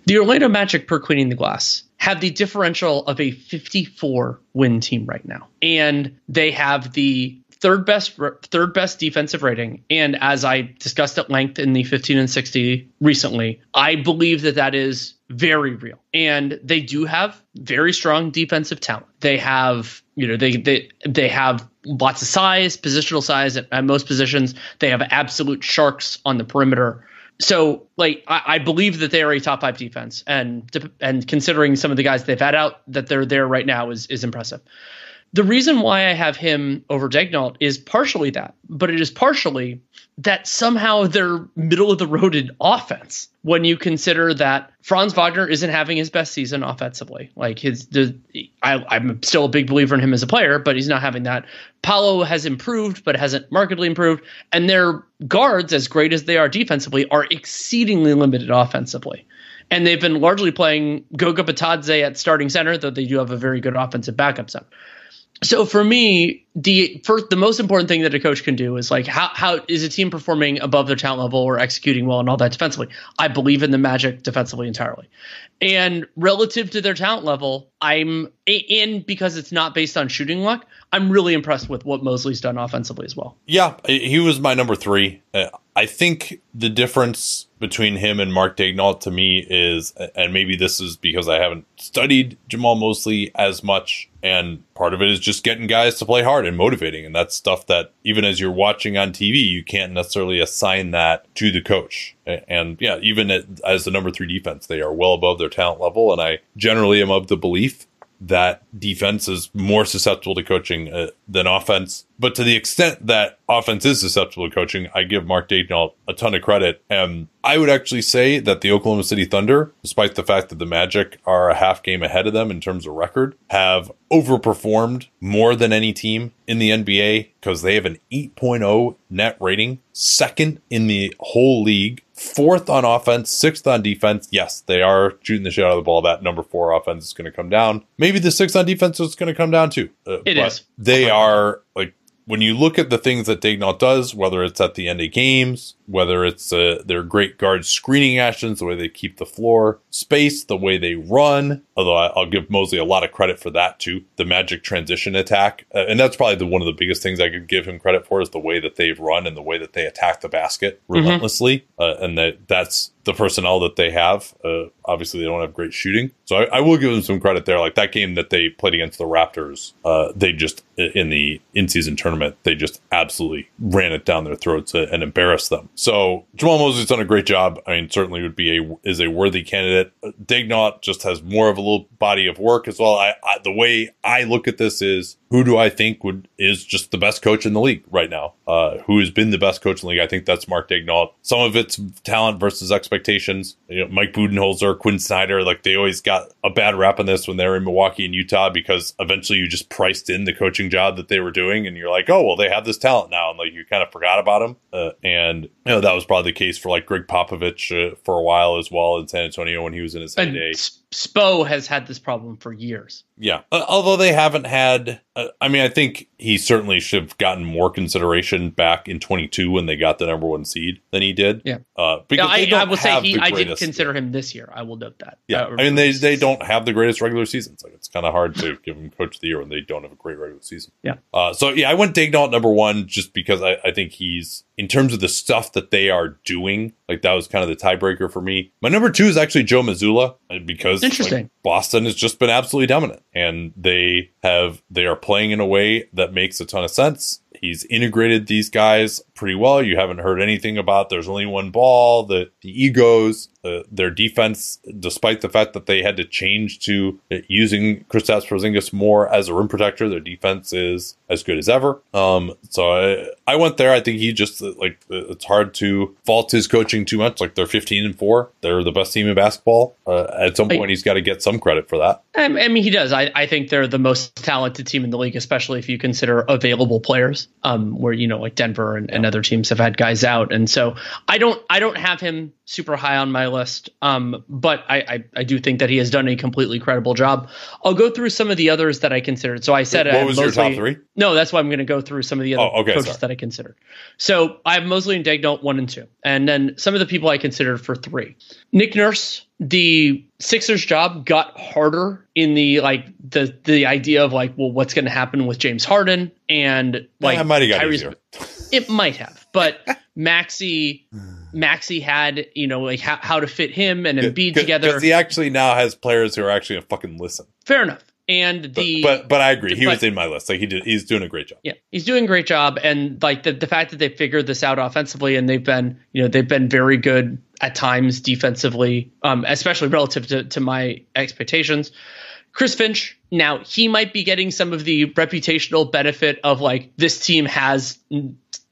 The Orlando Magic per cleaning the glass have the differential of a 54 win team right now. And they have the third best third best defensive rating. And as i discussed at length in the 15 and 60 recently i believe that that is very real. And they do have very strong defensive talent. They have you know they they they have lots of size positional size at, at most positions. They have absolute sharks on the perimeter. So like I, I, believe that they are a top five defense. And and considering some of the guys they've had out that they're there right now is is impressive the reason why I have him over Daigneault is partially that, but it is partially that somehow they're middle of the road in offense when you consider that Franz Wagner isn't having his best season offensively. Like his, the, I, I'm still a big believer in him as a player, but he's not having that. Paolo has improved, but hasn't markedly improved, and their guards, as great as they are defensively, are exceedingly limited offensively and they've been largely playing Goga Bitadze at starting center, though they do have a very good offensive backup center so for me, the first, the most important thing that a coach can do is like how how is a team performing above their talent level or executing well and all that defensively. I believe in the Magic defensively entirely, and relative to their talent level, I'm in because it's not based on shooting luck. I'm really impressed with what Mosley's done offensively as well. Yeah, he was my number three. Uh, I think the difference between him and Mark Daigneault to me is, and maybe this is because I haven't studied Jamahl Mosley as much, and part of it is just getting guys to play hard and motivating. And that's stuff that even as you're watching on TV, you can't necessarily assign that to the coach. And yeah, even as the number three defense, they are well above their talent level. And I generally am of the belief that defense is more susceptible to coaching uh, than offense. But to the extent that offense is susceptible to coaching, I give Mark Daigneault a ton of credit. And I would actually say that the Oklahoma City Thunder, despite the fact that the Magic are a half game ahead of them in terms of record, have overperformed more than any team in the NBA because they have an 8.0 net rating, second in the whole league, fourth on offense, sixth on defense. Yes, they are shooting the shit out of the ball. That number four offense is going to come down. Maybe the sixth on defense is going to come down too. Uh, it is. They are like when you look at the things that Daigneault does, whether it's at the end of games, whether it's uh, their great guard screening actions, the way they keep the floor space, the way they run, although I'll give Mosley a lot of credit for that too, the magic transition attack. Uh, and that's probably the, one of the biggest things I could give him credit for is the way that they've run and the way that they attack the basket mm-hmm. relentlessly. Mm-hmm. Uh, and that that's the personnel that they have. Uh, obviously, they don't have great shooting, so I, I, will give them some credit there. Like that game that they played against the Raptors, uh, they just in the in-season tournament, they just absolutely ran it down their throats and embarrassed them. So Jamahl Mosley's done a great job. I mean, certainly would be a is a worthy candidate. Daigneault just has more of a little body of work as well. I, I the way I look at this is who do I think would is just the best coach in the league right now? Uh, who has been the best coach in the league? I think that's Mark Daigneault. Some of it's talent versus expectations. You know, Mike Budenholzer, Quin Snyder, like they always got a bad rap on this when they were in Milwaukee and Utah because eventually you just priced in the coaching job that they were doing, and you're like, oh well, they have this talent now, and like you kind of forgot about them. Uh, and you know that was probably the case for like Gregg Popovich uh, for a while as well in San Antonio when he was in his heyday. Spo has had this problem for years. Yeah, uh, although they haven't had. Uh, I mean, I think he certainly should have gotten more consideration back in 22 when they got the number one seed than he did. Yeah, uh, because yeah, I, I will say he. I didn't consider him this year. I will note that. Yeah, I mean they they don't have the greatest regular seasons. Like it's kind of hard to give them coach of the year when they don't have a great regular season. Yeah. Uh, so yeah, I went Daigneault number one just because I, I think he's in terms of the stuff that they are doing. Like that was kind of the tiebreaker for me. My number two is actually Joe Mazzulla uh, because interesting. Like, Boston has just been absolutely dominant, and they have they are playing in a way that makes a ton of sense. He's integrated these guys pretty well. You haven't heard anything about there's only one ball, the the egos, uh, their defense, despite the fact that they had to change to using Kristaps Porzingis more as a rim protector, their defense is as good as ever. Um, so I, I went there. I think he just like it's hard to fault his coaching too much. Like they're 15 and four, they're the best team in basketball. Uh, at some point, I, he's got to get some credit for that. I, mean, he does. I, I think they're the most talented team in the league, especially if you consider available players. Um, where you know like Denver and, and other teams have had guys out, and so I don't I don't have him super high on my list. Um, but I, I, I do think that he has done a completely credible job. I'll go through some of the others that I considered. So I said what was Mosley, your top three? No, that's why I'm going to go through some of the other oh, okay, coaches sorry. that I considered. So I have Mosley and Daigneault one and two, and then some of the people I considered for three. Nick Nurse, the Sixers job got harder in the like the the idea of like, well, what's going to happen with James Harden and like yeah, might have got easier. It might have, but Maxi, Maxey had, you know, like how, how to fit him and Embiid together. Because he actually now has players who are actually going to fucking listen. Fair enough. And the but, but, but I agree, he but, was in my list. Like he did, he's doing a great job. Yeah, he's doing a great job, and like the the fact that they figured this out offensively, and they've been, you know, they've been very good at times defensively, um, especially relative to to my expectations. Chris Finch, now he might be getting some of the reputational benefit of like this team has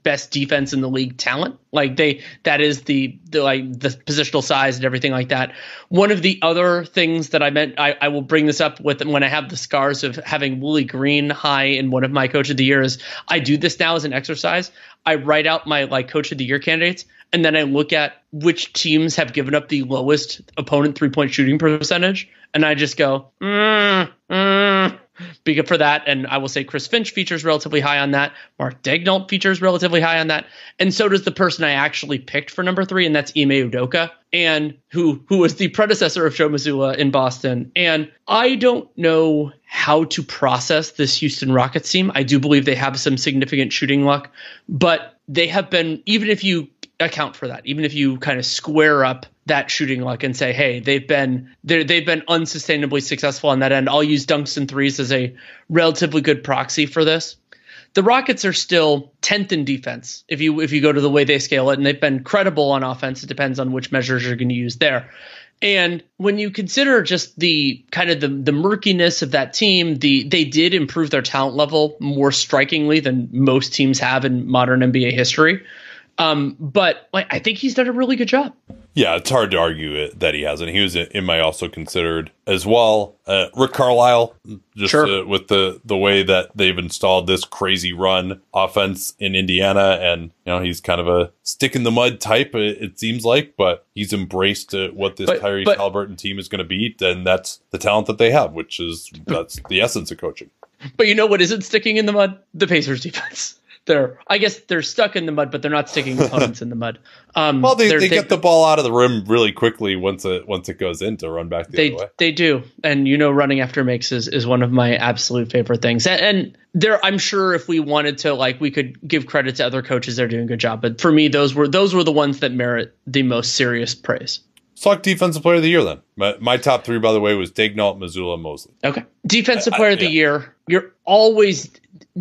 best defense in the league talent. Like they that is the the like the positional size and everything like that. One of the other things that I meant I, I will bring this up with when I have the scars of having Willie Green high in one of my coach of the years. I do this now as an exercise. I write out my like coach of the year candidates and then I look at which teams have given up the lowest opponent three point shooting percentage and I just go, mm, mm, because for that, and I will say Chris Finch features relatively high on that. Mark Daigneault features relatively high on that, and so does the person I actually picked for number three, and that's Ime Udoka, and who who was the predecessor of Joe Mazzulla in Boston. And I don't know how to process this Houston Rockets team. I do believe they have some significant shooting luck, but they have been even if you account for that, even if you kind of square up that shooting luck and say, hey, they've been they've been unsustainably successful on that end. I'll use dunks and threes as a relatively good proxy for this. The Rockets are still 10th in defense if you if you go to the way they scale it, and they've been credible on offense. It depends on which measures you're going to use there. And when you consider just the kind of the the murkiness of that team, the they did improve their talent level more strikingly than most teams have in modern NBA history. Um, but like, I think he's done a really good job. Yeah, it's hard to argue it, that he hasn't. He was in my also considered as well. Uh, Rick Carlisle, just sure. uh, with the the way that they've installed this crazy run offense in Indiana, and you know he's kind of a stick in the mud type. It, it seems like, but he's embraced uh, what this but, Tyrese but, team is going to be, and that's the talent that they have, which is that's the essence of coaching. But you know what isn't sticking in the mud? The Pacers defense they're I guess they're stuck in the mud, but they're not sticking opponents in the mud. Um, well, they, they get the ball out of the rim really quickly once it once it goes in to run back the they, other way. They do, and you know, running after makes is, is one of my absolute favorite things. And, and there, I'm sure if we wanted to, like, we could give credit to other coaches; they're doing a good job. But for me, those were those were the ones that merit the most serious praise. Select defensive player of the year then. My, my top three, by the way, was Daigneault, Mazzulla, Mosley. Okay, defensive player I, I, of the year. You're always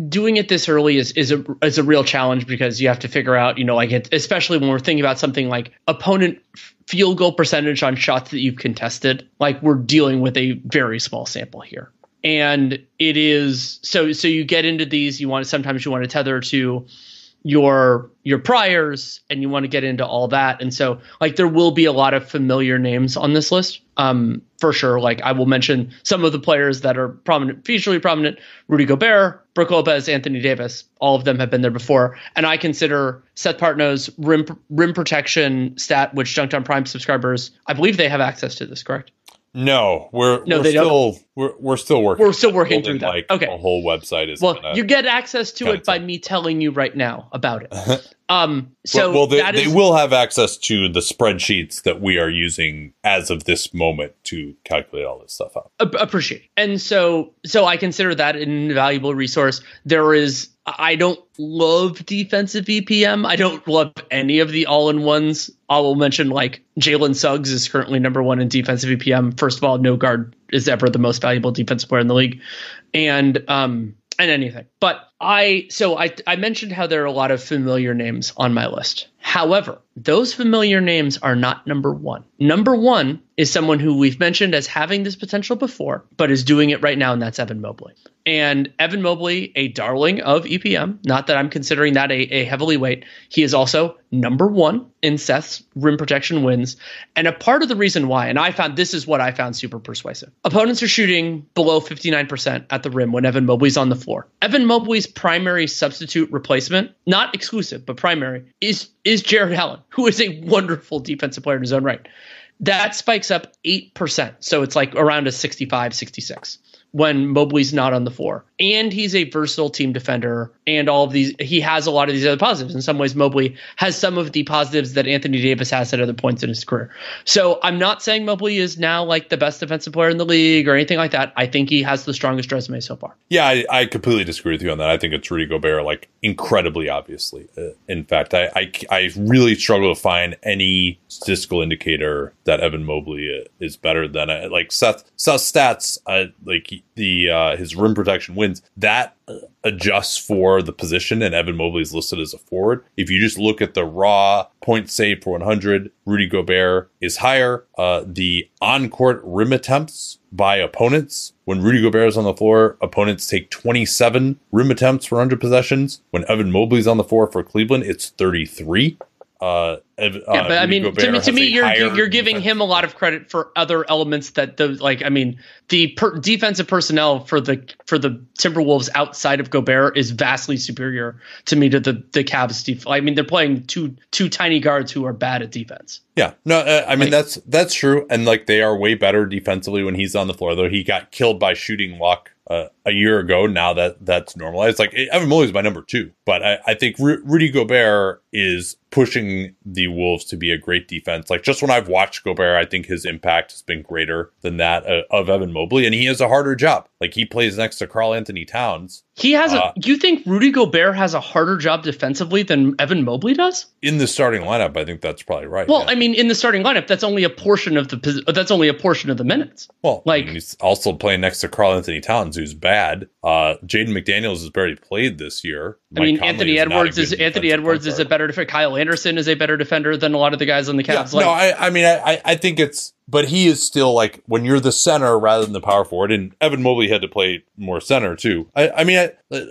doing it this early is is a is a real challenge because you have to figure out, you know, like it, especially when we're thinking about something like opponent field goal percentage on shots that you've contested. Like we're dealing with a very small sample here, and it is so so you get into these. You want sometimes you want to tether to your your priors and you want to get into all that. And so like there will be a lot of familiar names on this list um for sure. Like i will mention some of the players that are prominent featurely prominent rudy gobert Brooke Lopez anthony davis all of them have been there before. And i consider seth partnow's rim rim protection stat which Dunc'd On prime subscribers i believe they have access to this correct? No, we're no, we're they still don't. We're we're still working. We're still working through that. Like okay, the whole website is. Well, you get access to it by me telling you right now about it. um, so well, well they, they will have access to the spreadsheets that we are using as of this moment to calculate all this stuff out. Appreciate, and so so I consider that an invaluable resource. There is I don't love defensive EPM. I don't love any of the all in ones. I will mention like Jalen Suggs is currently number one in defensive EPM. First of all, no guard is ever the most valuable defensive player in the league. And um and anything. But I so I I mentioned how there are a lot of familiar names on my list. However, those familiar names are not number 1. Number 1 is someone who we've mentioned as having this potential before, but is doing it right now and that's Evan Mobley. And Evan Mobley, a darling of EPM, not that I'm considering that a, a heavily weight, he is also number 1 in Seth's rim protection wins. And a part of the reason why, and I found this is what I found super persuasive. Opponents are shooting below 59% at the rim when Evan Mobley's on the floor. Evan Mobley's primary substitute replacement, not exclusive, but primary, is is Jarrett Allen, who is a wonderful defensive player in his own right. That spikes up 8%. So it's like around a 65, 66 when Mobley's not on the floor. And he's a versatile team defender and all of these he has a lot of these other positives. In some ways Mobley has some of the positives that Anthony Davis has at other points in his career. So I'm not saying Mobley is now like the best defensive player in the league or anything like that. I think he has the strongest resume so far. Yeah, I, I completely disagree with you on that. I think it's Rudy Gobert like incredibly obviously. Uh, in fact, I, I I really struggle to find any statistical indicator that Evan Mobley uh, is better than uh, like Seth Seth stats uh, like the uh, his rim protection wins that adjusts for the position and Evan Mobley is listed as a forward. If you just look at the raw points saved for 100, Rudy Gobert is higher. Uh, the on court rim attempts by opponents when Rudy Gobert is on the floor, opponents take 27 rim attempts for 100 possessions. When Evan Mobley's on the floor for Cleveland, it's 33. Uh, yeah, but I mean, to me, to me you're you're giving defense. him a lot of credit for other elements that the like. I mean, the per- defensive personnel for the for the Timberwolves outside of Gobert is vastly superior to me to the the Cavs. Def- I mean, they're playing two two tiny guards who are bad at defense. Yeah, no, uh, I mean like, that's that's true, and like they are way better defensively when he's on the floor. Though he got killed by shooting luck uh, a year ago. Now that that's normalized, like Evan Mobley is my number two, but I, I think Ru- Rudy Gobert is pushing the Wolves to be a great defense. Like just when I've watched Gobert, I think his impact has been greater than that uh, of Evan Mobley, and he has a harder job. Like he plays next to Karl-Anthony Towns, He has a. Uh, you think Rudy Gobert has a harder job defensively than Evan Mobley does? In the starting lineup, I think that's probably right. Well, yeah. I mean, in the starting lineup, that's only a portion of the. That's only a portion of the minutes. well, like- like he's also playing next to Karl-Anthony Towns, who's bad. Uh, Jaden McDaniels has barely played this year. I Mike mean, Conley Anthony is Edwards is Anthony Edwards is a better defender. Kyle Anderson is a better defender than a lot of the guys on the Yeah, Cavs. no, I, I mean, I- I think it's, but he is still like when you're the center rather than the power forward, and Evan Mobley had to play more center too. I, I mean, I, uh,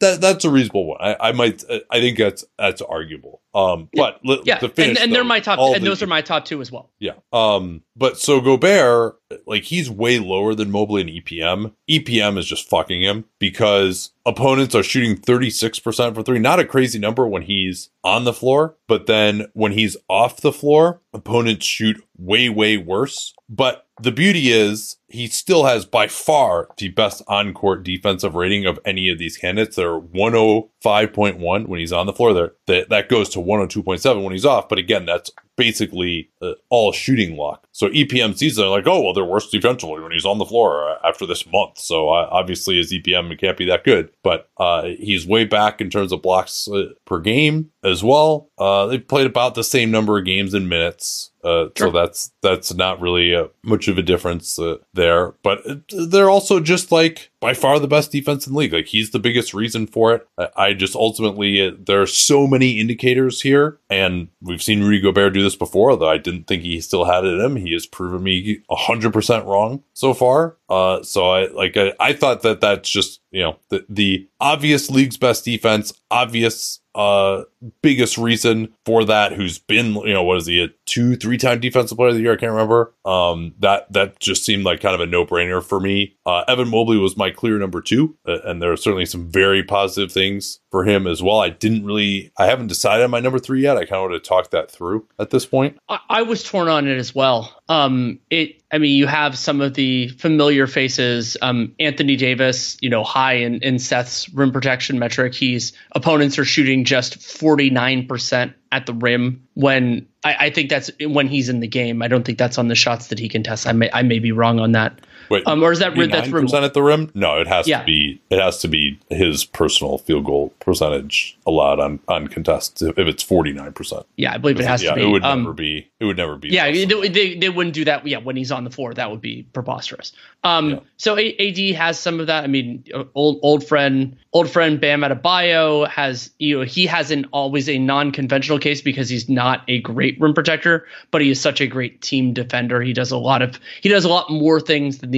that that's a reasonable one. I, I might, I think that's that's arguable. Um, but yeah, to finish, and, and they're my top, and the- those are my top two as well. Yeah. Um, but so Gobert, like he's way lower than Mobley in EPM. EPM is just fucking him because opponents are shooting 36% for three. Not a crazy number when he's on the floor, but then when he's off the floor, opponents shoot way, way worse. But the beauty is he still has by far the best on court defensive rating of any of these candidates. They're 105.1 when he's on the floor. There that, that goes to 102.7 when he's off. But again, that's basically uh, all shooting luck. So EPM sees they're like, oh well, they're worse defensively when he's on the floor uh, after this month. So uh, obviously his EPM can't be that good, but uh, he's way back in terms of blocks uh, per game as well. Uh, they played about the same number of games in minutes. Uh, So that's that's not really uh, much of a difference uh, there, but uh, they're also just like by far the best defense in the league. Like he's the biggest reason for it. I, I just ultimately uh, there are so many indicators here, and we've seen Rudy Gobert do this before. Though I didn't think he still had it in him, he has proven me hundred percent wrong so far. Uh, so I like I, I thought that that's just you know the the obvious league's best defense, obvious uh biggest reason for that who's been you know what is he a two three time defensive player of the year i can't remember um that that just seemed like kind of a no-brainer for me uh evan mobley was my clear number two uh, and there are certainly some very positive things for him as well i didn't really i haven't decided on my number three yet i kind of want to talk that through at this point I, I was torn on it as well. Um, it, I mean, you have some of the familiar faces. Um, Anthony Davis, you know, high in, in Seth's rim protection metric. He's opponents are shooting just forty nine percent at the rim when I, I think that's when he's in the game. I don't think that's on the shots that he can test. I may I may be wrong on that. Wait, Um, or is that that's percent at the rim? No, it has Yeah. to be. It has to be his personal field goal percentage allowed on on contest. If it's forty nine percent, Yeah, I believe it has yeah, to be. it would Um, never be. It would never be. Yeah, they, they, they wouldn't do that. Yeah, when he's on the floor, that would be preposterous. Um, so AD has some of that. I mean, uh, old old friend, old friend Bam Adebayo has you know he has an always a non-conventional case because he's not a great rim protector, but he is such a great team defender. He does a lot of he does a lot more things than the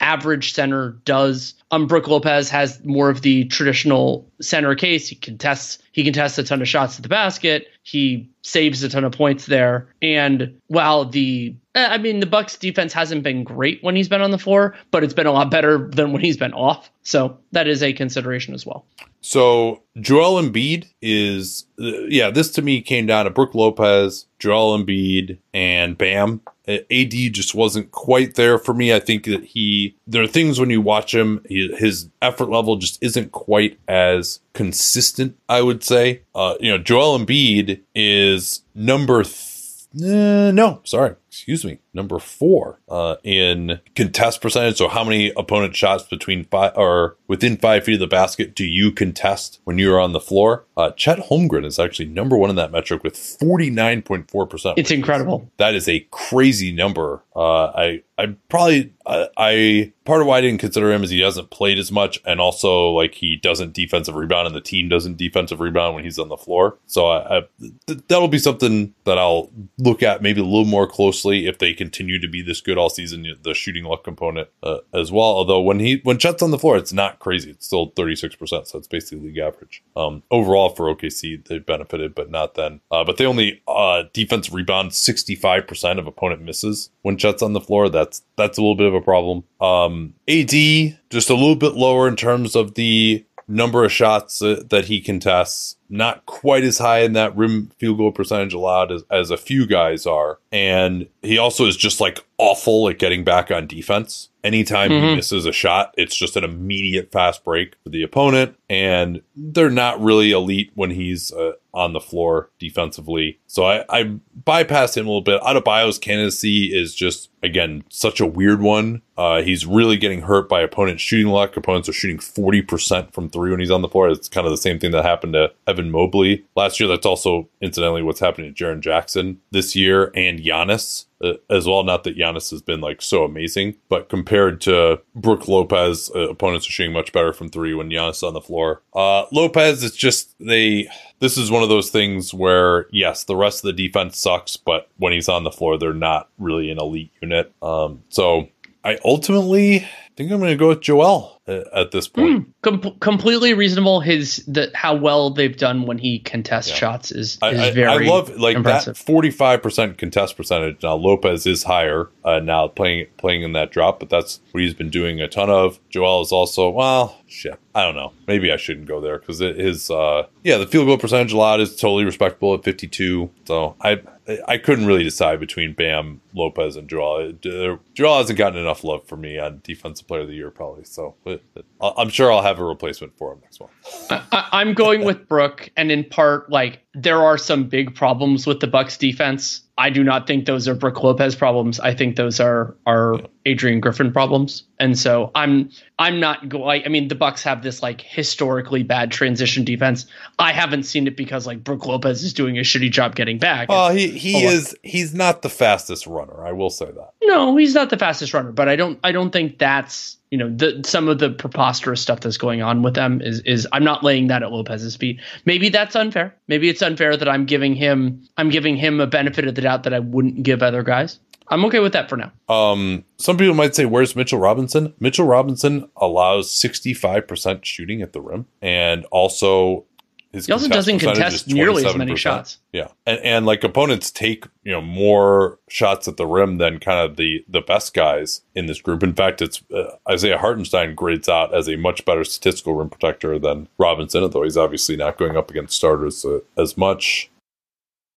average center does. Um, Brooke Lopez has more of the traditional center case. He contests he contests a ton of shots at the basket. He saves a ton of points there. And while the eh, I mean the Bucks defense hasn't been great when he's been on the floor, but it's been a lot better than when he's been off. So that is a consideration as well. So Joel Embiid is, uh, yeah, this to me came down to Brooke Lopez, Joel Embiid, and Bam. AD just wasn't quite there for me. I think that he, there are things when you watch him, he, his effort level just isn't quite as consistent, I would say. Uh, you know, Joel Embiid is number th- uh, no, sorry, excuse me, number four uh, in contest percentage. So, how many opponent shots between five or within five feet of the basket do you contest when you're on the floor? Uh, Chet Holmgren is actually number one in that metric with forty nine point four percent. It's incredible. That is a crazy number. Uh, I I probably I, I part of why I didn't consider him is he hasn't played as much, and also like he doesn't defensive rebound, and the team doesn't defensive rebound when he's on the floor. So I, I th- that'll be something that I'll look at maybe a little more closely if they continue to be this good all season. The shooting luck component uh, as well. Although when he when Chet's on the floor, it's not crazy. It's still thirty six percent, so it's basically league average. Um, overall for OKC, they benefited, but not then. Uh, but they only uh, defense rebound sixty five percent of opponent misses when Chet's on the floor. That's that's a little bit of a problem. Um, AD just a little bit lower in terms of the number of shots uh, that he contests. Not quite as high in that rim field goal percentage allowed as, as a few guys are. And he also is just like awful at getting back on defense. Anytime mm-hmm. he misses a shot, it's just an immediate fast break for the opponent. And they're not really elite when he's uh, on the floor defensively. So I, I bypass him a little bit. Adebayo's candidacy is just, again, such a weird one. Uh, he's really getting hurt by opponent shooting luck. Opponents are shooting 40% from three when he's on the floor. It's kind of the same thing that happened to Evan Mobley last year. That's also, incidentally, what's happening to Jaren Jackson this year and Giannis uh, as well. Not that Giannis has been like so amazing, but compared to Brook Lopez, uh, opponents are shooting much better from three when Giannis is on the floor. Uh, Lopez, it's just they. This is one of those things where yes, the rest of the defense sucks, but when he's on the floor, they're not really an elite unit. Um, so I ultimately think I'm going to go with Joel at this point. Mm, com- completely reasonable. His the how well they've done when he contests yeah. shots is, is I, very. I love like impressive. that 45 percent contest percentage. Now Lopez is higher uh, now playing playing in that drop, but that's what he's been doing a ton of. Joel is also well, shit. I don't know. Maybe I shouldn't go there because his uh yeah the field goal percentage a lot is totally respectable at 52. So I I couldn't really decide between Bam, Lopez, and Joel. Joel hasn't gotten enough love for me on Defensive Player of the Year, probably. So I'm sure I'll have a replacement for him next month. I, am going with Brook, and in part, like there are some big problems with the Bucks defense. I do not think those are Brook Lopez problems. I think those are are Adrian Griffin problems. And so I'm I'm not going. I mean, the Bucks have this like historically bad transition defense. I haven't seen it because like Brook Lopez is doing a shitty job getting back. Oh, he he is he's not the fastest runner. I will say that. No, he's not the fastest runner, but I don't I don't think that's you know the some of the preposterous stuff that's going on with them is is I'm not laying that at Lopez's feet. Maybe that's unfair. Maybe it's unfair that I'm giving him I'm giving him a benefit of the doubt that I wouldn't give other guys. I'm okay with that for now. Um, some people might say, "Where's Mitchell Robinson?" Mitchell Robinson allows 65% shooting at the rim, and also his he also doesn't contest nearly as many shots. Yeah, and and like opponents take you know more shots at the rim than kind of the the best guys in this group. In fact, it's uh, Isaiah Hartenstein grades out as a much better statistical rim protector than Robinson, although he's obviously not going up against starters uh, as much.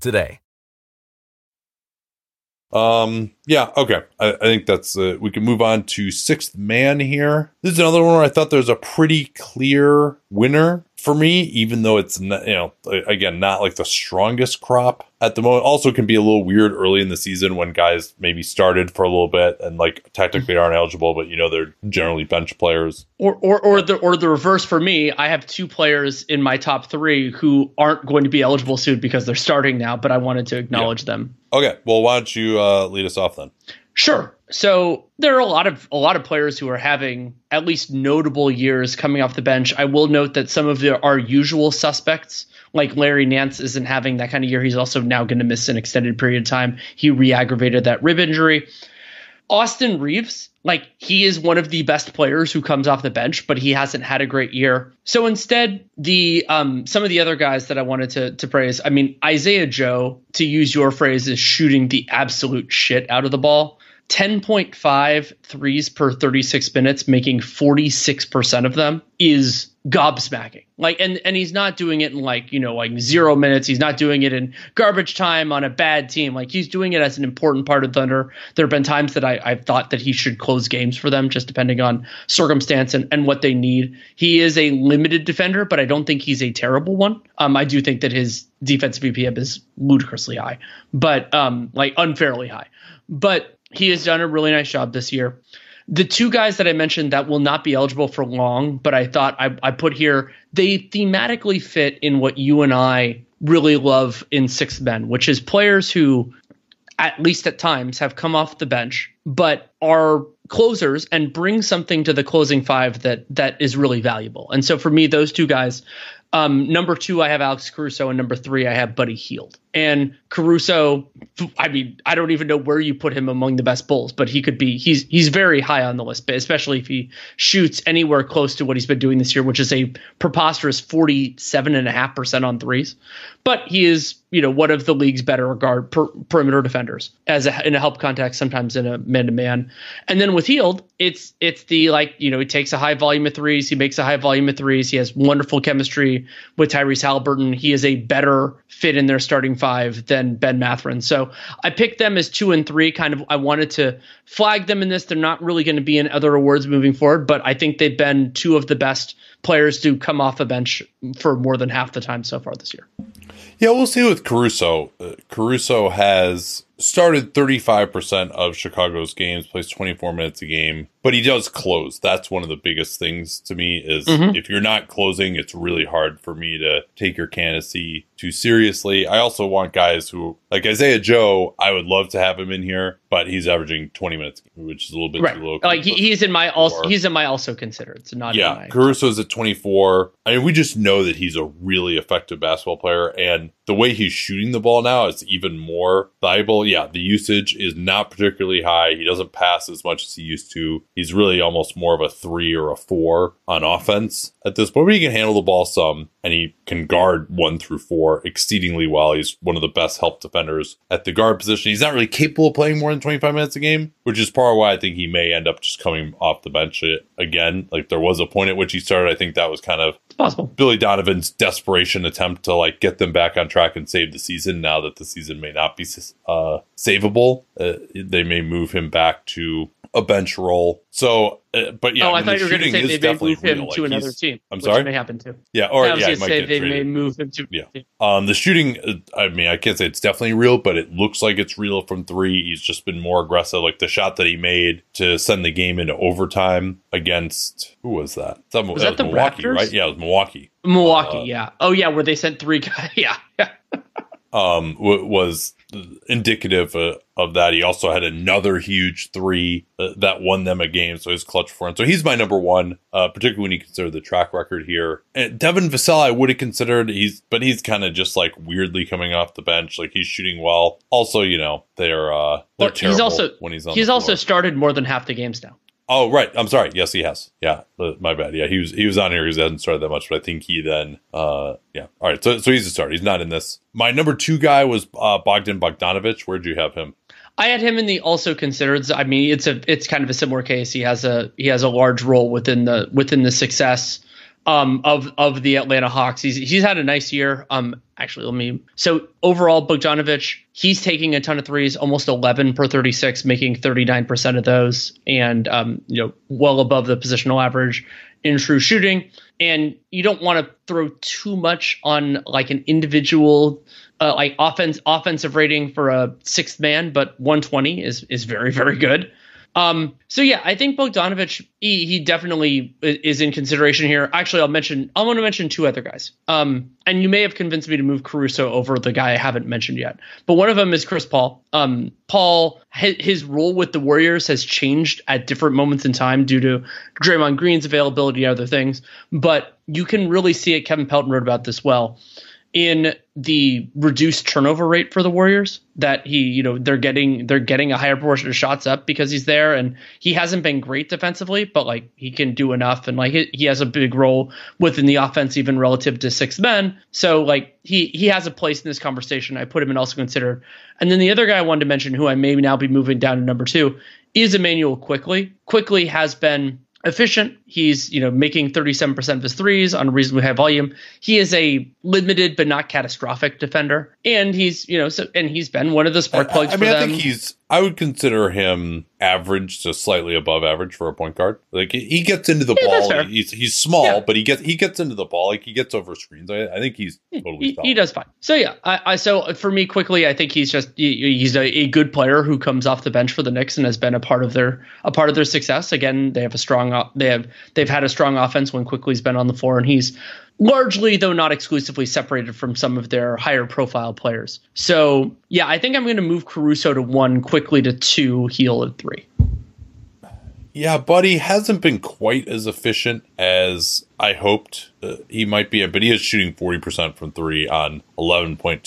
today. Um. Yeah. Okay. I, I think that's. Uh, we can move on to sixth man here. This is another one where I thought there's a pretty clear winner for me, even though it's not, you know, again, not like the strongest crop at the moment. Also, can be a little weird early in the season when guys maybe started for a little bit and like technically aren't eligible, but you know they're generally bench players. Or or or the or the reverse for me. I have two players in my top three who aren't going to be eligible soon because they're starting now, but I wanted to acknowledge yeah. them. Okay, well, why don't you uh, lead us off then? Sure. So there are a lot of a lot of players who are having at least notable years coming off the bench. I will note that some of the, our usual suspects, like Larry Nance, isn't having that kind of year. He's also now going to miss an extended period of time. He re-aggravated that rib injury. Austin Reaves, like he is one of the best players who comes off the bench, but he hasn't had a great year. So instead, the um, some of the other guys that I wanted to to praise, I mean Isaiah Joe, to use your phrase, is shooting the absolute shit out of the ball. 10.5 threes per 36 minutes, making 46% of them is gobsmacking. Like, and, and he's not doing it in like, you know, like zero minutes. He's not doing it in garbage time on a bad team. Like he's doing it as an important part of Thunder. There have been times that I, I've thought that he should close games for them, just depending on circumstance and, and what they need. He is a limited defender, but I don't think he's a terrible one. Um, I do think that his defensive BPM is ludicrously high, but um, like unfairly high. But he has done a really nice job this year. The two guys that I mentioned that will not be eligible for long, but I thought I, I put here, they thematically fit in what you and I really love in Sixth Men, which is players who, at least at times, have come off the bench, but are closers and bring something to the closing five that that is really valuable. And so for me, those two guys Um, number two, I have Alex Caruso, and number three, I have Buddy Hield. And Caruso, I mean, I don't even know where you put him among the best Bulls, but he could be. He's he's very high on the list, especially if he shoots anywhere close to what he's been doing this year, which is a preposterous forty-seven and a half percent on threes. But he is, you know, one of the league's better guard per, perimeter defenders as a, in a help context, sometimes in a man-to-man. And then with Hield, it's it's the like, you know, he takes a high volume of threes, he makes a high volume of threes, he has wonderful chemistry with Tyrese Halliburton. He is a better fit in their starting five than Ben Mathurin. So I picked them as two and three. Kind of, I wanted to flag them in this. They're not really going to be in other awards moving forward, but I think they've been two of the best players to come off the bench for more than half the time so far this year. Yeah, we'll see with Caruso. Uh, Caruso has started 35% of Chicago's games, plays 24 minutes a game, but he does close. That's one of the biggest things to me is Mhm. if you're not closing, it's really hard for me to take your candidacy too seriously. I also want guys who like Isaiah Joe, I would love to have him in here, but he's averaging 20 minutes, which is a little bit Right, too low. like he, he's in my also he's in my also considered. So not in yeah, my Caruso's at 24. I mean, we just know that he's a really effective basketball player, and the way he's shooting the ball now is even more valuable. Yeah, the usage is not particularly high. He doesn't pass as much as he used to. He's really almost more of a three or a four on offense at this point. But he can handle the ball some, and he can guard one through four exceedingly well. He's one of the best help defenders at the guard position. He's not really capable of playing more than 25 minutes a game, which is part of why I think he may end up just coming off the bench again. Like there was a point at which he started. I think that was kind of it's possible. Billy Donovan's desperation attempt to like get them back on track and save the season. Now that the season may not be uh, savable, uh, they may move him back to a bench role. So, uh, but yeah, oh, I, mean, thought you were going to say they may move him real. to Like, another team. I'm sorry. may happen too. Yeah, or I was yeah, going to say they may move him to. Yeah. Um, the shooting, uh, I mean, I can't say it's definitely real, but it looks like it's real from three. He's just been more aggressive. Like the shot that he made to send the game into overtime against who was that? That Was that the Milwaukee, Raptors? right? Yeah, it was Milwaukee. Milwaukee, Uh, yeah. Oh yeah, where they sent three guys. Yeah, yeah. Um, w- was indicative uh, of that. He also had another huge three uh, that won them a game, so he's clutch for him. So he's my number one, uh, particularly when you consider the track record here. And Devin Vassell, I would have considered he's, but he's kind of just like weirdly coming off the bench. Like he's shooting well. Also, you know, they're uh, they're Well, he's terrible also when he's on. he's also started more than half the games now. Oh right, I'm sorry. Yes, he has. Yeah, my bad. Yeah, he was he was on here. He hasn't started that much, but I think he then. Uh, yeah. All right. So so he's a start. He's not in this. My number two guy was uh, Bogdan Bogdanovich. Where'd you have him? I had him in the also considered. I mean, it's a it's kind of a similar case. He has a he has a large role within the within the success um, of of the Atlanta Hawks. He's he's had a nice year. Um, actually, let me. So overall, Bogdanovich, he's taking a ton of threes, almost 11 per 36, making 39 percent of those, and um, you know, well above the positional average in true shooting. And you don't want to throw too much on like an individual uh, like offense offensive rating for a sixth man, but 120 is is very very good. Um, so yeah, I think Bogdanovich he, he definitely is in consideration here. Actually, I'll mention I want to mention two other guys. Um, and you may have convinced me to move Caruso over the guy I haven't mentioned yet, but one of them is Chris Paul. Um, Paul his, his role with the Warriors has changed at different moments in time due to Draymond Green's availability and other things, but you can really see it. Kevin Pelton wrote about this well in the reduced turnover rate for the Warriors that he you know they're getting they're getting a higher proportion of shots up because he's there and he hasn't been great defensively but like he can do enough and like he, he has a big role within the offense even relative to six men. So like he he has a place in this conversation. I put him in also considered. And then the other guy I wanted to mention who I may now be moving down to number two is Immanuel Quickley. Quickly has been efficient. He's, you know, making 37% of his threes on a reasonably high volume. He is a limited but not catastrophic defender. And he's, you know, so and he's been one of the spark plugs I for mean, I them. think he's. I would consider him average to slightly above average for a point guard. Like he- gets into the Yeah, ball. He's he's small, Yeah. but he gets he gets into the ball. Like he gets over screens. I, I think he's totally. he, he does fine. So yeah, I, I so uh, for me Quickley, I think he's just he, he's a, a good player who comes off the bench for the Knicks and has been a part of their a part of their success. Again, they have a strong they have they've had a strong offense when Quickley's been on the floor, and he's largely though not exclusively separated from some of their higher profile players. So yeah, I think I'm going to move Caruso to one, Quickley to two, Hield at three. Yeah, Buddy hasn't been quite as efficient as I hoped uh, he might be, but he is shooting 40% from three on 11.2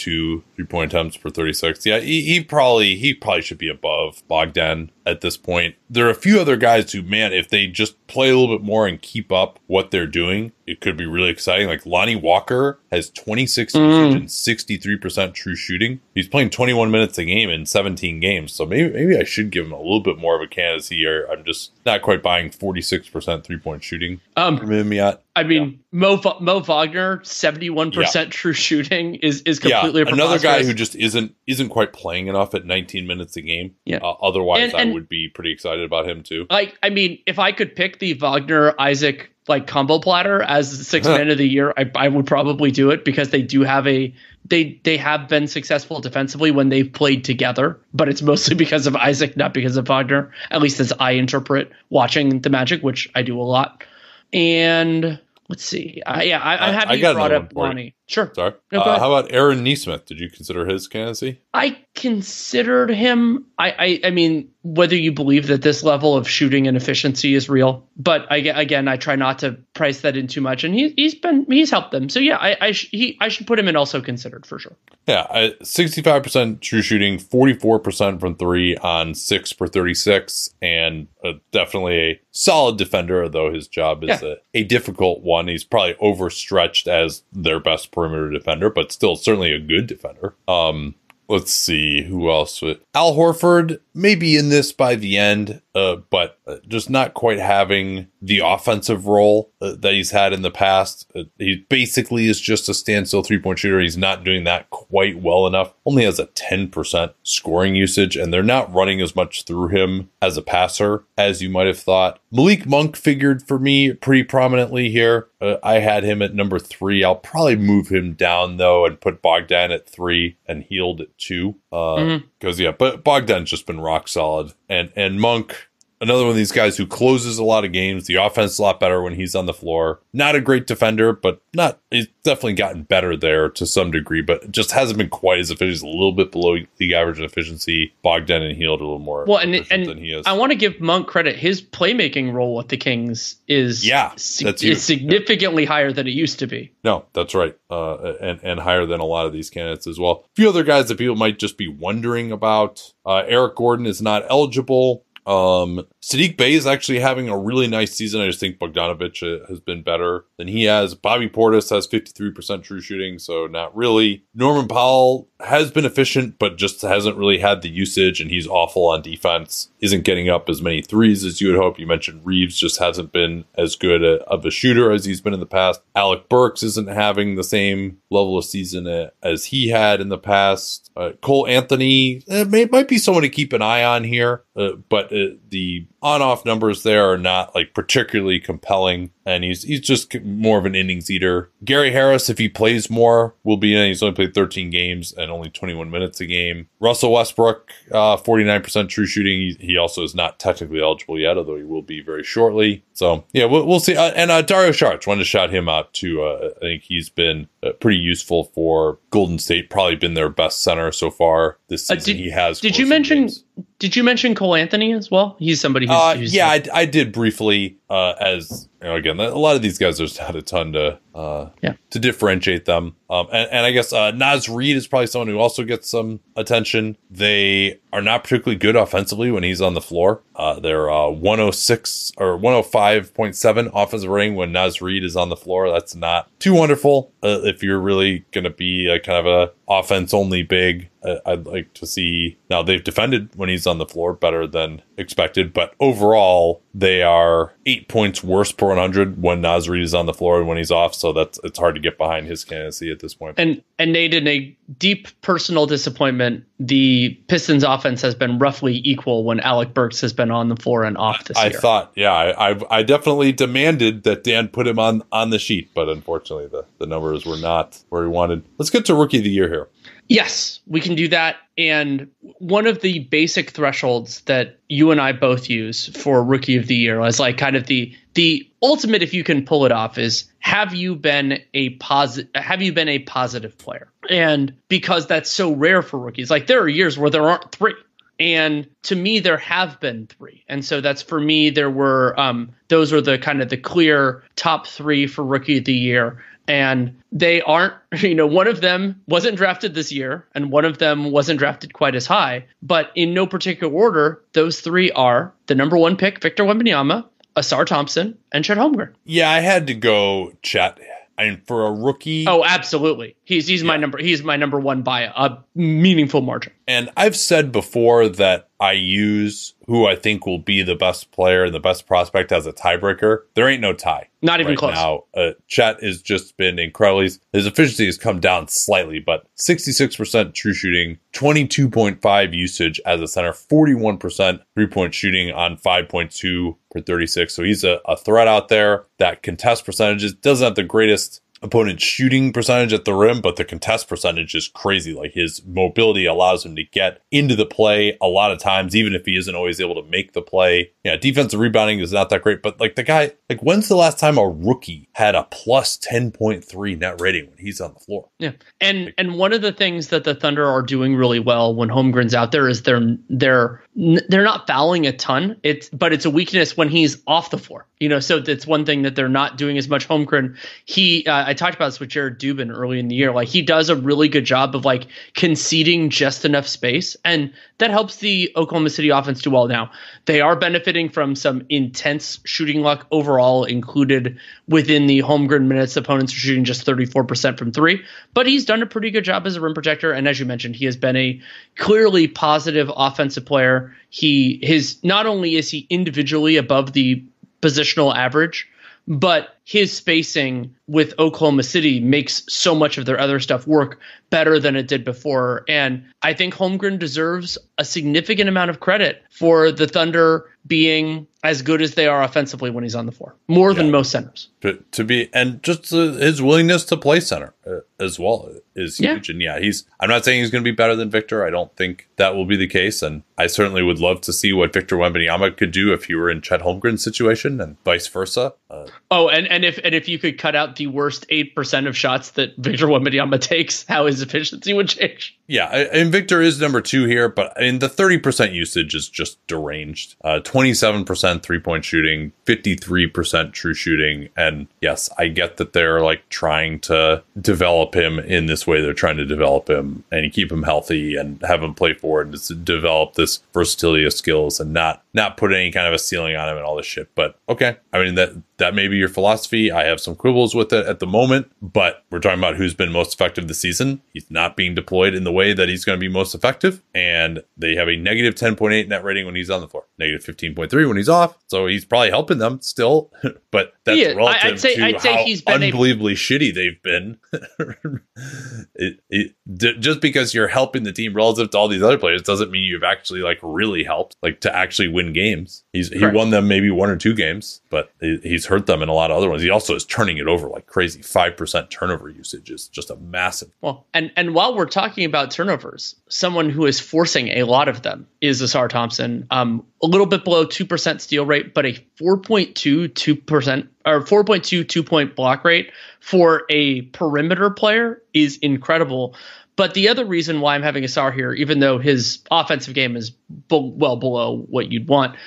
three point attempts per 36. Yeah, he, he probably he probably should be above Bogdan at this point. There are a few other guys who, man, if they just play a little bit more and keep up what they're doing, it could be really exciting. Like Lonnie Walker has 26 Mm. and 63% true shooting. He's playing 21 minutes a game in 17 games. So maybe maybe I should give him a little bit more of a candidacy here. I'm just not quite buying 46% three point shooting Um, from him yet. I mean, Mo Va- Mo Wagner, seventy-one percent true shooting is is completely yeah, another guy who just isn't isn't quite playing enough at 19 minutes a game. Yeah. Uh, otherwise, And- I would be pretty excited about him too. like I mean, if I could pick the Wagner Isaac like combo platter as the sixth Huh. man of the year, I, I would probably do it because they do have a they they have been successful defensively when they've played together, but it's mostly because of Isaac, not because of Wagner. At least as I interpret watching the Magic, which I do a lot. And let's see, I, yeah, I, I'm I- happy I you brought up one. Lonnie. Sure, Sorry. No, uh, how about Aaron Nesmith? Did you consider his candidacy? I considered him. I, I, I mean, whether you believe that this level of shooting and efficiency is real, but I, again, I try not to price that in too much. And he, he's been, he's helped them. So yeah, I, I, sh- he, I should put him in also considered for sure. Yeah, I- 65% true shooting, 44% from three on six for 36, and uh, definitely a solid defender, though his job is Yeah. a, a difficult one. He's probably overstretched as their best perimeter defender, but still certainly a good defender. Um, let's see who else. Al Horford maybe in this by the end, uh, but uh, just not quite having the offensive role uh, that he's had in the past. Uh, he basically is just a standstill three point shooter. He's not doing that quite well enough. Only has a 10% scoring usage, and they're not running as much through him as a passer as you might have thought. Malik Monk figured for me pretty prominently here. Uh, I had him at number three. I'll probably move him down though and put Bogdan at three and Hield at two. Because Mhm. yeah, but Bogdan's just been rock solid, and and Monk another one of these guys who closes a lot of games. The offense is a lot better when he's on the floor. Not a great defender, but not he's definitely gotten better there to some degree, but just hasn't been quite as efficient. He's a little bit below league average in efficiency. Bogdan and Hield a little more Well, and, and than he is. I want to give Monk credit. His playmaking role with the Kings is Yeah, sig- that's huge. is significantly higher than it used to be. No, that's right, uh, and and higher than a lot of these candidates as well. A few other guys that people might just be wondering about. Uh, Eric Gordon is not eligible. Um, Sadiq Bey is actually having a really nice season. I just think Bogdanovich uh, has been better than he has. Bobby Portis has 53% true shooting, so not really. Norman Powell has been efficient, but just hasn't really had the usage, and he's awful on defense. Isn't getting up as many threes as you would hope. You mentioned Reaves just hasn't been as good a, of a shooter as he's been in the past. Alec Burks isn't having the same level of season uh, as he had in the past. Uh, Cole Anthony uh, may, might be someone to keep an eye on here, uh, but uh, the on-off numbers there are not like particularly compelling, and he's he's just more of an innings eater. Gary Harris, if he plays more, will be in. He's only played 13 games and only 21 minutes a game. Russell Westbrook, uh, 49% true shooting. He, he also is not technically eligible yet, although he will be very shortly. So yeah, we'll, we'll see. Uh, and uh, Dario Saric, wanted to shout him out too. Uh, I think he's been uh, pretty useful for Golden State. Probably been their best center so far this Uh, season. did, he has. Did you mention? games. Did you mention Cole Anthony as well? He's somebody who's, who's yeah, I, I did briefly. Uh, as you know, again, a lot of these guys, there's not a ton to uh, Yeah. to differentiate them. Um, and, and I guess uh, Naz Reid is probably someone who also gets some attention. They are not particularly good offensively when he's on the floor. Uh, they're uh, 106 or 105.7 offensive rating when Naz Reid is on the floor. That's not too wonderful. Uh, if you're really going to be a kind of a offense only big, I'd like to see. Now they've defended when he's on the floor better than expected, but overall they are eight points worse per 100 when Naz Reid is on the floor and when he's off. So that's it's hard to get behind his candidacy at this point. And and Nate, in a deep personal disappointment, the Pistons offense has been roughly equal when Alec Burks has been on the floor and off this I year. thought, yeah, I, I I definitely demanded that Dan put him on on the sheet, but unfortunately the the numbers were not where he wanted. Let's get to rookie of the year here. Yes, we can do that. And one of the basic thresholds that you and I both use for rookie of the year is like kind of the the ultimate if you can pull it off is have you been a positive have you been a positive player? And because that's so rare for rookies, like there are years where there aren't three. And to me, there have been three. And so that's for me, there were, um, those are the kind of the clear top three for rookie of the year. And they aren't, you know, one of them wasn't drafted this year and one of them wasn't drafted quite as high. But in no particular order, those three are the number one pick, Victor Wembanyama, Ausar Thompson, and Chet Holmgren. Yeah, I had to go Chet. and for a rookie. Oh, absolutely. He's he's yeah. my number. He's my number one by a meaningful margin. And I've said before that I use who I think will be the best player and the best prospect as a tiebreaker. There ain't no tie. Not even right close. Now, uh, Chet has just been incredible. His efficiency has come down slightly, but 66% true shooting, 22.5 usage as a center, 41% three point shooting on 5.2 per 36. So he's a, a threat out there. That contest percentages doesn't have the greatest opponent shooting percentage at the rim, but the contest percentage is crazy. Like his mobility allows him to get into the play a lot of times, even if he isn't always able to make the play. Yeah, defensive rebounding is not that great, but like the guy, like when's the last time a rookie had a plus 10.3 net rating when he's on the floor? Yeah. And and one of the things that the Thunder are doing really well when Holmgren's out there is they're they're they're not fouling a ton. It's but it's a weakness when he's off the floor. You know, so that's one thing that they're not doing as much. Holmgren, he uh, I talked about this with Jared Dubin early in the year. Like he does a really good job of like conceding just enough space, and that helps the Oklahoma City offense do well. Now they are benefiting from some intense shooting luck overall, included within the Holmgren minutes. Opponents are shooting just 34% from three, but he's done a pretty good job as a rim protector. And as you mentioned, he has been a clearly positive offensive player. He his not only is he individually above the positional average, but his spacing with Oklahoma City makes so much of their other stuff work better than it did before. And I think Holmgren deserves a significant amount of credit for the Thunder being as good as they are offensively when he's on the floor, more yeah. than most centers. But to be, and just uh, his willingness to play center uh, as well is huge. Yeah. And yeah, he's, I'm not saying he's going to be better than Victor. I don't think that will be the case. And I certainly would love to see what Victor Wembanyama could do if he were in Chet Holmgren's situation and vice versa. Uh, oh, and, and if, and if you could cut out the worst 8% of shots that Victor Wembanyama takes, how his efficiency would change. Yeah. And Victor is number two here, but in the 30% usage is just deranged. Uh, 27% three point shooting, 53% true shooting. And yes, I get that they're like trying to develop him in this way. They're trying to develop him and keep him healthy and have him play forward and develop this versatility of skills and not not put any kind of a ceiling on him and all this shit. But okay, I mean that that may be your philosophy. I have some quibbles with it at the moment, but we're talking about who's been most effective this season. He's not being deployed in the way that he's going to be most effective, and they have a negative 10.8 net rating when he's on the floor, negative 15.3 when he's off. So he's probably helping them still, but that's yeah, relative I'd say, to I'd say he's been unbelievably a- shitty they've been. it, it, d- just because you're helping the team relative to all these other players doesn't mean you've actually like really helped, like to actually win games. He's he won them maybe one or two games, but he's hurt them in a lot of other ones. He also is turning it over like crazy. Five percent turnover usage is just a massive. Well, and and while we're talking about turnovers, someone who is forcing a lot of them is Ausar Thompson. Um, a little bit below two percent steal rate, but a 4.2 two percent or 4.2 two point block rate for a perimeter player is incredible. But the other reason why I'm having Ausar here, even though his offensive game is well below what you'd want,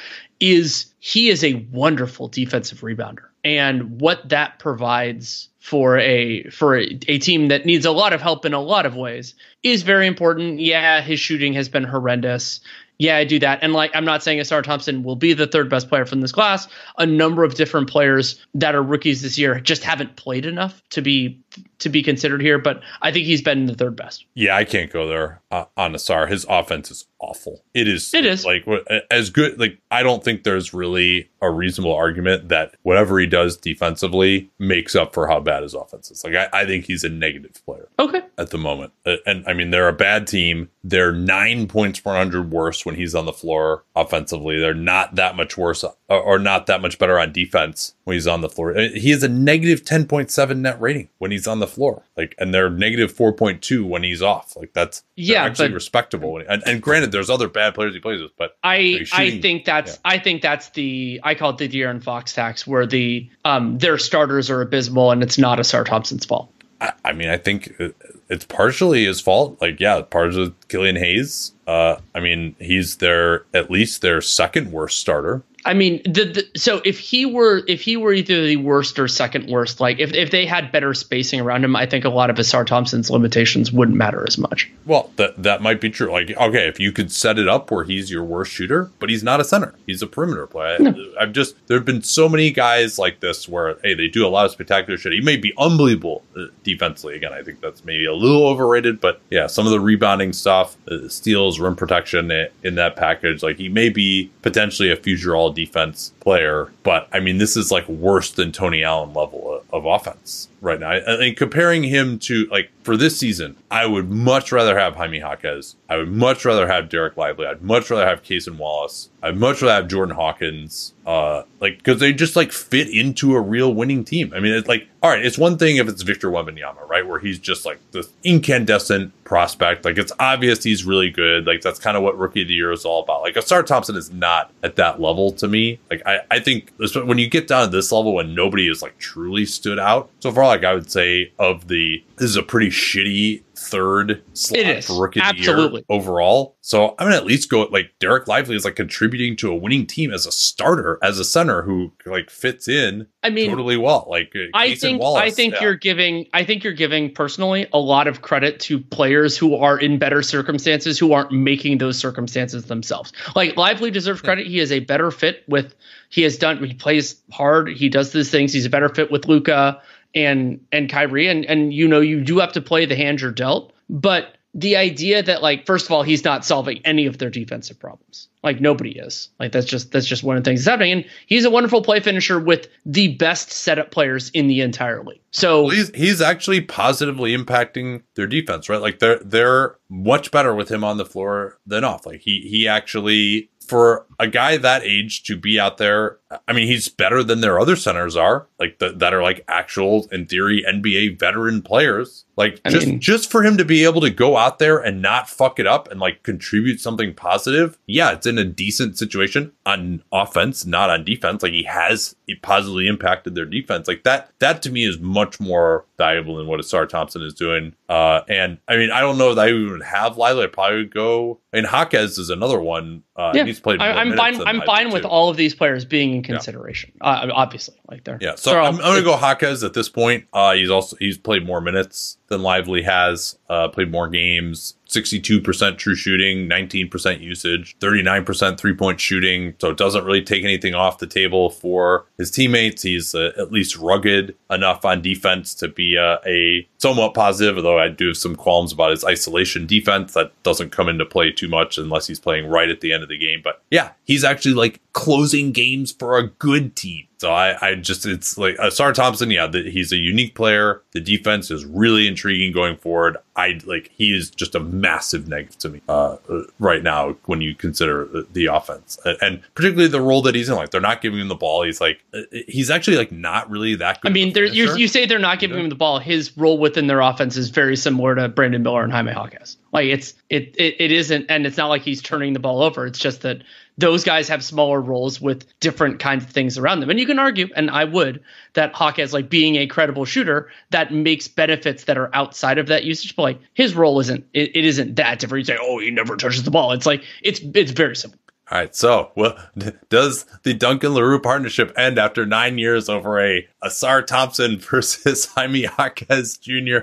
is he is a wonderful defensive rebounder. And what that provides for a for a, a, team that needs a lot of help in a lot of ways is very important. Yeah, his shooting has been horrendous yeah, I do that. And like, I'm not saying Ausar Thompson will be the third best player from this class. A number of different players that are rookies this year just haven't played enough to be to be considered here. But I think he's been the third best. Yeah, I can't go there uh, on Ausar. His offense is awful. It is. It is like as good. Like I don't think there's really a reasonable argument that whatever he does defensively makes up for how bad his offense is. Like I, I think he's a negative player. Okay. At the moment, uh, and I mean they're a bad team. They're nine points per hundred worse when he's on the floor offensively. They're not that much worse uh, or not that much better on defense when he's on the floor. Uh, he has a negative ten point seven net rating when he's on the floor. Like, and they're negative four point two when he's off. Like that's yeah, actually but, respectable. And, and granted, there's other bad players he plays with, but I I think that's yeah. I think that's the I call it the De'Aaron Fox tax, where the um their starters are abysmal and it's not Ausar Thompson's fault. I, I mean, I think uh, it's partially his fault. Like, yeah, part of Killian Hayes. Uh, I mean, he's their at least their second worst starter. I mean, the, the, so if he were if he were either the worst or second worst, like if, if they had better spacing around him, I think a lot of Ausar Thompson's limitations wouldn't matter as much. Well, that that might be true. Like, okay, if you could set it up where he's your worst shooter, but he's not a center, he's a perimeter player. No. I've just there have been so many guys like this where hey, they do a lot of spectacular shit. He may be unbelievable uh, defensively. Again, I think that's maybe a little overrated, but yeah, some of the rebounding stuff, uh, steals, rim protection in that package, like he may be potentially a future all defense player. But I mean, this is like worse than Tony Allen level of, of offense right now. I, I think comparing him to like for this season, I would much rather have Jaime Jaquez. I would much rather have Dereck Lively. I'd much rather have Cason Wallace. I'd much rather have Jordan Hawkins. Uh, like because they just like fit into a real winning team. I mean, it's like all right, it's one thing if it's Victor Wembanyama, right, where he's just like this incandescent prospect. Like it's obvious he's really good. Like that's kind of what Rookie of the Year is all about. Like Ausar Thompson is not at that level to me. Like I, I think when you get down to this level when nobody is like truly stood out so far, like I would say of the this is a pretty shitty third slot for rookie Absolutely. year overall. So I'm gonna at least go like Dereck Lively is like contributing to a winning team as a starter, as a center who like fits in. I mean, totally well. Like uh, I think Wallace, I think yeah. you're giving I think you're giving personally a lot of credit to players who are in better circumstances who aren't making those circumstances themselves. Like Lively deserves credit. He is a better fit with. He has done. He plays hard. He does these things. He's a better fit with Luka and and Kyrie, and and you know you do have to play the hand you're dealt, but the idea that like first of all he's not solving any of their defensive problems. Like nobody is. Like that's just that's just one of the things that's happening. And he's a wonderful play finisher with the best setup players in the entire league. So well, he's he's actually positively impacting their defense right? Like they're they're much better with him on the floor than off. Like he he actually for a guy that age to be out there, I mean, he's better than their other centers are, like the, that are like actual, in theory, NBA veteran players. Like I just mean, just for him to be able to go out there and not fuck it up and like contribute something positive. Yeah, it's in a decent situation on offense, not on defense. Like he has positively impacted their defense. Like that that to me is much more valuable than what Ausar Thompson is doing. Uh, and I mean, I don't know that I would have Lila. I probably would go. I mean, Jaquez is another one. Uh, yeah. he's played. I, am fine. I'm fine with all of these players being in consideration. Yeah. Uh, obviously, like they're yeah. So I'm, I'm going to go Jaquez at this point. Uh, he's also he's played more minutes than Lively has. Uh, played more games. 62% true shooting, 19% usage, 39% three point shooting. So it doesn't really take anything off the table for his teammates. He's uh, at least rugged enough on defense to be uh, a somewhat positive, although I do have some qualms about his isolation defense. That doesn't come into play too much unless he's playing right at the end of the game. But yeah, he's actually like closing games for a good team. So I, I just, it's like uh, Ausar Thompson. Yeah, the, he's a unique player. The defense is really intriguing going forward. I like, he is just a massive negative to me uh, right now when you consider the offense and particularly the role that he's in. Like, they're not giving him the ball. He's like, uh, he's actually like not really that good. I mean, you, you say they're not giving him the ball. His role within their offense is very similar to Brandon Miller and Jaime Jaquez. Like, it's, it, it, it isn't, and it's not like he's turning the ball over. It's just that those guys have smaller roles with different kinds of things around them. And you can argue, and I would, that Jaquez like being a credible shooter that makes benefits that are outside of that usage. But like his role isn't it, it isn't that different. You say, oh, he never touches the ball. It's like it's it's very simple. All right, so well, does the Duncan Leroux partnership end after nine years over a Ausar Thompson versus Jaime Jaquez Jr.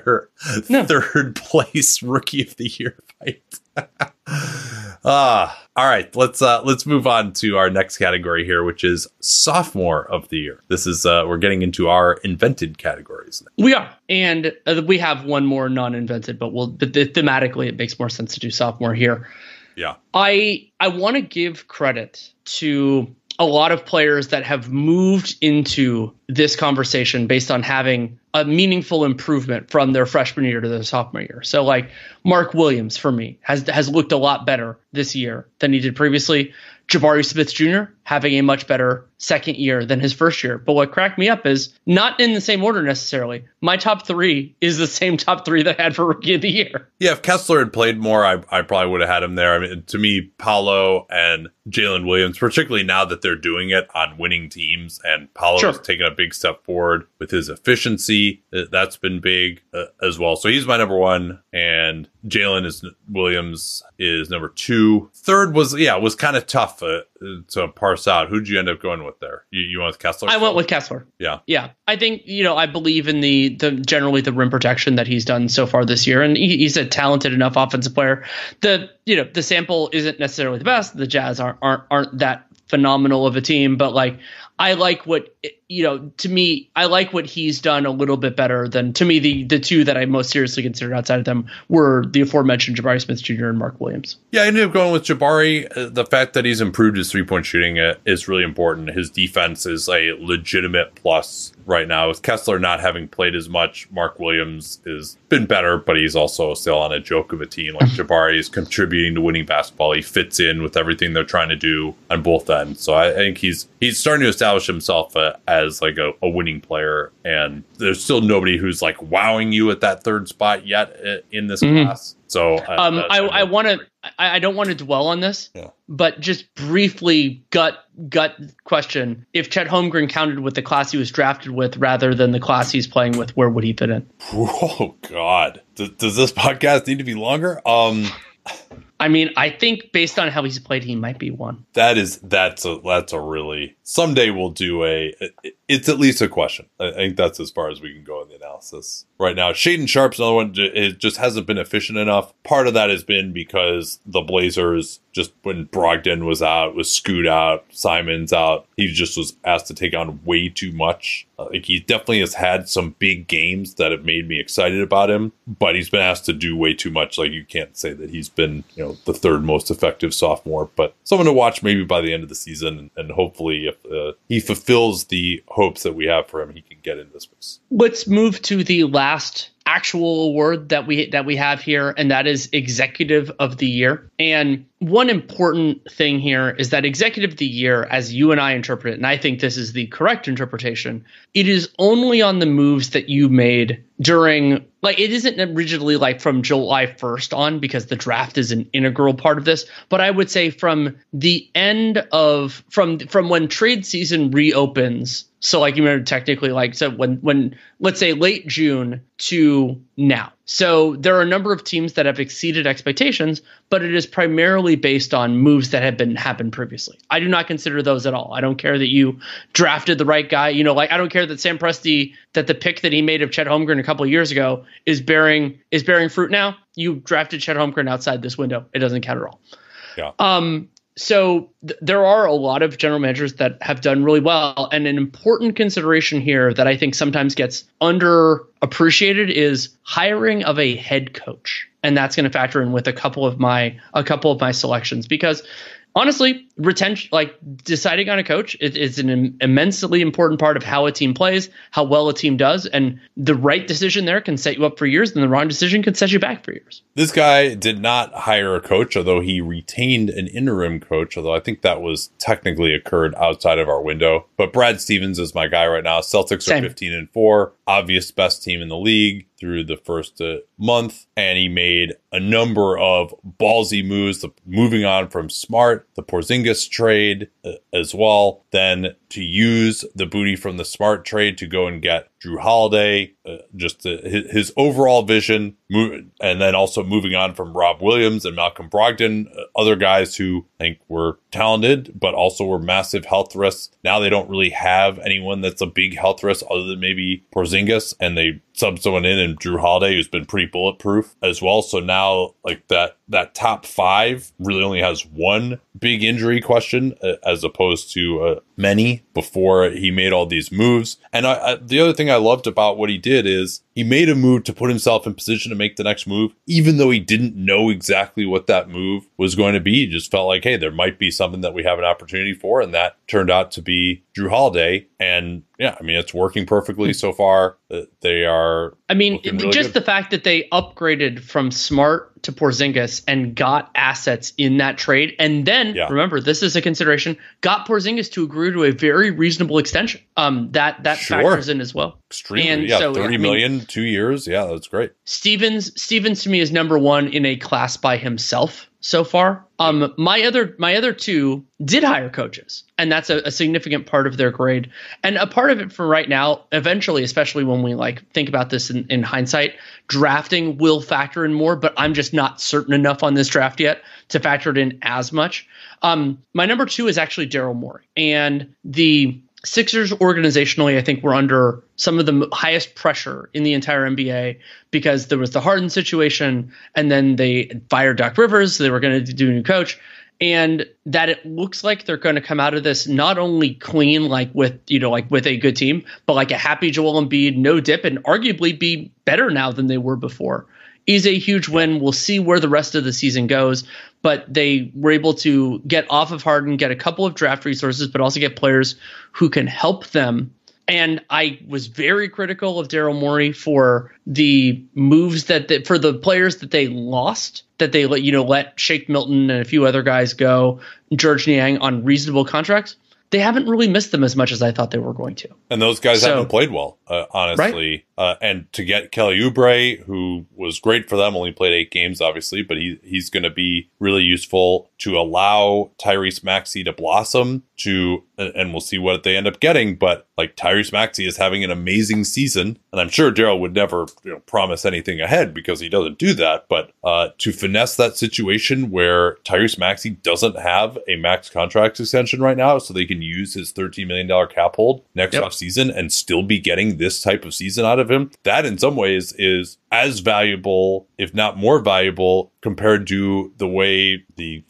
No. third place Rookie of the Year fight? Ah, all right. Let's uh, let's move on to our next category here, which is sophomore of the year. This is uh, we're getting into our invented categories. We are, and uh, we have one more non-invented, but we'll but thematically it makes more sense to do sophomore here. Yeah, I I want to give credit to a lot of players that have moved into this conversation based on having a meaningful improvement from their freshman year to their sophomore year. So like Mark Williams for me has has looked a lot better this year than he did previously. Jabari Smith Jr. having a much better second year than his first year. But what cracked me up is not in the same order necessarily. My top three is the same top three that I had for rookie of the year. Yeah, if Kessler had played more, I, I probably would have had him there. I mean, to me, Paolo and Jalen Williams, particularly now that they're doing it on winning teams, and Paolo's sure. taking a big step forward with his efficiency uh, that's been big uh, as well. So he's my number one, and Jalen is Williams is number two. Third was yeah was kind of tough uh, to parse out. Who'd you end up going with there? You, you went with Kessler. I went with Kessler. Yeah, yeah. I think you know I believe in the the generally the rim protection that he's done so far this year, and he, he's a talented enough offensive player. The you know the sample isn't necessarily the best. The Jazz aren't aren't, aren't that phenomenal of a team, but like I like what you know. To me, I like what he's done a little bit better than to me the the two that I most seriously considered outside of them were the aforementioned Jabari Smith Jr. and Mark Williams. Yeah, I ended up going with Jabari. Uh, the fact that he's improved his three point shooting uh, is really important. His defense is a legitimate plus right now. With Kessler not having played as much, Mark Williams has been better, but he's also still on a joke of a team. Like Jabari is contributing to winning basketball. He fits in with everything they're trying to do on both ends. So I, I think he's he's starting to establish himself uh, as like a, a, winning player. And there's still nobody who's like wowing you at that third spot yet uh, in this mm-hmm. class. So uh, um, I, I want to I, I, don't want to dwell on this, yeah. but just briefly gut gut question: If Chet Holmgren counted with the class he was drafted with rather than the class he's playing with, where would he fit in? Oh God, does, does this podcast need to be longer? Um. I mean, I think based on how he's played, he might be one. That is that's a that's a really someday we'll do a. It's at least a question. I think that's as far as we can go in the analysis right now. Shaedon Sharpe's another one. It just hasn't been efficient enough. Part of that has been because the Blazers just when Brogdon was out, was Scoot out, Simons out, he just was asked to take on way too much. Uh, like he definitely has had some big games that have made me excited about him, but he's been asked to do way too much. Like you can't say that he's been, you know, the third most effective sophomore, but someone to watch maybe by the end of the season, and hopefully if uh, he fulfills the hopes that we have for him, he can get in this mix. Let's move to the last actual award that we that we have here and that is executive of the year. And one important thing here is that executive of the year as you and I interpret it and I think this is the correct interpretation it is only on the moves that you made during like it isn't originally like from July 1st on because the draft is an integral part of this but I would say from the end of from from when trade season reopens so like you remember technically like so when when let's say late June to now. So there are a number of teams that have exceeded expectations, but it is primarily based on moves that have been happened previously. I do not consider those at all. I don't care that you drafted the right guy. You know, like I don't care that Sam Presti that the pick that he made of Chet Holmgren a couple of years ago is bearing is bearing fruit now. You drafted Chet Holmgren outside this window. It doesn't count at all. Yeah. Um so th- there are a lot of general managers that have done really well and an important consideration here that i think sometimes gets underappreciated is hiring of a head coach and that's going to factor in with a couple of my a couple of my selections because honestly, retention, like deciding on a coach, is, it's an immensely important part of how a team plays, how well a team does, and the right decision there can set you up for years, and the wrong decision can set you back for years. This guy did not hire a coach, although he retained an interim coach, although I think that was technically occurred outside of our window. But Brad Stevens is my guy right now. Celtics Same. are 15 and 4, obvious best team in the league through the first uh, month, and he made a number of ballsy moves, the, moving on from Smart, the Porzingis trade uh, as well, then to use the booty from the Smart trade to go and get Jrue Holiday, uh, just uh, his, his, overall vision, and then also moving on from Rob Williams and Malcolm Brogdon, uh, other guys who I think were talented, but also were massive health risks. Now they don't really have anyone that's a big health risk other than maybe Porzingis, and they sub someone in and Jrue Holiday, who's been pretty bulletproof as well. So now, like that, that top five really only has one big injury question uh, as opposed to uh, many before he made all these moves. And I, I, the other thing I loved about what he did is he made a move to put himself in position to make the next move, even though he didn't know exactly what that move was going to be. He just felt like, hey, there might be something that we have an opportunity for. And that turned out to be Jrue Holiday. And yeah, I mean, it's working perfectly so far. They are. I mean, really just good. the fact that they upgraded from Smart to Porzingis and got assets in that trade. And then yeah. remember, this is a consideration, got Porzingis to agree to a very reasonable extension. Um, that that sure. factors in as well. Extremely. And yeah, so, thirty yeah, million, mean, two years. Yeah, that's great. Stevens Stevens to me is number one in a class by himself so far. Um, my other my other two did hire coaches, and that's a, a, significant part of their grade. And a part of it for right now, eventually, especially when we like think about this in, in hindsight, drafting will factor in more. But I'm just not certain enough on this draft yet to factor it in as much. Um, my number two is actually Daryl Morey, and the Sixers organizationally, I think, were under some of the highest pressure in the entire NBA because there was the Harden situation, and then they fired Doc Rivers. So they were going to do a new coach, and that it looks like they're going to come out of this not only clean, like with you know, like with a good team, but like a happy Joel Embiid, no dip, and arguably be better now than they were before is a huge win. We'll see where the rest of the season goes, but they were able to get off of Harden, get a couple of draft resources, but also get players who can help them. And I was very critical of Daryl Morey for the moves that they, for the players that they lost, that they let you know let Shake Milton and a few other guys go, Georges Niang on reasonable contracts they haven't really missed them as much as I thought they were going to. And those guys so, haven't played well, uh, honestly. Right? Uh, and to get Kelly Oubre, who was great for them, only played eight games, obviously, but he he's going to be really useful to allow Tyrese Maxey to blossom. To and we'll see what they end up getting. But like Tyrese Maxey is having an amazing season, and I'm sure Daryl would never you know, promise anything ahead because he doesn't do that. But uh, to finesse that situation where Tyrese Maxey doesn't have a max contract extension right now, so they can use his 13 million dollar cap hold next yep. off season and still be getting this type of season out of him, that in some ways is as valuable, if not more valuable, compared to the way the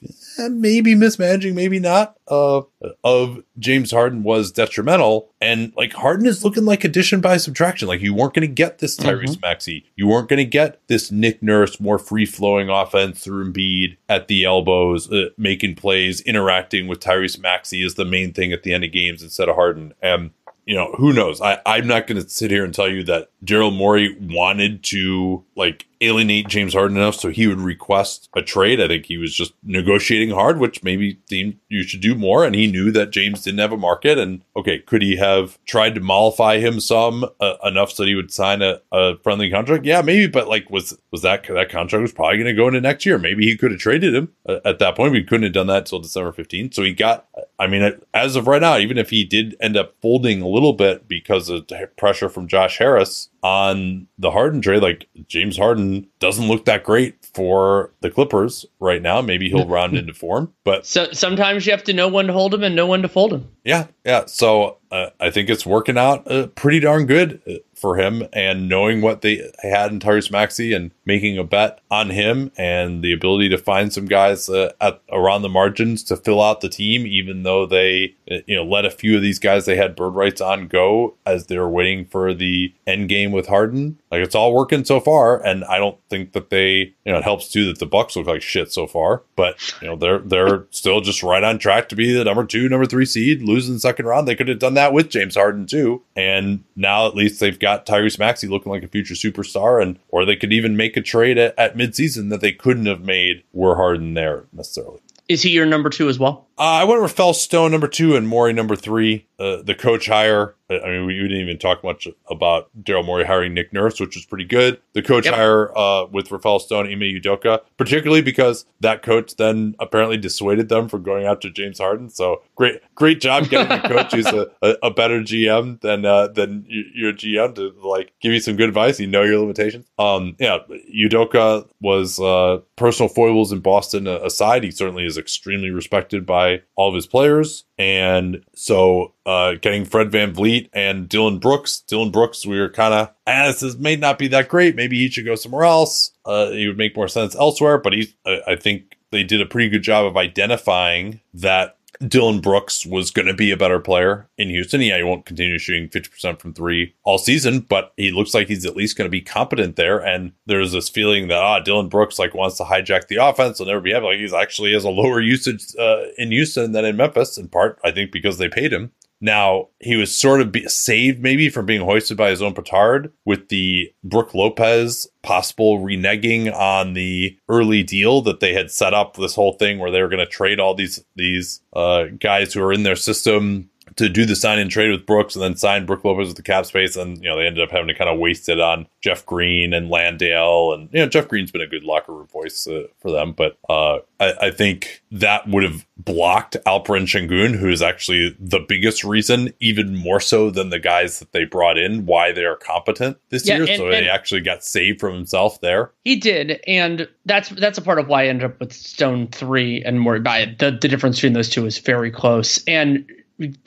maybe mismanaging, maybe not, uh, of James Harden was detrimental. And like Harden is looking like addition by subtraction. Like you weren't going to get this Tyrese mm-hmm. Maxey. You weren't going to get this Nick Nurse more free flowing offense through Embiid at the elbows, uh, making plays, interacting with Tyrese Maxey is the main thing at the end of games instead of Harden. And you know, who knows? I, I'm not going to sit here and tell you that Daryl Morey wanted to like alienate James Harden enough so he would request a trade. I think he was just negotiating hard, which maybe seemed you should do more. And he knew that James didn't have a market. And okay, could he have tried to mollify him some uh, enough so that he would sign a, a friendly contract? Yeah, maybe. But like, was was that that contract was probably going to go into next year? Maybe he could have traded him uh, at that point. We couldn't have done that until December 15th. So he got. I mean, as of right now, even if he did end up folding a little bit because of pressure from Josh Harris, on the Harden trade, like James Harden doesn't look that great for the Clippers right now. Maybe he'll round into form, but so sometimes you have to know when to hold him and know when to fold him. Yeah, yeah. So uh, I think it's working out uh, pretty darn good uh, for him and knowing what they had in Tyrese Maxey and making a bet on him and the ability to find some guys uh, at around the margins to fill out the team, even though they uh, you know let a few of these guys they had bird rights on go as they were waiting for the end game with Harden. Like it's all working so far, and I don't think that they you know helps too that the Bucks look like shit so far, but you know they're they're still just right on track to be the number two, number three seed, losing the second round. They could have done that with James Harden too, and now at least they've got Tyrese Maxey looking like a future superstar, and or they could even make a trade at, at midseason that they couldn't have made were Harden there necessarily. Is he your number two as well? Uh, I went with Rafael Stone number two and Morey number three. Uh, the coach hire. I mean, we, we didn't even talk much about Daryl Morey hiring Nick Nurse, which was pretty good. The coach yep. hire uh, with Rafael Stone, Ime Udoka, particularly because that coach then apparently dissuaded them from going out to James Harden. So great, great job getting a coach who's a, a, a, better GM than uh, than your GM to like give you some good advice. You know your limitations. Um, yeah, Udoka was uh, personal foibles in Boston aside. He certainly is extremely respected by all of his players. And so uh, getting Fred VanVleet and Dillon Brooks. Dillon Brooks, we were kind of, ah, this may not be that great. Maybe he should go somewhere else. Uh, he would make more sense elsewhere. But he's, I, I think they did a pretty good job of identifying that Dillon Brooks was going to be a better player in Houston. Yeah, he won't continue shooting 50% from three all season, but he looks like he's at least going to be competent there. And there's this feeling that, ah, Dillon Brooks like wants to hijack the offense. He'll never be able, like he's actually has a lower usage uh, in Houston than in Memphis, in part, I think, because they paid him. Now, he was sort of be- saved maybe from being hoisted by his own petard with the Brook Lopez possible reneging on the early deal that they had set up this whole thing where they were going to trade all these these uh, guys who are in their system to do the sign and trade with Brooks and then sign Brook Lopez with the cap space. And, you know, they ended up having to kind of waste it on Jeff Green and Landale. And, you know, Jeff Green's been a good locker room voice uh, for them. But uh, I, I, think that would have blocked Alperen Sengun, who is actually the biggest reason, even more so than the guys that they brought in, why they are competent this yeah, year. And, so and he actually got saved from himself there. He did. And that's that's a part of why I ended up with Stone 3 and more. By the, the difference between those two is very close. And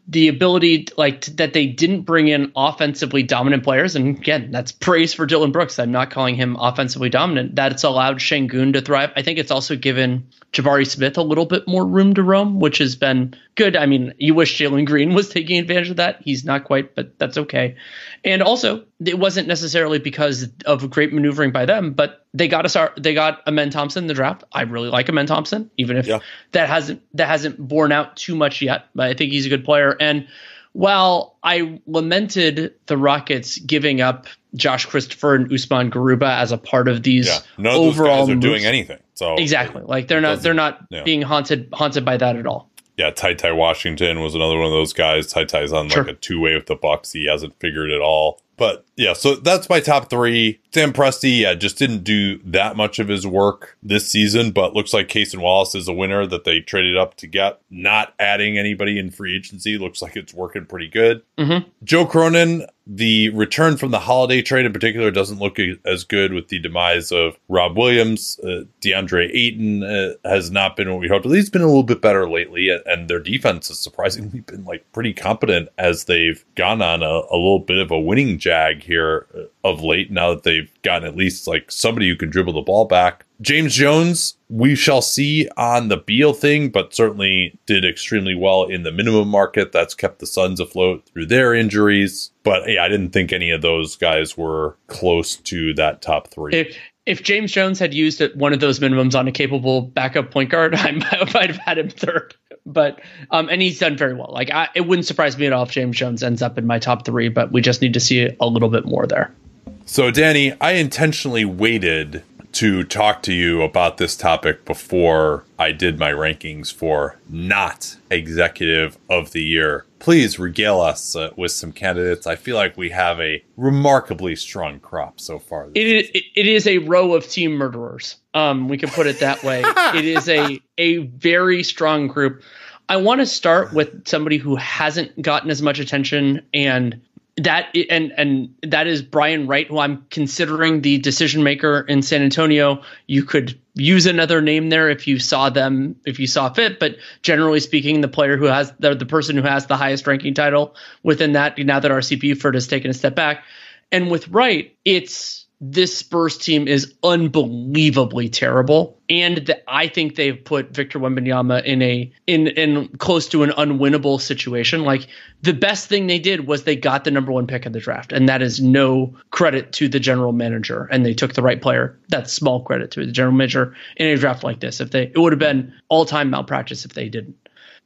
the ability like that they didn't bring in offensively dominant players. And again that's praise for Dillon Brooks. I'm not calling him offensively dominant. That's allowed Sengun to thrive. I think it's also given Jabari Smith a little bit more room to roam which has been good I mean you wish Jalen Green was taking advantage of that he's not quite but that's okay and also it wasn't necessarily because of great maneuvering by them but they got us our they got Amen Thompson in the draft I really like Amen Thompson even if yeah. that hasn't that hasn't borne out too much yet but I think he's a good player and while I lamented the Rockets giving up Josh Christopher and Usman Garuba as a part of these yeah. None overall of those guys are doing anything. So exactly, like they're not they're not yeah. being haunted haunted by that at all. Yeah, Ty Ty Washington was another one of those guys. Ty Ty's on sure. like a two way with the Bucks. He hasn't figured it all. But yeah, so that's my top three. Sam Presti, yeah, just didn't do that much of his work this season, but looks like Cason Wallace is a winner that they traded up to get. Not adding anybody in free agency looks like it's working pretty good. Mm-hmm. Joe Cronin, the return from the Holiday trade in particular doesn't look as good with the demise of Rob Williams. Uh, DeAndre Ayton uh, has not been what we hoped. He's been a little bit better lately, and their defense has surprisingly been like pretty competent as they've gone on a, a little bit of a winning jag here uh, of late. Now that they've gotten at least like somebody who can dribble the ball back. James Jones, we shall see on the Beal thing, but certainly did extremely well in the minimum market. That's kept the Suns afloat through their injuries. But yeah, I didn't think any of those guys were close to that top three. If if James Jones had used one of those minimums on a capable backup point guard, I might have had him third. But um, and he's done very well. Like I, it wouldn't surprise me at all if James Jones ends up in my top three. But we just need to see a little bit more there. So Danny, I intentionally waited to talk to you about this topic before I did my rankings for not executive of the year. Please regale us uh, with some candidates. I feel like we have a remarkably strong crop so far. It is, it is a row of team murderers. Um, we can put it that way. it is a a very strong group. I want to start with somebody who hasn't gotten as much attention and that and and that is Brian Wright, who I'm considering the decision maker in San Antonio. You could use another name there if you saw them, if you saw fit, but generally speaking, the player who has the, the person who has the highest ranking title within that. Now that RC Buford has taken a step back, and with Wright, it's this Spurs team is unbelievably terrible, and I think they've put Victor Wembanyama in a in in close to an unwinnable situation. Like the best thing they did was they got the number one pick in the draft, and that is no credit to the general manager. And they took the right player. That's small credit to the general manager in a draft like this. If they, it would have been all time malpractice if they didn't.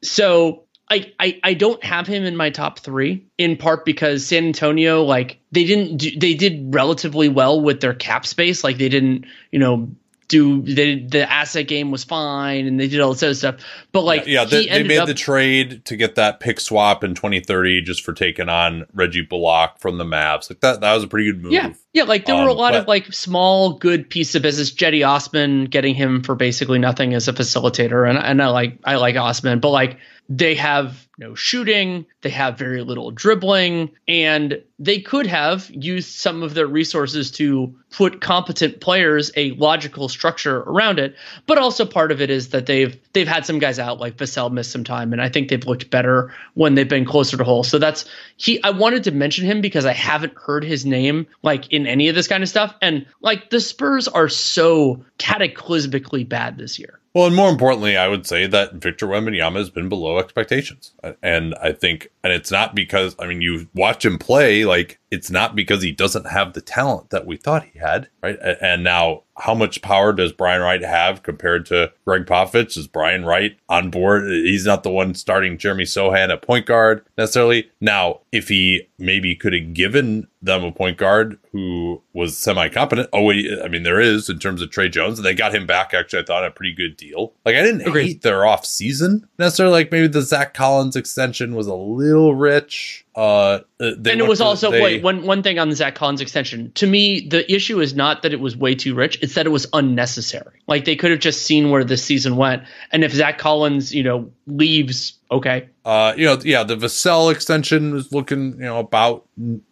So I, I, I don't have him in my top three in part because San Antonio like they didn't do, they did relatively well with their cap space. Like they didn't you know do they, the asset game was fine and they did all this other stuff. But like yeah, yeah they, they, made up, the trade to get that pick swap in 2030 just for taking on Reggie Bullock from the Mavs. Like that that was a pretty good move. yeah yeah like there um, were a um, lot but, of like small good piece of business. Cedi Osman getting him for basically nothing as a facilitator. And, and I like I like Osman but like they have no shooting, they have very little dribbling, and they could have used some of their resources to put competent players a logical structure around it. But also part of it is that they've they've had some guys out, like Vassell missed some time, and I think they've looked better when they've been closer to hole. So that's he I wanted to mention him because I haven't heard his name like in any of this kind of stuff. And like the Spurs are so cataclysmically bad this year. Well, and more importantly, I would say that Victor Wembanyama has been below expectations, and I think, and it's not because I mean you watch him play, like it's not because he doesn't have the talent that we thought he had, right? And now, how much power does Brian Wright have compared to Gregg Popovich? Is Brian Wright on board? He's not the one starting Jeremy Sochan at point guard necessarily. Now, if he maybe could have given them a point guard who was semi competent, oh, wait, I mean, there is in terms of Tre Jones, and they got him back actually, I thought, a pretty good deal. Like, I didn't Agreed. hate their off season necessarily. Like, maybe the Zach Collins extension was a little little rich. Uh, and it was to, also they, wait one one thing on the Zach Collins extension. To me, the issue is not that it was way too rich; it's that it was unnecessary. Like they could have just seen where the season went, and if Zach Collins, you know, leaves, okay. Uh, you know, yeah, the Vassell extension was looking, you know, about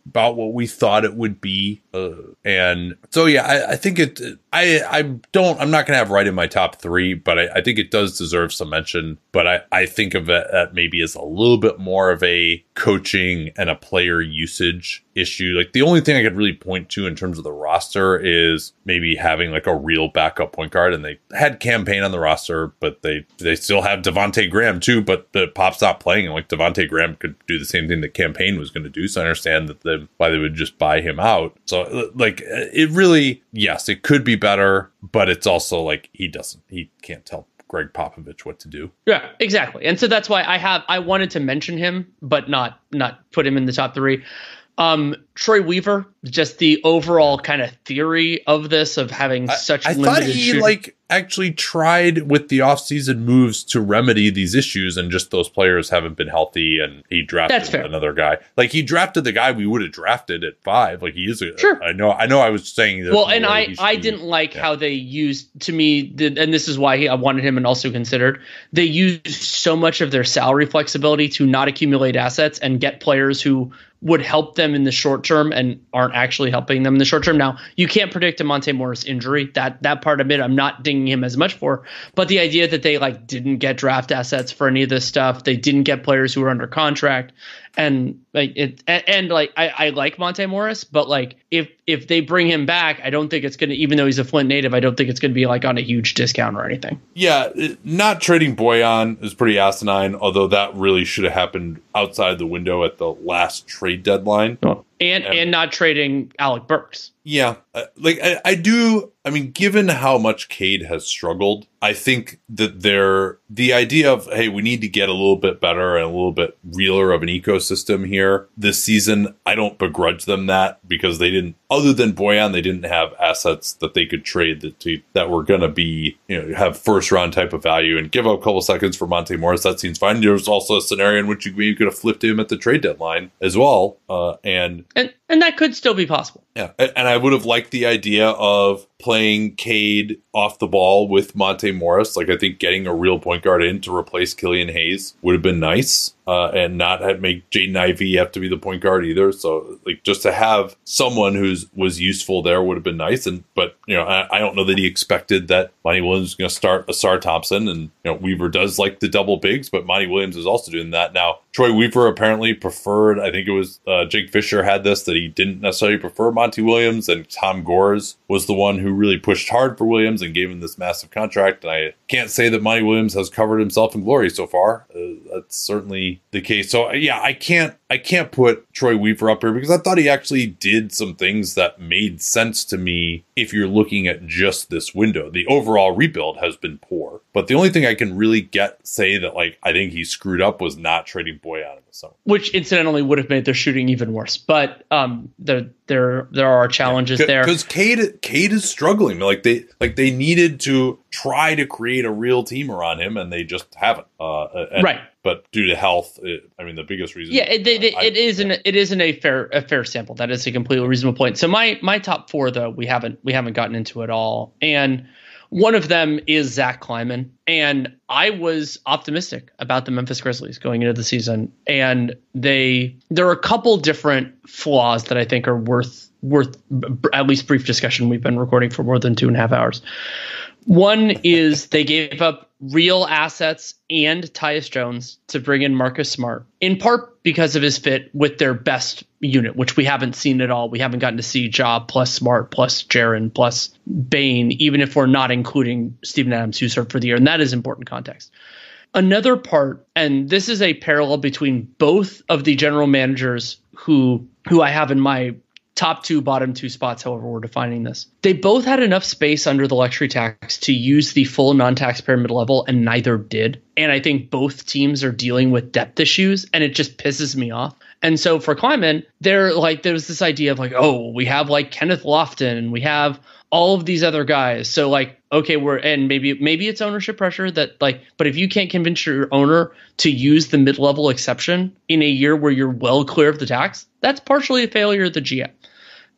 about what we thought it would be, uh, and so yeah, I, I think it. I I don't. I'm not gonna have Wright in my top three, but I, I think it does deserve some mention. But I I think of it that maybe as a little bit more of a coaching and a player usage issue. Like the only thing I could really point to in terms of the roster is maybe having like a real backup point guard. And they had Cam Payne on the roster, but they they still have Devonte Graham too. But the pop stopped playing, and like Devonte Graham could do the same thing that Cam Payne was going to do. So I understand that the why they would just buy him out. So uh, like uh, it really, yes, it could be better, but it's also like he doesn't, he can't tell Gregg Popovich what to do. Yeah, exactly. And so that's why I have I wanted to mention him, but not not put him in the top three. Um, Troy Weaver, just the overall kind of theory of this of having such I, I thought he shooting. like actually tried with the offseason moves to remedy these issues and just those players haven't been healthy and he drafted another guy. Like he drafted the guy we would have drafted at 5. Like he is a, sure. I know I know I was saying Well, and I I didn't like yeah. how they used to me the, and this is why he, I wanted him and also considered. They used so much of their salary flexibility to not accumulate assets and get players who would help them in the short term and aren't actually helping them in the short term. Now, you can't predict a Monte Morris injury. That that part of it I'm not dinging him as much for. But the idea that they like didn't get draft assets for any of this stuff, they didn't get players who were under contract, and like it and, and, like I, I like Monte Morris, but like if if they bring him back, I don't think it's gonna even though he's a Flint native, I don't think it's gonna be like on a huge discount or anything. Yeah, not trading Bojan is pretty asinine, although that really should have happened outside the window at the last trade deadline. Oh and and not trading Alec Burks. Yeah, uh, like I, I do. I mean, given how much Cade has struggled, I think that they're the idea of hey, we need to get a little bit better and a little bit realer of an ecosystem here this season. I don't begrudge them that because they didn't, other than Bojan, they didn't have assets that they could trade that to, that were going to be you know have first round type of value and give up a couple seconds for Monte Morris. That seems fine. There was also a scenario in which you, you could have flipped him at the trade deadline as well, uh, and and and that could still be possible. Yeah, and I would have liked the idea of playing Cade off the ball with Monte Morris. Like I think getting a real point guard in to replace Killian Hayes would have been nice, uh, and not have make Jaden Ivey have to be the point guard either. So like just to have someone who's was useful there would have been nice. And but you know I, I don't know that he expected that Monty Williams was going to start Ausar Thompson, and you know Weaver does like the double bigs, but Monty Williams is also doing that now. Troy Weaver apparently preferred. I think it was uh, Jake Fisher had this that he didn't necessarily prefer Monty Williams, and Tom Gores was the one who really pushed hard for Williams and gave him this massive contract. And I can't say that Monty Williams has covered himself in glory so far. Uh, that's certainly the case. So yeah, I can't I can't put Troy Weaver up here because I thought he actually did some things that made sense to me if you're looking at just this window. The overall rebuild has been poor, but the only thing I can really get say that like I think he screwed up was not trading Bojan in the summer, which incidentally would have made their shooting even worse. But um, there there there are challenges yeah, there because Cade Cade is struggling. Like they like they needed to try to create a real team around him, and they just haven't. Uh, and, right but due to health, it, I mean, the biggest reason. Yeah, it, it, I, it isn't. It isn't a fair a fair sample. That is a completely reasonable point. So my my top four though we haven't we haven't gotten into at all, and one of them is Zach Kleiman, and I was optimistic about the Memphis Grizzlies going into the season, and they there are a couple different flaws that I think are worth worth at least brief discussion. We've been recording for more than two and a half hours. One is they gave up real assets and Tyus Jones to bring in Marcus Smart, in part because of his fit with their best unit, which we haven't seen at all. We haven't gotten to see Job plus Smart plus Jaren plus Bane, even if we're not including Steven Adams, who served for the year. And that is important context. Another part, and this is a parallel between both of the general managers who who I have in my top two, bottom two spots, however we're defining this. They both had enough space under the luxury tax to use the full non taxpayer mid level, and neither did. And I think both teams are dealing with depth issues, and it just pisses me off. And so for Kleiman, there like there was this idea of like, oh, we have like Kenneth Lofton and we have all of these other guys. So like, okay, we're and maybe maybe it's ownership pressure that like, but if you can't convince your owner to use the mid level exception in a year where you're well clear of the tax, that's partially a failure of the GM.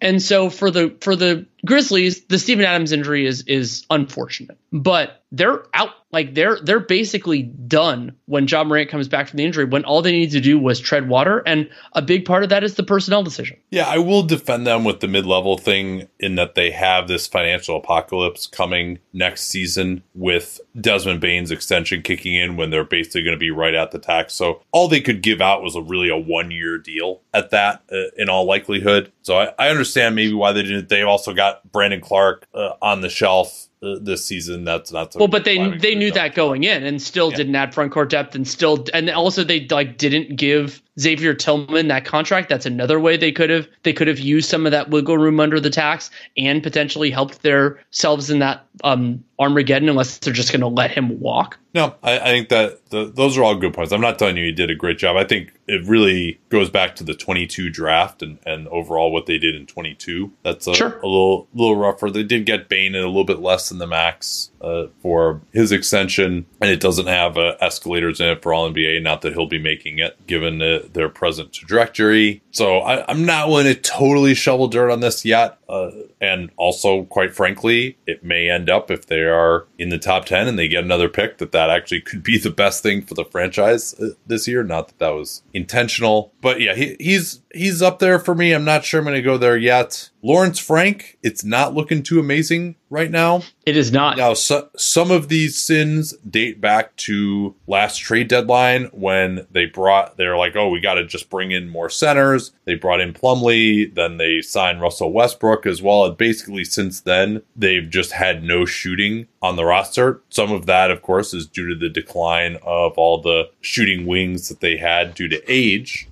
And so for the for the Grizzlies, the Steven Adams injury is is unfortunate, but they're out. Like they're they're basically done when Ja Morant comes back from the injury. When all they need to do was tread water, and a big part of that is the personnel decision. Yeah, I will defend them with the mid level thing in that they have this financial apocalypse coming next season with Desmond Bane's extension kicking in when they're basically going to be right at the tax. So all they could give out was a really a one year deal at that, uh, in all likelihood. So I, I understand maybe why they didn't. They also got Brandon Clarke uh, on the shelf uh, this season. That's not so well, but they they knew that going in and still yeah. didn't add front court depth and still and also they like didn't give Xavier Tillman that contract. That's another way they could have they could have used some of that wiggle room under the tax and potentially helped themselves in that um, Armageddon unless they're just going to let him walk. No, I, I think that the, those are all good points. I'm not telling you he did a great job. I think it really goes back to the 22 draft and, and overall what they did in 22. That's a, sure. a little little rougher. They did get Bane at a little bit less than the max uh, for his extension, and it doesn't have uh, escalators in it for all NBA. Not that he'll be making it, given the, their present trajectory. So I, am not willing to totally shovel dirt on this yet. Uh, and also, quite frankly, it may end up if they are in the top 10 and they get another pick that that actually could be the best thing for the franchise uh, this year. Not that that was intentional, but yeah, he, he's he's up there for me. I'm not sure I'm going to go there yet. Lawrence Frank, it's not looking too amazing right now. It is not. Now, so, some of these sins date back to last trade deadline when they brought, they're like, oh, we got to just bring in more centers. They brought in Plumlee, then they signed Russell Westbrook as well. And basically, since then, they've just had no shooting on the roster. Some of that, of course, is due to the decline of all the shooting wings that they had due to age.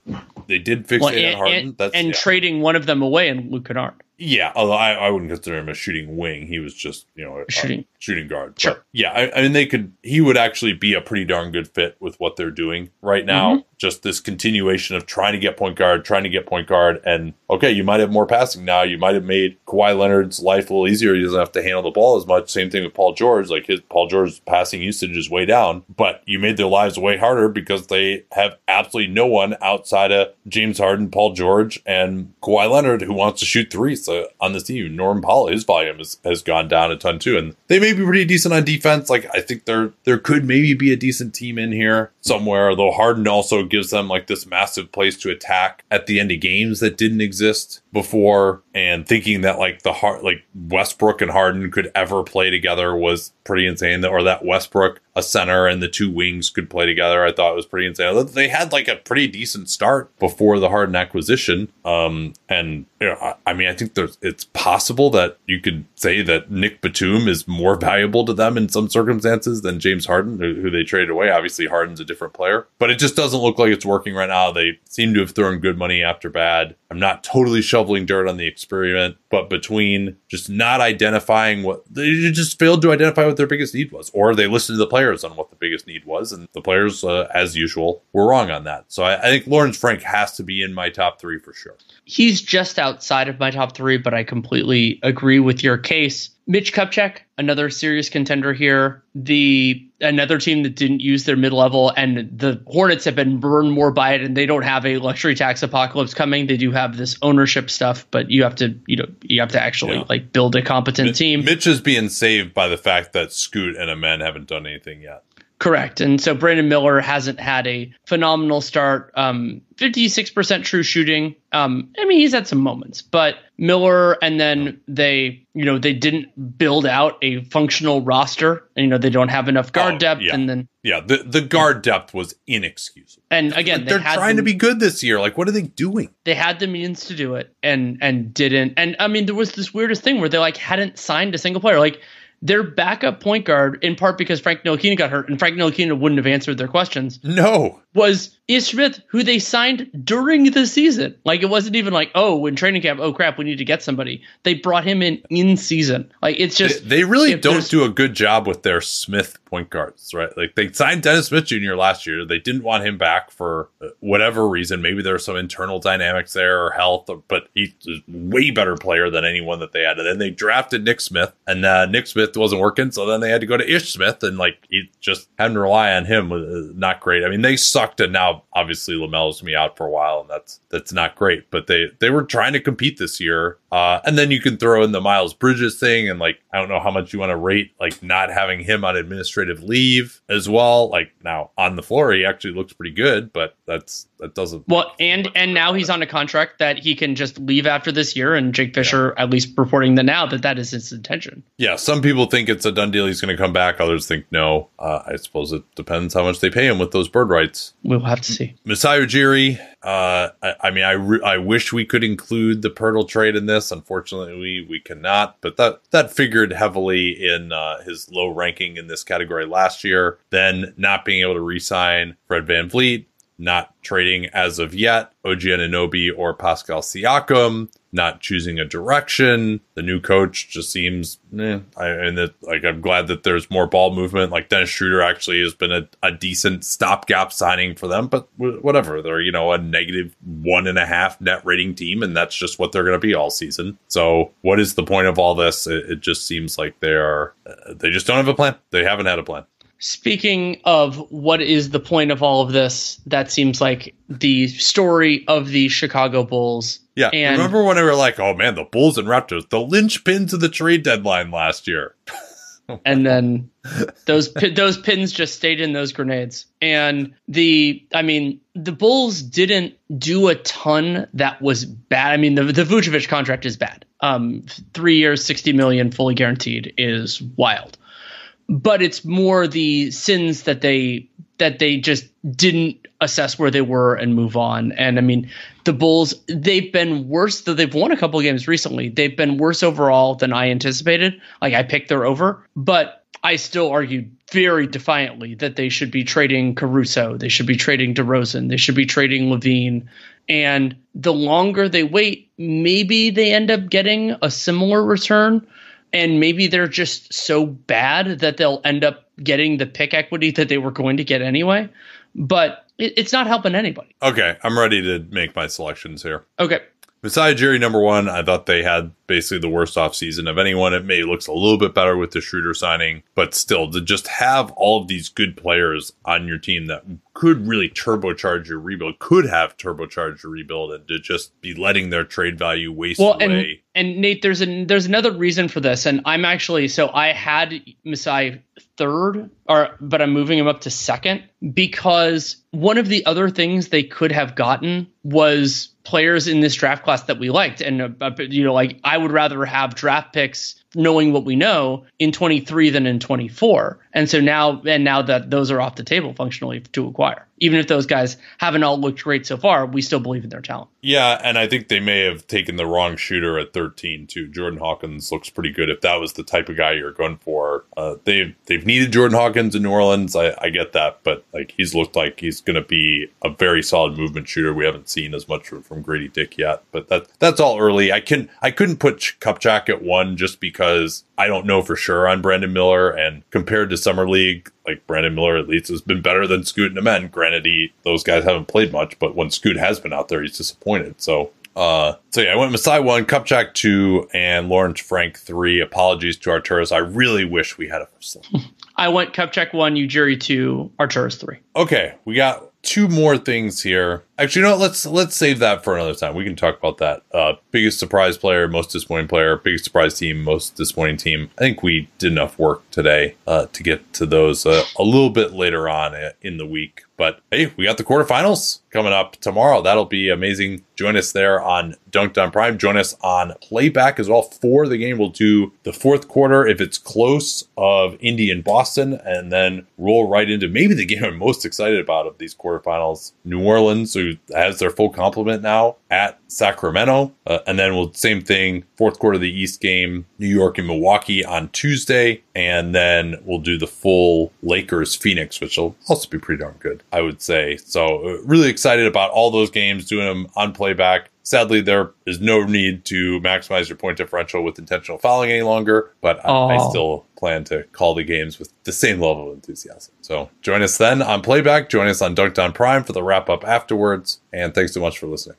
They did fix well, and, Harden. And, and yeah. trading one of them away in Luke Kennard. Yeah, although I, I wouldn't consider him a shooting wing. He was just, you know, a shooting shooting guard. Sure. But yeah, I, I, mean, they could. He would actually be a pretty darn good fit with what they're doing right now. Mm-hmm. Just this continuation of trying to get point guard, trying to get point guard, and okay, you might have more passing now. You might have made Kawhi Leonard's life a little easier. He doesn't have to handle the ball as much. Same thing with Paul George. Like his Paul George's passing usage is way down, but you made their lives way harder because they have absolutely no one outside of James Harden, Paul George, and Kawhi Leonard who wants to shoot threes on this team. Norm Powell, his volume has, has gone down a ton too. And they may be pretty decent on defense. Like I think there there could maybe be a decent team in here somewhere, though Harden also gives them like this massive place to attack at the end of games that didn't exist before. And thinking that like the heart like Westbrook and Harden could ever play together was pretty insane. Or that Westbrook a center and the two wings could play together. I thought it was pretty insane. They had like a pretty decent start before the Harden acquisition. Um, and you know, I, I, mean, I think there's it's possible that you could say that Nic Batum is more valuable to them in some circumstances than James Harden, who, who they traded away. Obviously, Harden's a different player, but it just doesn't look like it's working right now. They seem to have thrown good money after bad. I'm not totally shoveling dirt on the experiment, but between just not identifying what they just failed to identify what their biggest need was, or they listened to the players on what the biggest need was, and the players, uh, as usual, were wrong on that. So I, I think Lawrence Frank has to be in my top three for sure. He's just outside of my top three, but I completely agree with your case. Mitch Kupchak, another serious contender here. The another team that didn't use their mid level, and the Hornets have been burned more by it, and they don't have a luxury tax apocalypse coming. They do have this ownership stuff, but you have to, you know, you have to actually yeah. like build a competent team. Mitch is being saved by the fact that Scoot and Amen haven't done anything yet. Correct. And so Brandon Miller hasn't had a phenomenal start. Um, 56% true shooting. Um, I mean, he's had some moments, but Miller and then they, you know, they didn't build out a functional roster. And, you know, they don't have enough guard oh, depth. Yeah. And then, yeah, the, the guard depth was inexcusable. And again, like they're they trying to be good this year. Like, what are they doing? They had the means to do it and, and didn't. And I mean, there was this weirdest thing where they like hadn't signed a single player. Like, their backup point guard, in part because Frank Ntilikina got hurt, and Frank Ntilikina wouldn't have answered their questions. No, was Ish Smith, who they signed during the season. Like it wasn't even like, oh, in training camp, oh crap, we need to get somebody. They brought him in in season. Like it's just they, they really don't do a good job with their Smith point guards, right? Like they signed Dennis Smith Jr. last year. They didn't want him back for whatever reason. Maybe there's some internal dynamics there or health, but he's a way better player than anyone that they had. And then they drafted Nick Smith, and uh, Nick Smith wasn't working, so then they had to go to Ish Smith, and like he just having to rely on him was uh, not great. I mean, they sucked, and now obviously LaMelo's me out for a while, and that's that's not great. But they they were trying to compete this year, uh, and then you can throw in the Miles Bridges thing, and like I don't know how much you want to rate like not having him on administrative leave as well. Like now on the floor, he actually looks pretty good, but that's that doesn't. Well, and and now he's on a contract that he can just leave after this year, and Jake Fisher yeah. at least reporting that now that that is his intention. Yeah, some people think it's a done deal. He's going to come back. Others think no. Uh, I suppose it depends how much they pay him with those bird rights. We'll have to see. Masai Ujiri. Uh, I, I, mean, I re- I wish we could include the Poeltl trade in this. Unfortunately, we we cannot. But that that figured heavily in uh, his low ranking in this category last year. Then not being able to re-sign Fred VanVleet not trading as of yet OG Anunoby or Pascal Siakam, not choosing a direction. The new coach just seems, eh, I, and it, like I'm glad that there's more ball movement. Like Dennis Schroeder actually has been a, a decent stopgap signing for them, but w- whatever. They're you know a negative one and a half net rating team, and that's just what they're going to be all season. So what is the point of all this? It, it just seems like they are uh, they just don't have a plan. They haven't had a plan. Speaking of what is the point of all of this, that seems like the story of the Chicago Bulls. Yeah. And remember when we were like, oh man, the Bulls and Raptors, the linchpin of the trade deadline last year. and then those those pins just stayed in those grenades. And the I mean, the Bulls didn't do a ton that was bad. I mean, the the Vucevic contract is bad. Um, three years, sixty million, fully guaranteed, is wild but it's more the sins that they that they just didn't assess where they were and move on. And I mean, the Bulls they've been worse though they've won a couple games recently. They've been worse overall than I anticipated. Like I picked their over, but I still argued very defiantly that they should be trading Caruso, they should be trading DeRozan, they should be trading LaVine. And the longer they wait, maybe they end up getting a similar return and maybe they're just so bad that they'll end up getting the pick equity that they were going to get anyway. But it, it's not helping anybody. Okay, I'm ready to make my selections here. Okay. Masai Ujiri number one, I thought they had basically the worst offseason of anyone. It may looks a little bit better with the Schroeder signing, but still to just have all of these good players on your team that could really turbocharge your rebuild, could have turbocharged your rebuild, and to just be letting their trade value waste well, away. And, and Nate, there's an there's another reason for this, and I'm actually so I had Masai third, or but I'm moving him up to second because one of the other things they could have gotten was players in this draft class that we liked, and uh, you know, like I would rather have draft picks knowing what we know in 23 than in 24. And so now, and now that those are off the table functionally to acquire, even if those guys haven't all looked great so far, we still believe in their talent. Yeah, and I think they may have taken the wrong shooter at 13 too. Jordan Hawkins looks pretty good. If that was the type of guy you're going for, uh, they've they've needed Jordan Hawkins in New Orleans. I, I get that, but like he's looked like he's going to be a very solid movement shooter. We haven't seen as much from Grady Dick yet, but that that's all early. I can I couldn't put Kupchak at one just because I don't know for sure on Brandon Miller. And compared to Summer League, like Brandon Miller at least has been better than Scoot and Amen. He, those guys haven't played much, but when Scoot has been out there, he's disappointed. So uh, so yeah, I went Masai one, Kupchak two, and Lawrence Frank three. Apologies to Arturas. I really wish we had a first. I went Kupchak one, Ujiri two, Arturas three. Okay, we got two more things here. Actually, you know what? Let's let's save that for another time. We can talk about that. Uh, biggest surprise player, most disappointing player, biggest surprise team, most disappointing team. I think we did enough work today uh, to get to those uh, a little bit later on in the week. But hey, we got the quarterfinals coming up tomorrow. That'll be amazing. Join us there on Dunc'd On Prime. Join us on playback as well for the game. We'll do the fourth quarter if it's close of Indy and Boston, and then roll right into maybe the game I'm most excited about of these quarterfinals. New Orleans, who has their full complement now, at Sacramento. Uh, and then we'll same thing, fourth quarter of the East game, New York and Milwaukee on Tuesday. And then we'll do the full Lakers Phoenix, which will also be pretty darn good, I would say. So uh, really excited about all those games, doing them on playback. Sadly, there is no need to maximize your point differential with intentional fouling any longer, but I, I, still plan to call the games with the same level of enthusiasm. So join us then on playback. Join us on Dunc'd On Prime for the wrap up afterwards. And thanks so much for listening.